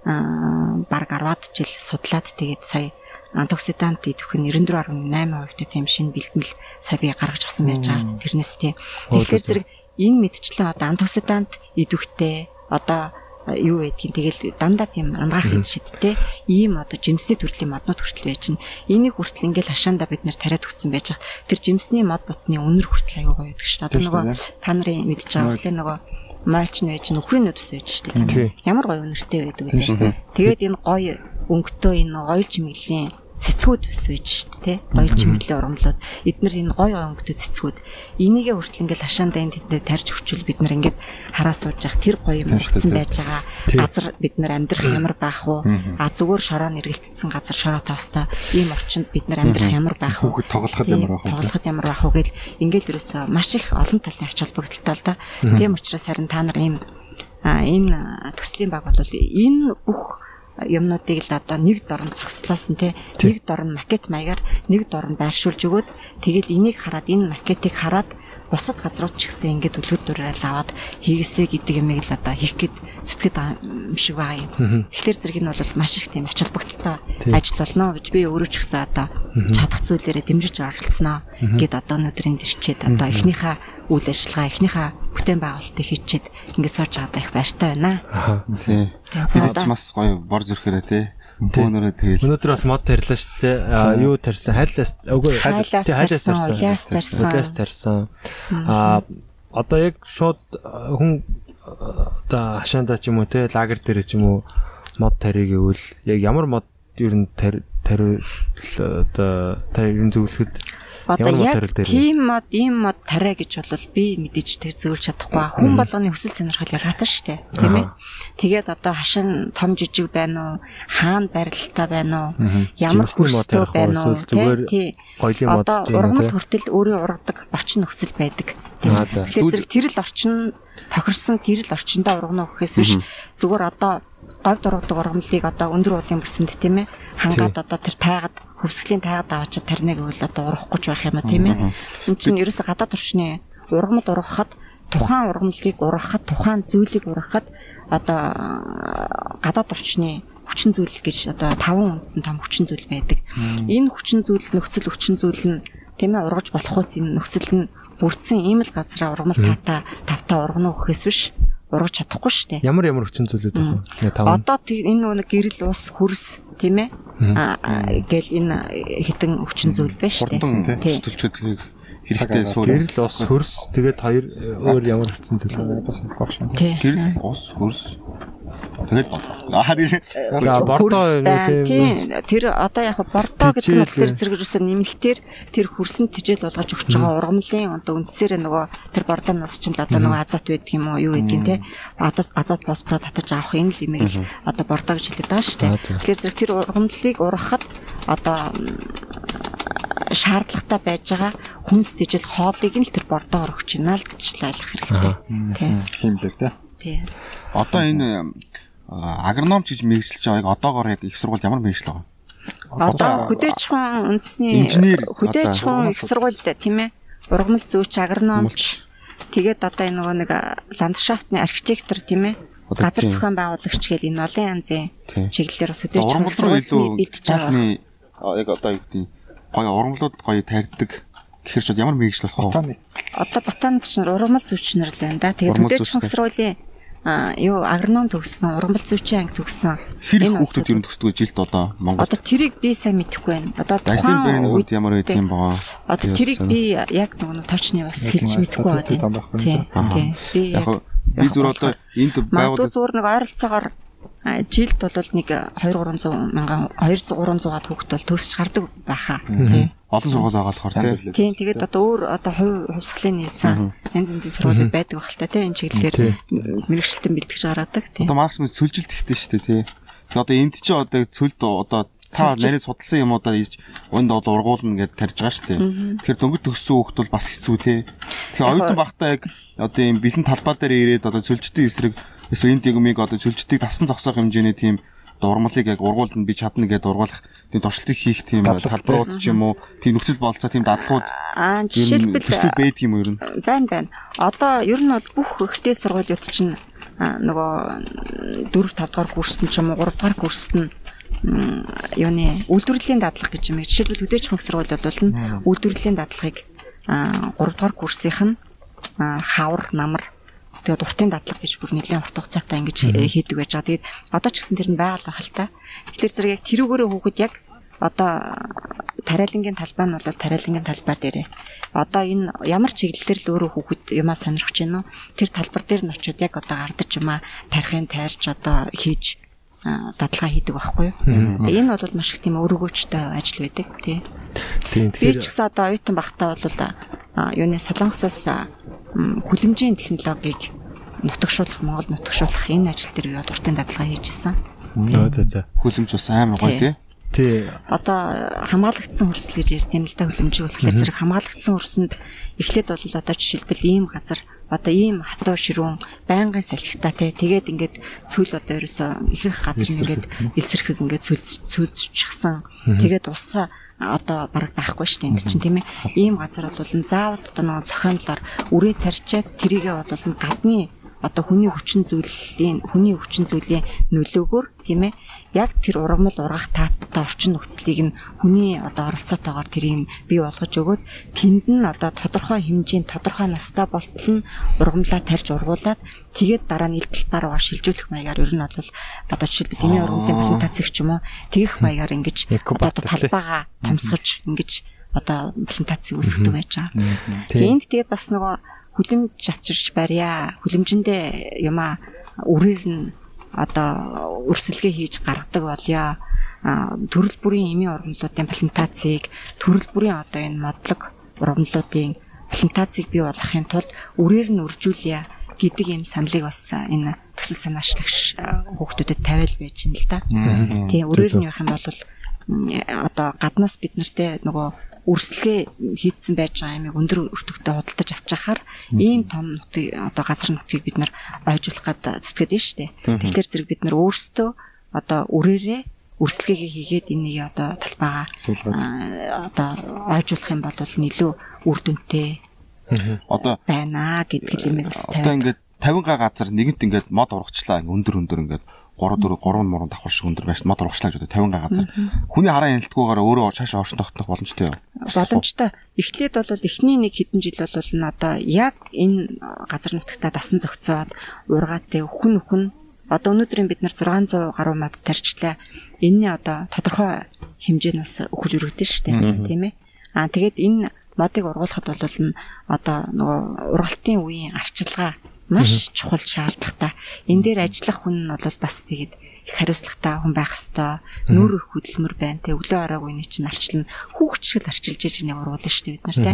баг 10-аад жил судлаад тэгээд сая антоксидант идэх нь 94.8% тийм шинэ бэлтгэл сая би гаргаж авсан байж байгаа. Тэрнээс тийм. Тэгэхээр зэрэг энэ мэдчлэн одоо антоксидант идэвхтэй одоо юу байдгийг тэгэл дандаа тийм ангаах хэд шидтэй ийм одоо жимсний төрлийн моднууд хүртэл байж чинь энийг хүртэл ингээл хашаанда бид нэр тариад өгсөн байж байгаа. Тэр жимсний мод ботны үнэр хүртэл аягүй гоё байдаг шүү дээ. Одоо нөгөө та нарын мэдж байгаа үлээ нөгөө мальч нь байж нөхрийн нүдс байж шүү дээ. Ямар гоё үнэртэй байдаг вэ? Тэгээд энэ гоё өнгөтэй энэ гоё чимэглэлийн цэцгүүд бас байж шүү дээ. Гоё чимэглэлийн урамлууд эдгээр энэ гоё өнгөтэй цэцгүүд энийгээ хүртэл ингээл хашаандаа энэ тэндээ тарьж өгчүүл бид нар ингээд хараа сууж явах тэр гоё юм өгсөн байж байгаа. Газар бид нар амьдрах ямар байх вэ? А зүгээр шороо нэргэлтсэн газар шороо тоостой ийм орчинд бид нар амьдрах ямар байх вэ? Хүүхэд тоглоход ямар байх вэ? Тоглоход ямар байх вэ гэл ингээл ерөөсөө маш их олон талын ач холбогдолтой л да. Тийм учраас харин та нар ийм а энэ төслийн баг бол энэ бүх юмнуудыг л одоо нэг дорн цогцлоос нь те нэг дорн макет маягаар нэг дорн байршуулж өгөөд тэгэл энийг хараад энэ макетыг хараад бусад газрууд ч гэсэн ингээд үлгэр дуурайл аваад хийгээсэ гэдэг юмыг л одоо хийх гээд зүтгэд байгаа юм шиг байгаа юм. Тэгэхээр зэрэг нь бол маш их тийм ач холбогдолтой ажил болно гэж би өөрөө ч гэсэн одоо чадах зүйлээрээ дэмжиж оролцсноо гэд одоо өнөөдрийн дэрчээд одоо эхнийхээ үйл ажиллагаа эхнийхээ бүтээн байгуулалтыг хийчихэд ингээд сууж байгаадаа их баяртай байна. Тий. Бид ч бас гоё бор зүрхээрээ тий. Бөөнөрөө тэгэл. Өнөөдөр бас мод тарилаа шүү дээ. Аа юу тарьсан? Хайлаас үгүй Хайлаас хайлаас тарьсан, улаас тарьсан. Улаас тарьсан. Аа одоо яг шууд хүн одоо хашаанда ч юм уу те лагер дээр ч юм уу мод тарих гэвэл яг ямар мод ер нь тари тари одоо та ер нь зөвлөхөд Одоо яг тийм мод, ийм мод тарай гэж бол би мэдээж тэр зөвлөж чадахгүй. Хүн болгоны хүсэл сонирхол ялгаатай шүү дээ. Тийм ээ. Тэгээд одоо хашин том жижиг байна уу? Хаана барилтаа байна уу? Ямар хөрстөө байна уу? Эсвэл зүгээр Тий. гоёлын мод Одоо тийм ургамал хүртэл өөрөө ургадаг орчин нөхцөл байдаг. Тийм. Тэгэхээр зэрэг тэрэл орчин тохирсон тэрэл орчиндөө ургана гэхээс биш зүгээр одоо говьд ургадаг ургамлыг одоо өндөр уулын бүсэнд тийм ээ хангаад одоо тэр тайгад хөвсглийн тайгад аваачаад тарина гэвэл одоо ургахгүй ч байх юм а тийм ээ. Энд чинь ерөөсө гадаад орчны ургамал ургахад тухайн ургамлыг ургахад тухайн зүйлийг ургахад одоо гадаад орчны хүчин зүйл гэж одоо таван үндсэн том хүчин зүйл байдаг. Энэ хүчин зүйл нөхцөл хүчин зүйл нь тийм ээ ургаж болох үс энэ нөхцөл нь бүрдсэн ийм л газараа ургамал таата тавтаа ургана гэхээс биш ургаж чадахгүй шүү дээ. ямар ямар хүчин зүйлүүд вэ? Одоо энэ нэг гэрэл ус хөрс тийм ээ гэл энэ хитэн хүчин зүйл байна шүү дээ. Тий. төсөлчөд хэрэг хэрэгтэй суур. Гэрэл ус хөрс тэгээд хоёр өөр ямар хүчин зүйл. Тий. Гэрэл ус хөрс. Тэгээд аа тийм За бордоо тийм. Тэр одоо яг бордоо гэдэг нь болохоор зэрэгэрсэн нэмэлтээр тэр хөрсөнд тижэл болгож өгч байгаа ургамлын одоо үндсээрээ нөгөө тэр бордооноос ч л одоо нөгөө азот байдаг юм уу юу гэдэг те? Одоо азот фосфор татаж авах энэ л имийг л одоо бордоо гэж хэлээд байгаа шүү дээ. Тэгэхээр зэрэг тэр ургамлыг ургахад одоо шаардлагатай байж байгаа хүнс тижэл хоолыг нь л тэр бордоогоор өгч байна л гэж л ойлгох хэрэгтэй. Тийм. Хиймлэр те. Тийм. Одоо энэ а, агроном гэж мэрэгжилж байгааг одоогоор яг их сургууль ямар мэрэгжил байгаа? Одоо хөдөөчхөн үндэсний Инженер хөдөөчхөн их сургуульд тийм ээ ургамал зөөч агрономч тэгээд одоо энэ нөгөө нэг ландшафтны архитектор тийм ээ газар зохион байгуулагч гэл энэ олон янзын чиглэлээр бас илүү сургуульд бэлдэж байгаа. яг одоо юу гэдэг гоё ургамлууд гоё тарьдаг гэхэр ч ямар мэрэгжил болох вэ? Одоо ботаникч нар ургамал зүйчнэр л байна да. Тэгээд зүйчнэр. сургуулийн юу агроном төгссөн, ургамал зүйчийн анги төгссөн. Хэр их Энэ хүүхдүүд ер нь төсдөг вэ жилд одоо Монгол? Одоо тэрийг би сайн мэдэхгүй байна. Одоо Ажлын байрны үед ямар байдаг юм баа? Одоо тэрийг би яг нэг точны бас хэлж мэдэхгүй байна. Тийм. Тийм. Би Яг би зүгээр одоо энд байгууллага зүгээр нэг ойролцоогоор жилд бол нэг 2 300 мянган 200 300-аад хүүхэд бол төсч гардаг байхаа. Тийм. олон сургууль байгаа болохоор тий. Тийм тэгээд одоо өөр одоо хувь хувьсгалын нийлсэн янз янзын сургуулиуд байдаг та тийм энэ чиглэлээр мэрэгчлэлтэн бэлтгэж гаргадаг тийм. Одоо маркс нь цөлжилт ихтэй шүү дээ тий. Тэгээ одоо энд чи одоо цөлд одоо та нарийн судалсан юмудаа ийж өнд одоо ургуулна гэдээ тарьж байгаа шүү дээ. Тэгэхээр дөнгөж төгссөн хүүхд бол бас хэцүү тий. Тэгэхээр оюутан багтаа яг одоо юм бэлэн талбай дээр ирээд одоо цөлжтийн эсрэг эсвэл энд ягмыг одоо цөлжтийг тасан зогсоох хэмжээний тийм одоо урмалыг яг ургуулна би чадна гэдээ ургуулах тийм туршилтыг хийх тийм талбарууд ч юм уу тийм нөхцөл болцоо тийм дадлагууд Аа нь жишээлбэл төсөл байдаг юм уу ер нь? байна байна. Одоо ер нь бол бүх ихтэй сургуулиуд чинь а, нөгөө 4 5 дугаар курст нь ч юм уу 3 дугаар курст нь юуны үйлдвэрлэлийн дадлага гэж юм. Жишээлбэл хөдөөчхөн их сургуулиуд бол нь үйлдвэрлэлийн дадлагыг 3 дугаар курсынх нь хавар намар тэгээд уртын дадлага гэж бүр нэлийн урт хугацаатай ингэж хийдэг байж байгаа. Тэгээд одоо ч гэсэн тэр нь байгаль та. Тэгэхээр зэрэг яг тэрүүгээрээ хүүхэд яг одоо тариалангийн талбай нь бол тариалангийн талбай дээрээ. Одоо энэ ямар чиглэлээр л өөрөө хүүхэд юмаа сонирхож байна уу? Тэр талбар дээр нь очиод яг одоо гардаж юмаа тарихын тайрч одоо хийж дадлага хийдэг байхгүй юу? Энэ бол маш их тийм өргөөжтэй ажил байдаг тий. Тийм Би ч тэгэхээр гэсэн одоо оюутан багтаа бол юуны солонгосоос хүлэмжийн технологиг нутагшуулах Монгол нутагшуулах энэ ажил дээр бол уртын дадлага хийж исэн. Нөө за за. Хүлэмж бас амар гоё Тий. тий. Одоо хамгаалагдсан хөрсөл гэж ярьд юм л да хөлөмжийг болохоор зэрэг хамгаалагдсан хөрсөнд эхлээд бол одоо жишээлбэл ийм газар одоо ийм хатуу ширүүн байнгын салхитай те тэгээд ингээд цүл одоо ерөөсөө ихэнх газар ингээд элсэрхэг ингээд цүлж цүлжчихсан тэгээд усаа одоо бараг байхгүй шүү дээ энэ чинь тийм ээ. Ийм газар бол заавал одоо нэг цохиомлоор үрээ тарчаад тэрийгээ бол гадны одоо хүний хүчин зүйлийн хүний хүчин зүйлийн нөлөөгөөр тийм ээ яг тэр ургамал ургах тааттай орчин нөхцөлийг нь хүний одоо оролцоотойгоор тэрийг бий болгож өгөөд тэнд нь одоо тодорхой хэмжээнд тодорхой настай болтол нь ургамлаа тарьж ургуулад тэгээд дараа нь илтгэл барууга шилжүүлэх маягаар ер нь бол одоо жишээлбэл энэ ургамлын плантацик ч юм уу тэгэх маягаар ингэж одоо талбайгаа томсгож ингэж одоо плантацийг үүсгдэг байж байгаа. Тэгээд энд тэгээд бас нөгөө хүлэмж авчирч барья. Хүлэмжэндээ юмаа үрээр нь одоо өрсөлгөө хийж гаргадаг болёо. Төрөл бүрийн эмийн ургамлуудын плантацийг төрөл бүрийн одоо энэ модлог ургамлуудын плантацийг бий болгохын тулд үрээр нь үржүүлье гэдэг юм саналыг бас энэ төсөл санаачлагч хүүхдүүдэд тавиал байж байна л да. Тэгээ үрээр нь явах юм бол одоо гаднаас бид нартэй нөгөө үрсэлгээ хийдсэн байж байгаа юмыг өндөр өртөгтэй худалдаж авч яхаар ийм том нутгийг одоо газар нутгийг бид нар ойжуулах гад зүтгээд байна шүү дээ. Тэгэхээр зэрэг бид нар өөрсдөө одоо үрээрээ үрсэлгээгээ хийгээд энийг одоо талбайгаа одоо ойжуулах юм бол илүү үр дүнтэй одоо байна гэдэг юм бас тавь. Одоо ингээд 50 га газар нэгэнт ингээд мод ургачлаа ингээд өндөр өндөр ингээд 3 4 3 мурын давхар шиг өндөр байж мод урагшлаа гэж одоо 50 га газар. Хүний хараа хяналтгүйгээр өөрөө цаашаа оршин тогтнох боломжтой юу? Боломжтой. Эхлээд бол эхний нэг хэдэн жил бол н одоо яг энэ газар нутагтаа дасан зөгцөөд ургаатай өхөн өхөн одоо өнөөдрийн бид нар 600 гаруй мод тарьчлаа. Энэний одоо тодорхой хэмжээ нь бас өгч өргөдөн дээ. Тийм ээ. Аа тэгээд энэ модыг ургуулхад бол н одоо нөгөө ургалтын үеийн арчилгаа маш чухал шаардлагатай. Энэ дээр ажиллах хүн нь бол бас тэгээд их хариуцлагатай хүн байх хэвээр нүүр хөдөлмөр байна те. Өглөө оройг үний чинь арчилна. Хүүхчгэл арчилж яж нэг уруулна шүү дээ бид нар те.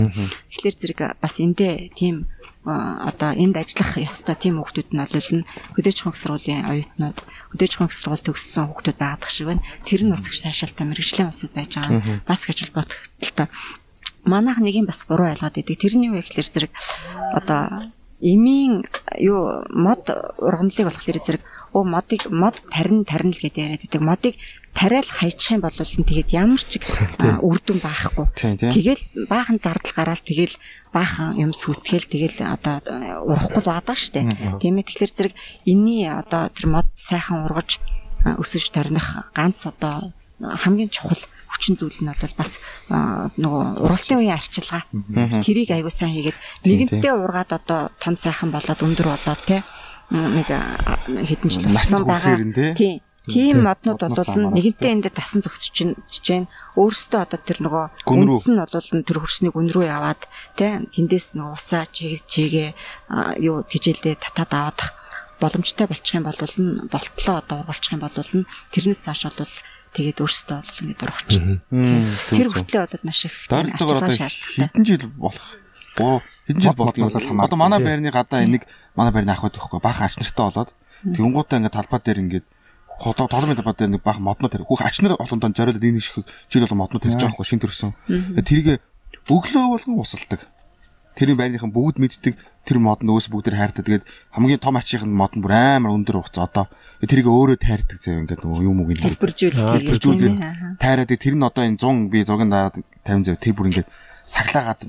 Тэгэхээр зэрэг бас эндээ тийм одоо энд ажиллах ёстой тийм хүүхдүүд нь бол хөдөөж хонх сургуулийн оюутнууд хөдөөж хонх сургууль төгссөн хүүхдүүд байгаадах шиг байна. Тэр нь бас их шаашаалтай мэрэгжлийн усуд байж байгаа бас гэж бодогдолтой манайх нэг юм бас буруу ойлгоод идэг тэрний юу гэхэлэр зэрэг одоо эмийн юу мод ургамлыг болохоор зэрэг оо модыг мод тарин тарин л гэдээ яриад байдаг. Модыг тариал хайчих юм бол нь тэгээд ямар ч үр дүн байхгүй. Тэгэл баахан зардал гараад тэгэл баахан юм сүтгэл тэгэл одоо урахгүй л бадаг штэ. Тийм ээ тэгэхээр зэрэг энэний одоо тэр мод сайхан ургаж өсөж тарних ганц одоо хамгийн чухал хүчин зүйл нь бол бас нөгөө уралтын үеийн арчилгаа. Тэрийг аягүй сайн хийгээд нэгэнтээ ургаад одоо том сайхан болоод өндөр болоод те нэг хэдэн жил болсон байгаа. Тийм. Тийм моднууд бол нэгэнтээ энд дасан зогсож чинь өөрөөсөө одоо тэр нөгөө үндс нь бол тэр хөрснийг үн рүү яваад тий тэндээс нөгөө усаа чиг чигээ юу тижэлдээ татаад аваад боломжтой болчих юм бол болтлоо одоо ургалчих юм бол тэрнээс цааш бол тэгээд өөрсдөө бол ингэ дургуч. Тэр хүртлээ бол маш их ойролцоогоор одоо хэдэн жил болох? 3 хэдэн жил болдго юм. Одоо манай байрны гадаа энийг манай байрны ахвад ихгүй баахан ач нартай болоод тэгэнгүүтээ ингэ талбай дээр ингэ хото толмын талбай дээр нэг баахан моднууд тарих. Хүүх ач нар олондоо зориулаад энэ шиг жил бол моднууд тарьж байгаа хгүй шин төрсөн. Тэрийг өглөө болгон усалдаг тэрийн байрныхан бүгд мэддэг тэр мод нь өөс бүгд тэр хайртай. Тэгээд хамгийн том ачийн мод нь бүр амар өндөр хугацаа одоо тэрийг өөрөө тайрдаг заяа ингээд нөгөө юм үг ингэ хэлбэржүүлдэг. Тайраад тэр нь одоо энэ 100 би зургийн даад 50 зав тэр бүр ингээд саглаагаад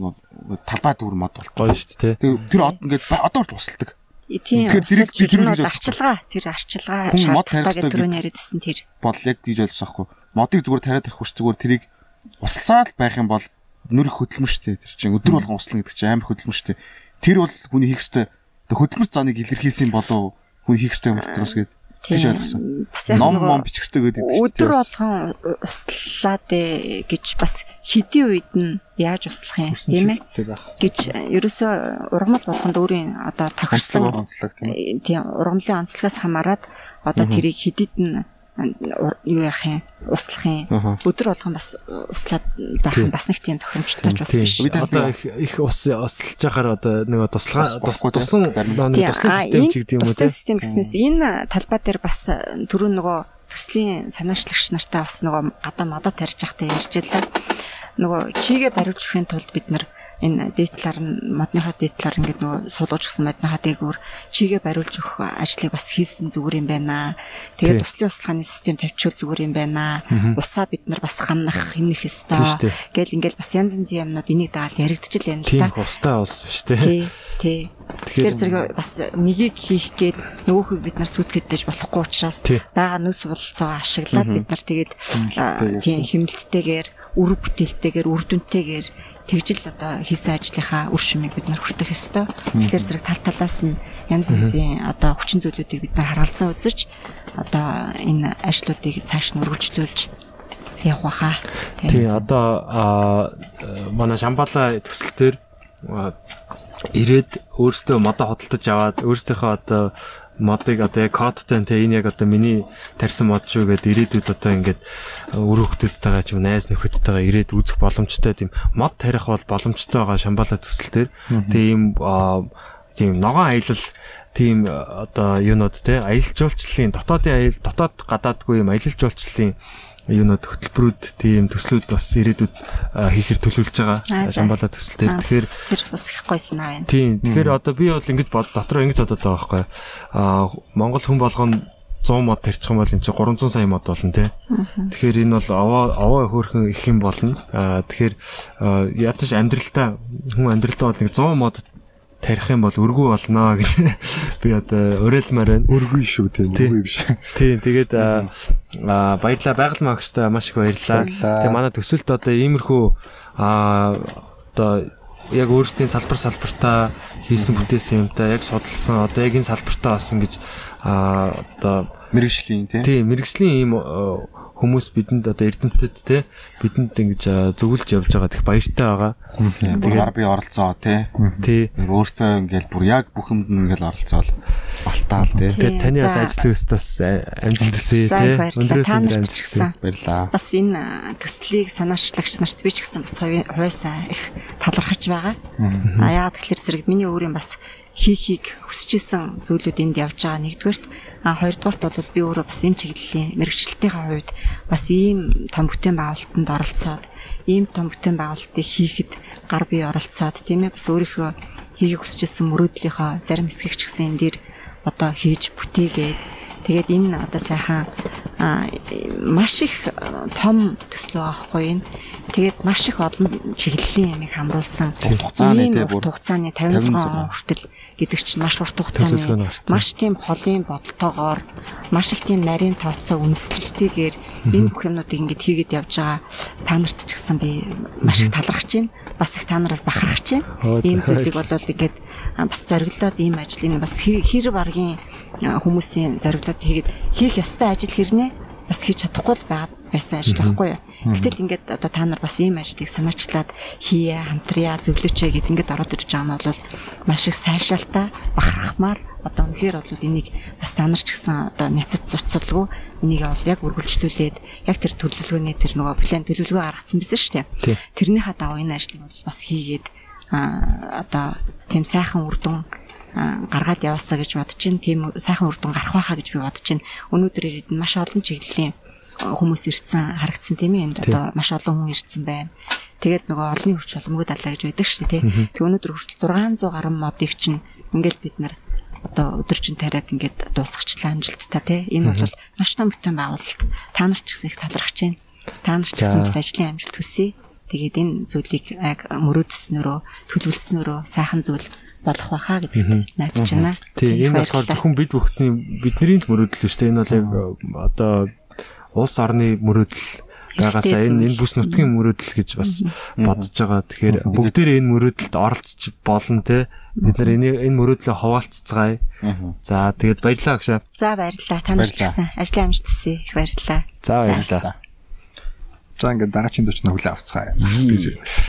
талбай дүүр мод болтгоо шүү дээ. Тэр од ингээд одоо л тусалдаг. Тийм. Тэгэхээр тэр тэр нь арчилгаа тэр арчилгаа шаардлагатай гэдэг түрүү яриадсэн тэр. Бол яг гэж ойлгосон аахгүй. Модыг зүгээр тариад ирэх хүч зүгээр тэрийг уссаад байх юм бол нөр хөдөлмөр штэ. Тэр чинь өдөр болгон услан гэдэг чинь амар хөдөлмөр штэ. Тэр бол хүний хийх ёстой. Хөдөлмөр заныг илэрхийлсэн болов хүн хийх ёстой юм болтроос гэдэг гэж ойлгосон. Ном ном бичих ёстой гэдэг чинь өдөр болгон услаад ээ гэж бас хэдийн үед нь яаж услах юм тийм ээ гэж ерөөсөө ургамал болгонд өөрийн одоо тохирсон тийм ургамлын онцлогоос хамаарат одоо тэрийг хэдийд нь юу яах юм? Услах юм. Өдөр болгон бас услаад байх юм бас нэг тийм тохиромжтой ч бас биш. Одоо их их ус усалж яхаар одоо нэг туслага тусан нэг туслах систем ч гэдэг юм уу тийм систем гэснээс энэ талбай дээр бас түрүү нөгөө төслийн санаачлагч нартай бас нөгөө гадаа мадаа тарьж явахтай ярьж байлаа. Нөгөө чигээ бариулж өхийн тулд бид нар энэ дээдлэр нь модныхаа дээдлэр ингээд нөгөө суулгаж өгсөн модныхаа дээгүүр чигээ бариулж өгөх ажлыг бас хийсэн зүгээр юм байна. Тэгээд туслын услаханы систем тавьчихвал зүгээр юм байна. Усаа бид нар бас хамнах хэмнэх ёстой. Гэл ингээд бас янз янзын юмнууд энийг даал яригдчихл байна л Тийм та. устай улс биш. Тий. Тий. Тэгэхээр зэрэг бас нэгийг хийх гээд нөгөөхийг бид нар сүтгэж дэж болохгүй учраас байгаа нүс болцоо ашиглаад бид нар тэгээд тийм хэмнэлттэйгээр үр бүтээлтэйгээр үр дүнтэйгээр тэгжил одоо хийсэн ажлынхаа үр шимийг бид нар хүртэх ёстой. Тэгэхээр зэрэг тал талаас нь янз янзын одоо хүчин зүйлүүдийг бид нар харгалзан үзэж одоо энэ ажлуудыг цааш нь үргэлжлүүлж явах баха. Тий одоо манай Шамбала төсөл төр аа, ирээд өөрөөсөө модоо хөдөлтөж аваад өөрсдийнхөө одоо модыг одоо яг кодтой те энэ яг одоо миний тарьсан мод шүү гэдээ ирээдүйд одоо ингээд үр хөвгтөдтэйгээ ч юм найз нөхөдтэйгээ ирээд үзэх боломжтой тийм мод тарих бол боломжтой байгаа Шамбала төсөл төр. Тийм тийм ногоон аялал тийм одоо юунод те аялал жуулчлалын дотоодын аял дотоод гадаадгүй юм аялал жуулчлалын юунод хөтөлбөрүүд тийм төслүүд бас ирээдүйд а, хийхэр төлөвлөж Аа, байгаа за. Шамбала төсөл төр тэгэхээр тэр бас их гой санаа байна. Тийм. Тэгэхээр одоо би бол ингэж бод дотроо ингэж бодоод байгаа байхгүй. Аа Монгол хүн болгоно 100 мод тарьчих юм бол энэ чинь 300 сая мод болно тий. Тэгэхээр энэ бол овоо овоо хөөрхөн их юм болно. Аа тэгэхээр ядаж амьдралтаа хүн амьдралтаа бол нэг 100 мод тарих юм бол өргүү болно гэж би одоо уриалмаар байна. Өргөй шүү тийм өргөй биш. Тийм тэгээд аа аа, баярлалаа байгаль магчтай маш их баярлалаа. Тэгээ манай төсөлд одоо иймэрхүү одоо яг өөрсдийн салбар салбартаа хийсэн бүтээсэн юмтай яг судалсан одоо яг энэ салбартаа болсон гэж одоо мэрэгжлийн тийм мэрэгжлийн ийм хүмүүс бидэнд одоо эрдэмтэд те бидэнд ингэж зөвлөж явж байгаа их баяртай байгаа. бүр гар бие оролцоо тий. Тий. Өөртөө ингээл бүр яг бүх юмд нь ингээл оролцоол балтаал тий. Тэгээд таны бас ажил үст бас амжилт хүсье те. Өндрөөс өндөр амжилт хүсье. Баярлаа. Бас энэ төслийг санаачлагч нарт би ч гэсэн бас хувийн- хувьяасаа их талархаж байгаа. А яагаад тэгэхээр зэрэг миний өөрийн бас хийхийг хүсэжсэн зүйлүүд энд явж байгаа нэгдүгээрт а хоёрдугаарт бол би өөрөө бас энэ чиглэлийн мэрэгчлэлтийн хувьд бас ийм том бүтээн байгуулалтанд оролцоод ийм том бүтээн байгуулалтыг хийхэд гар бие оролцоод тийм ээ бас өөрийнхөө хийхийг хүсэжсэн мөрөөдлийнхөө зарим хэсгийг ч гэсэн энэ дээр одоо хийж бүтээгээд Тэгээд энэ одоо сайхан маш их том төсөл байгаа хгүй энэ. Тэгээд маш их олон чиглэлийн ямиг хамруулсан. Хугацааны хугацааны 56 56 он хүртэл гэдэг чинь маш урт хугацааны маш тийм холын бодолтойгоор маш их тийм нарийн тооцоо үндэслэлтэйгээр энэ бүх юмнуудыг ингэж хийгээд явж байгаа та нарт ч гэсэн би маш их талархаж байна. Бас их та нараар бахархаж байна. Ийм зүйлийг бол ингээд а, бас зориглоод ийм ажлыг бас хэр баргийн хүмүүсийн зориглоод хийгээд хийх ёстой ажил хэрнээ бас хийж чадахгүй л байгаад байсан ажил байхгүй юу. Гэтэл ингээд одоо та нар бас ийм ажлыг санаачлаад хийе, хамтрая, зөвлөчөө гэд ингээд ороод ирж байгаа нь бол маш их сайшаалтай, бахархмаар одоо үнэхээр бол энийг бас та нар ч гэсэн одоо няцад зуцалгүй энийг бол яг үргэлжлүүлээд яг тэр төлөвлөгөөний тэр нөгөө план төлөвлөгөө гаргацсан байсан шүү дээ. Тэрнийхээ дагуу энэ ажлыг бол бас хийгээд одоо тийм сайхан үр дүн а, гаргаад яваасаа гэж бодож чинь тийм сайхан үр дүн гарах байхаа гэж би бодож чинь өнөөдөр ирээд маш олон чиглэлийн хүмүүс ирсэн харагдсан тийм ээ энд одоо маш олон хүн ирсэн байна. Тэгээд нөгөө олонний хүч боломгүй далаа гэж байдаг шүү дээ тий. Тэг өнөөдөр хүртэл 600 гаруй модыг чинь ингээл бид нар одоо өдөржин тариад ингээд дуусгачлаа амжилттай тий. Энэ бол маш том бүтээн байгуулалт. Та нар ч гэсэн их талархаж байна. Та нар ч гэсэн бас ажлын амжилт хүсье. Тэгээд энэ зүйлийг яг мөрөөдснөрөө төлөвлөснөрөө сайхан зүйл болох байхаа гэдэгт найдаж байна. Тий, Их энэ болохоор зөвхөн бид бүхний бидний л мөрөөдөл биш те. Энэ бол яг одоо улс орны мөрөөдөл байгаасаа энэ энэ бүс нутгийн мөрөөдөл гэж бас бодож байгаа. Тэгэхээр бүгдээрээ энэ мөрөөдөлд оролцож болно те. Бид нар энэ энэ мөрөөдлөө хуваалццгаая. За тэгээд баярлалаа агшаа. За баярлалаа. Та нар ч гэсэн ажлын амжилт хүсье. Их баярлалаа. За баярлалаа. За ингээд дараагийн төчнө хүлээ авцгаая. гэж